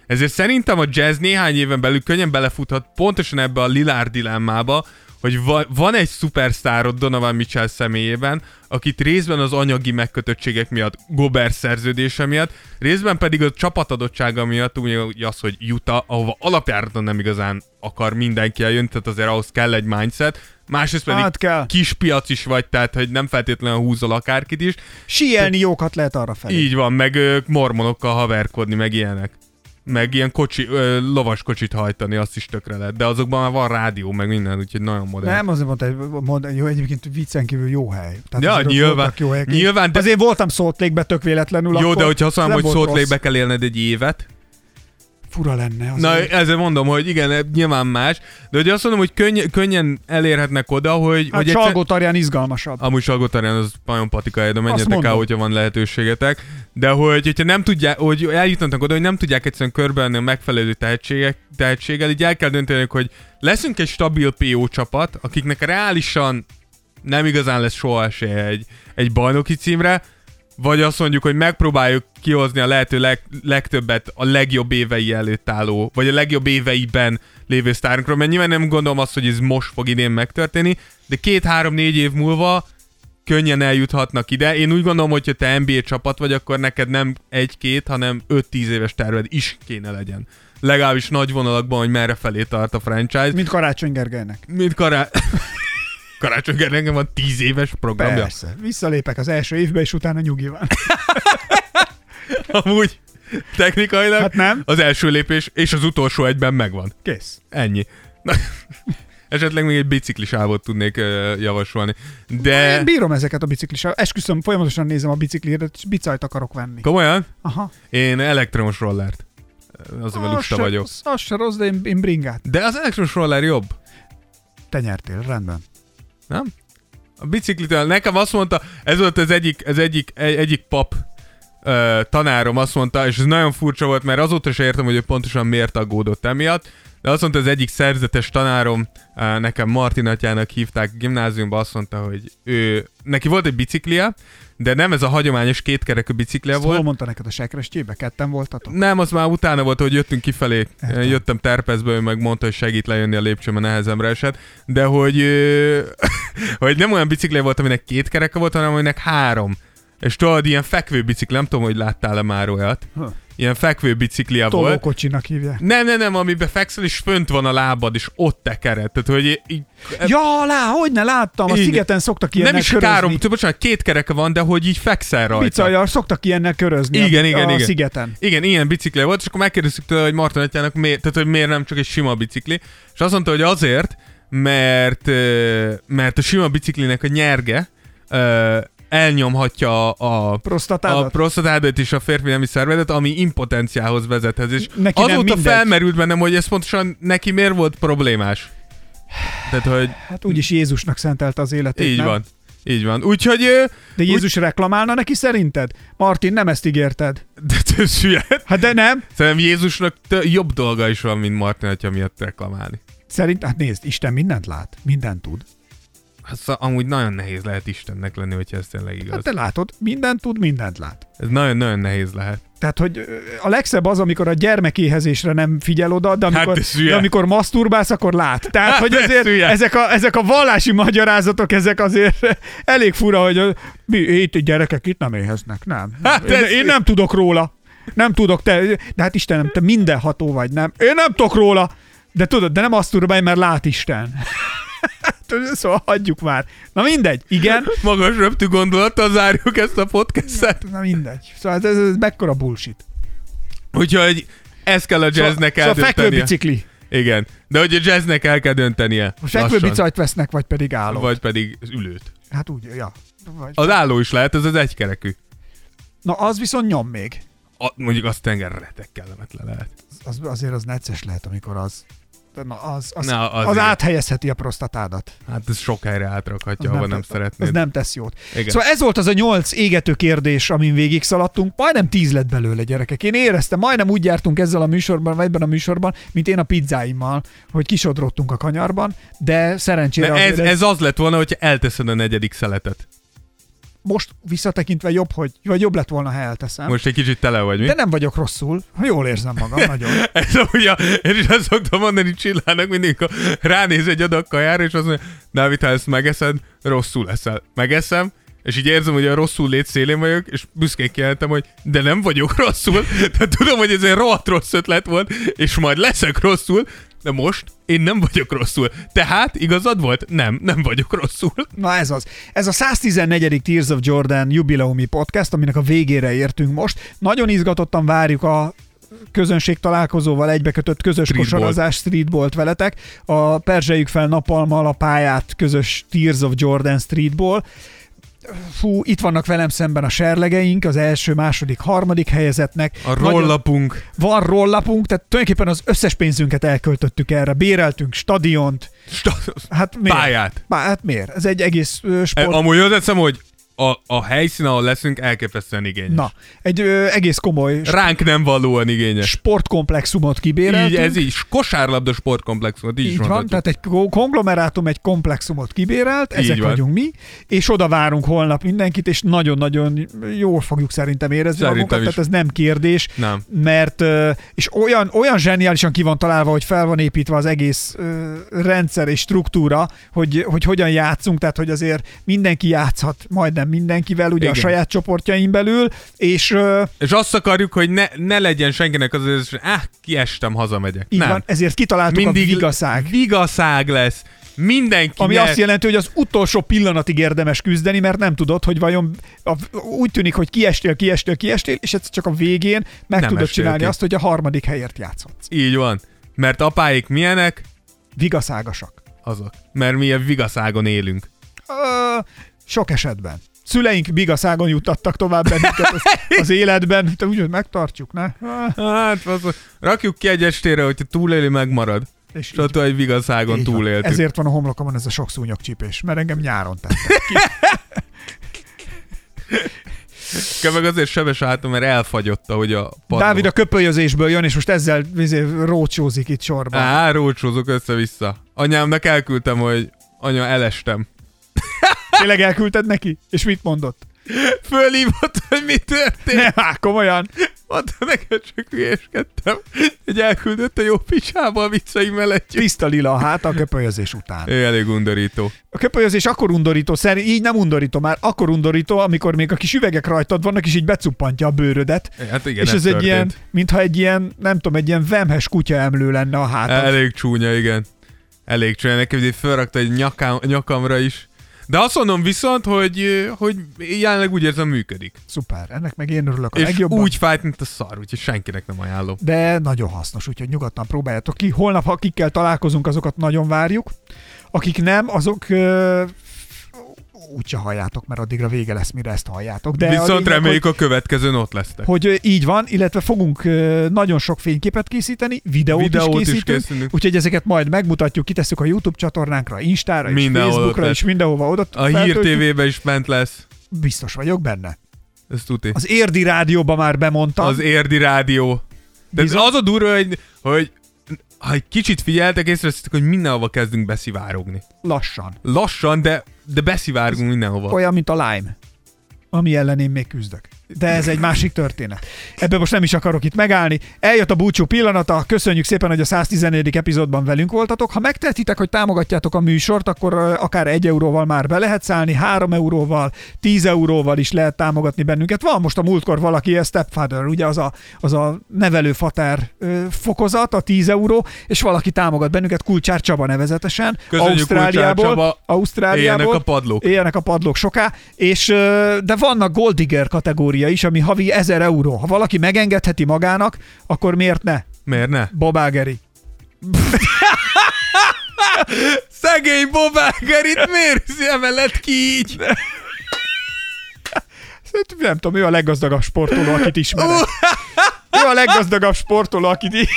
Ezért szerintem a jazz néhány éven belül könnyen belefuthat pontosan ebbe a Lillard dilemmába, hogy va- van egy szupersztárod Donovan Mitchell személyében, akit részben az anyagi megkötöttségek miatt, Gobert szerződése miatt, részben pedig a csapatadottsága miatt, úgy az, hogy Utah, ahova alapjáraton nem igazán akar mindenki eljönni, tehát azért ahhoz kell egy mindset, másrészt pedig Hát kell. kis piac is vagy, tehát hogy nem feltétlenül húzol akárkit is. Sielni jókat lehet arra felé. Így van, meg mormonokkal haverkodni, meg ilyenek. Meg ilyen kocsi, ö, lovas kocsit hajtani, azt is tökre lehet. De azokban már van rádió, meg minden, úgyhogy nagyon modern. Nem, azért mondta, hogy mond, jó, egyébként viccen kívül jó hely. Tehát Ja, nyilván- Jó helyek. nyilván, de- Azért voltam Salt Lake-be tök véletlenül. Jó, akkor de hogyha azt mondom, hogy rossz. kell élned egy évet, Fura lenne. Na, Azért. ezért mondom, hogy igen, nyilván más, de hogy azt mondom, hogy könny- könnyen elérhetnek oda, hogy... Hát hogy egyszer- Salgótarján izgalmasabb. Amúgy Salgótarján az nagyon patikai, de menjetek el, hogyha van lehetőségetek. De hogy, hogyha nem tudják, hogy eljutnak oda, hogy nem tudják egyszerűen körbevenni a megfelelő tehetségek, tehetséggel, így el kell dönteni, hogy leszünk egy stabil PO csapat, akiknek reálisan nem igazán lesz soha esélye egy, egy bajnoki címre, vagy azt mondjuk, hogy megpróbáljuk kihozni a lehető leg, legtöbbet a legjobb évei előtt álló, vagy a legjobb éveiben lévő sztárunkról, mert nyilván nem gondolom azt, hogy ez most fog idén megtörténni, de két-három-négy év múlva könnyen eljuthatnak ide. Én úgy gondolom, hogy ha te NBA csapat vagy, akkor neked nem egy-két, hanem 5-10 éves terved is kéne legyen. Legalábbis nagy vonalakban, hogy merre felé tart a franchise. Mint Karácsony Gergelynek. Mint kará... Karácsony Gergelynek van 10 éves programja. Persze. Visszalépek az első évbe, és utána nyugi van. Amúgy technikailag Hát nem. az első lépés és az utolsó egyben megvan. Kész. Ennyi. Na, esetleg még egy biciklisávot tudnék ö, javasolni. De... Én bírom ezeket a biciklis. Esküszöm, folyamatosan nézem a biciklidet, és bicajt akarok venni. Komolyan? Aha. Én elektromos rollert. Azért mert lusta vagyok. Az, az se rossz, de én, én bringát. De az elektromos roller jobb. Te nyertél, rendben. Nem? A biciklitől nekem azt mondta, ez volt az egyik, az egyik, egy, egyik pap ö, tanárom azt mondta, és ez nagyon furcsa volt, mert azóta sem értem, hogy ő pontosan miért aggódott emiatt, de azt mondta az egyik szerzetes tanárom, ö, nekem Martin atyának hívták gimnáziumban, azt mondta, hogy ő, neki volt egy biciklia, de nem ez a hagyományos kétkerekű biciklia Ezt volt, hol mondta neked a sekrestébe? Ketten voltatok? nem, az már utána volt, hogy jöttünk kifelé. Értem. Jöttem terpezbe, ő meg mondta, hogy segít lejönni a lépcsőn, mert nehezemre esett. De hogy, hogy nem olyan bicikli volt, aminek két kereke volt, hanem aminek három. És tudod, ilyen fekvő bicikli, nem tudom, hogy láttál-e már olyat. Ha. Ilyen fekvő biciklia volt. Tolókocsinak hívják. Nem, nem, nem, amiben fekszel, és fönt van a lábad, és ott tekered. Tehát, hogy így, Ja, lá, hogy ne láttam, a Igen. szigeten szoktak ilyennel nem is körözni. három, bocsánat, két kereke van, de hogy így fekszel rajta. Bicajjal szoktak ilyennel körözni Igen, a, igen, a igen. szigeten. Igen, ilyen bicikli volt, és akkor megkérdeztük tőle, hogy Martin atyának miért, tehát, hogy miért nem csak egy sima bicikli, és azt mondta, hogy azért, mert, mert a sima biciklinek a nyerge elnyomhatja a, a Prostatádat? a prostatádat és a férfi nemi szervedet, ami impotenciához vezethez. És Neki azóta felmerült bennem, hogy ez pontosan neki miért volt problémás. Tehát, hogy Hát úgyis Jézusnak szentelte az életét, így nem? van. Így van. Úgyhogy... De Jézus reklamálna neki szerinted? Martin, nem ezt ígérted. De te hülye. Hát de nem. Szerintem Jézusnak jobb dolga is van, mint Martin atya miatt reklamálni. Szerint, hát nézd, Isten mindent lát, mindent tud. Hát szóval amúgy nagyon nehéz lehet Istennek lenni, hogyha ez tényleg igaz. Hát te látod, mindent tud, mindent lát. Ez nagyon-nagyon nehéz lehet. Tehát, hogy a legszebb az, amikor a gyermekéhezésre nem figyel oda, de amikor, Hát ez hülye. de amikor maszturbálsz, akkor lát. Tehát, Hát hogy hülye. ezek a, ezek a vallási magyarázatok, ezek azért elég fura, hogy mi, itt gyerekek itt nem éheznek, nem. Hát én, én nem tudok róla. Nem tudok, te, de hát Istenem, te mindenható vagy, nem? Én nem tudok róla. De tudod, de nem masturbálj, mert lát Isten. Szóval hagyjuk már. Na mindegy, igen. Magas röptű gondolattal zárjuk ezt a podcastet. Na mindegy. Szóval ez, ez mekkora bullshit. Úgyhogy ez kell a jazznek szóval, szóval eldöntenie. fekvőbicikli. Igen. De hogy a jazznek el kell döntenie. A fekvőbicajt vesznek, vagy pedig álló. Vagy pedig ülőt. Hát úgy, ja. Vagy... Az álló is lehet, ez az egykerekű. Na az viszont nyom még. A, mondjuk az tenger retek kellemetlen lehet. Az, azért az necces lehet, amikor az... Na, az, az, Na, az, azért. áthelyezheti a prostatádat. Hát ez sok helyre átrakhatja, Az ahol nem te- szeretnéd. Az nem tesz jót. Igen. Szóval ez volt az a nyolc égető kérdés, amin végig szaladtunk. Majdnem tíz lett belőle, gyerekek. Én éreztem, majdnem úgy jártunk ezzel a műsorban, vagy ebben a műsorban, mint én a pizzáimmal, hogy kisodrottunk a kanyarban, de szerencsére De azért ez, ez az lett volna, hogyha elteszed a negyedik szeletet. Most visszatekintve jobb, hogy, vagy jobb lett volna, ha elteszem. Most egy kicsit tele vagy, mi? De nem vagyok rosszul, jól érzem magam, nagyon. Ez ugye, én is azt szoktam mondani Csillának mindig, ha ránéz egy adag kajára, és azt mondja, Dávid, ha ezt megeszed, rosszul leszel. Megeszem, és így érzem, hogy a rosszul lét szélén vagyok, és büszkén kijelentem, hogy de nem vagyok rosszul, de tudom, hogy ez egy rohadt rossz ötlet volt, és majd leszek rosszul, de most én nem vagyok rosszul. Tehát igazad volt? Nem, nem vagyok rosszul. Na ez az. Ez a 114. Tears of Jordan jubileumi podcast, aminek a végére értünk most. Nagyon izgatottan várjuk a közönség találkozóval egybekötött közös Streetball. kosarazás streetballt veletek. A Perzseljük fel nappalmal a pályát közös Tears of Jordan streetball. Fú, itt vannak velem szemben a serlegeink, az első, második, harmadik helyezetnek. A Nagyon- rollapunk. Van rollapunk, tehát tulajdonképpen az összes pénzünket elköltöttük erre. Béreltünk stadiont. Hát miért? Pályát. Bá, hát miért? Ez egy egész ö, E, sport... amúgy hozzáteszem, hogy a, a helyszín, ahol leszünk, elképesztően igényes. Na, egy ö, egész komoly Ránk nem valóan igényes. sportkomplexumot kibéreltünk. Így, ez így. Kosárlabda sportkomplexumot, így, Így van, mondhatjuk. tehát egy ko- konglomerátum egy komplexumot kibérelt, Így ezek van. vagyunk mi, és oda várunk holnap mindenkit, és nagyon-nagyon jól fogjuk szerintem érezni Szerintem magunkat, is. tehát ez nem kérdés, Nem. mert és olyan, olyan zseniálisan ki van találva, hogy fel van építve az egész rendszer és struktúra, hogy, hogy hogyan játszunk, tehát hogy azért mindenki játszhat majdnem mindenkivel, ugye Igen. a saját csoportjain belül, és És azt akarjuk, hogy ne, ne legyen senkinek az érzés, hogy áh, kiestem, hazamegyek. így nem. van, ezért kitaláltuk Mindig a vigaszág. Vigaszág lesz. Mindenki Ami azt jelenti, hogy az utolsó pillanatig érdemes küzdeni, mert nem tudod, hogy vajon a, úgy tűnik, hogy kiestél, kiestél, kiestél, és ez csak a végén meg Nem tudod csinálni ki. azt, hogy a harmadik helyért játszhatsz. Így van. Mert apáik milyenek? Vigaszágasak. Azok. Mert mi a vigaszágon élünk. Ö, sok esetben. Szüleink bigaszágon juttattak tovább bennünket az, az életben. Te úgy, hogy megtartjuk, ne? Hát, az, rakjuk ki egy estére, hogyha túléli, megmarad. És ott egy vigaszágon van. túléltük. Ezért van a homlokomon ez a sok szúnyogcsípés, mert engem nyáron tett. Kell meg azért sebes álltam, mert elfagyott, ahogy a padló. Dávid a köpölyözésből jön, és most ezzel izé, rócsózik itt sorban. Á, rócsózok össze-vissza. Anyámnak elküldtem, hogy anya, elestem. Tényleg elküldted neki? És mit mondott? Fölhívott, hogy mi történt. Ne, hát komolyan. Mondta neked csak hülyeskedtem, hogy elküldött a jó picsába a viccei mellett. Tiszta lila a hát a köpölyözés után. Ő elég undorító. A köpölyözés akkor undorító, szerint így nem undorító már, akkor undorító, amikor még a kis üvegek rajtad vannak, és így becuppantja a bőrödet. Hát igen, és ez, egy történt. ilyen, mintha egy ilyen, nem tudom, egy ilyen vemhes kutya emlő lenne a hátad. Elég csúnya, igen. Elég csúnya. Nekem így felrakta egy nyakám, nyakamra is. De azt mondom viszont, hogy, hogy jelenleg úgy érzem működik. Szuper, ennek meg én örülök a És legjobban. úgy fájt, mint a szar, úgyhogy senkinek nem ajánlom. de nagyon hasznos, úgyhogy nyugodtan próbáljátok ki. Holnap, akikkel találkozunk, azokat nagyon várjuk. Akik nem, azok úgyse halljátok, mert addigra vége lesz, mire ezt halljátok. De De a Viszont lényeg, reméljük a következőn ott lesztek. hogy, hogy így van, illetve fogunk nagyon sok fényképet készíteni, videót, Videót is is készítünk, készítünk. úgyhogy ezeket majd megmutatjuk, kitesszük a YouTube csatornánkra, Instára, és Mindenhol ott Facebookra, és mindenhova oda A Hír. TV-be is ment lesz. Biztos vagyok benne. Ez tuti. Az Érdi Rádióba már bemondtam. Az Érdi Rádió. De Bizony. az a durva, hogy, hogy ha egy kicsit figyeltek, észrevesztek, hogy mindenhova kezdünk beszivárogni. Lassan. Lassan, de, de beszivárgunk mindenhova. Olyan, mint a Lime, ami ellen én még küzdök. De ez egy másik történet. Ebben most nem is akarok itt megállni. Eljött a búcsú pillanata, köszönjük szépen, hogy a 114. epizódban velünk voltatok. Ha megtehetitek, hogy támogatjátok a műsort, akkor akár egy euróval már be lehet szállni, három euróval, 10 euróval is lehet támogatni bennünket. Van most a múltkor valaki, a Stepfather, ugye az a, az a nevelőfater fokozat, a 10 euró, és valaki támogat bennünket, Kulcsár Csaba nevezetesen, Köszönjük, Ausztráliából, Kulcsár Csaba. Ausztráliából. Éljenek a padlók. Éljenek a padlók soká, és de vannak Goldigger kategória is, ami havi 1000 euró. Ha valaki megengedheti magának, akkor miért ne? Miért ne? Bobágeri. Szegény Bobágerit miért viszi emellett ki így? Nem tudom, ő a leggazdagabb sportoló, akit ismerek. Ő a leggazdagabb sportoló, akit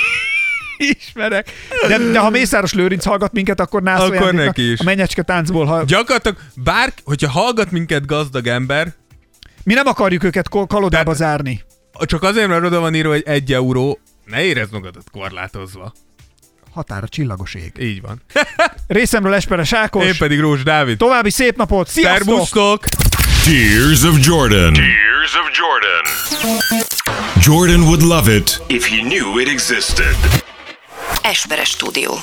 ismerek. De, de ha Mészáros Lőrinc hallgat minket, akkor nász Akkor neki is. A mennyecske táncból, ha... Gyakorlatilag bár, hogyha hallgat minket gazdag ember, Mi nem akarjuk őket kalodába zárni. csak azért, mert oda van írva, hogy egy euró, ne érezd magadat korlátozva. Határa csillagos ég. Így van. Részemről Esperes Ákos. Én pedig Rós Dávid. További szép napot. Sziasztok! Szerbusztok! Tears of Jordan. Tears of Jordan. Jordan would love it If he knew it existed. Esperes stúdió.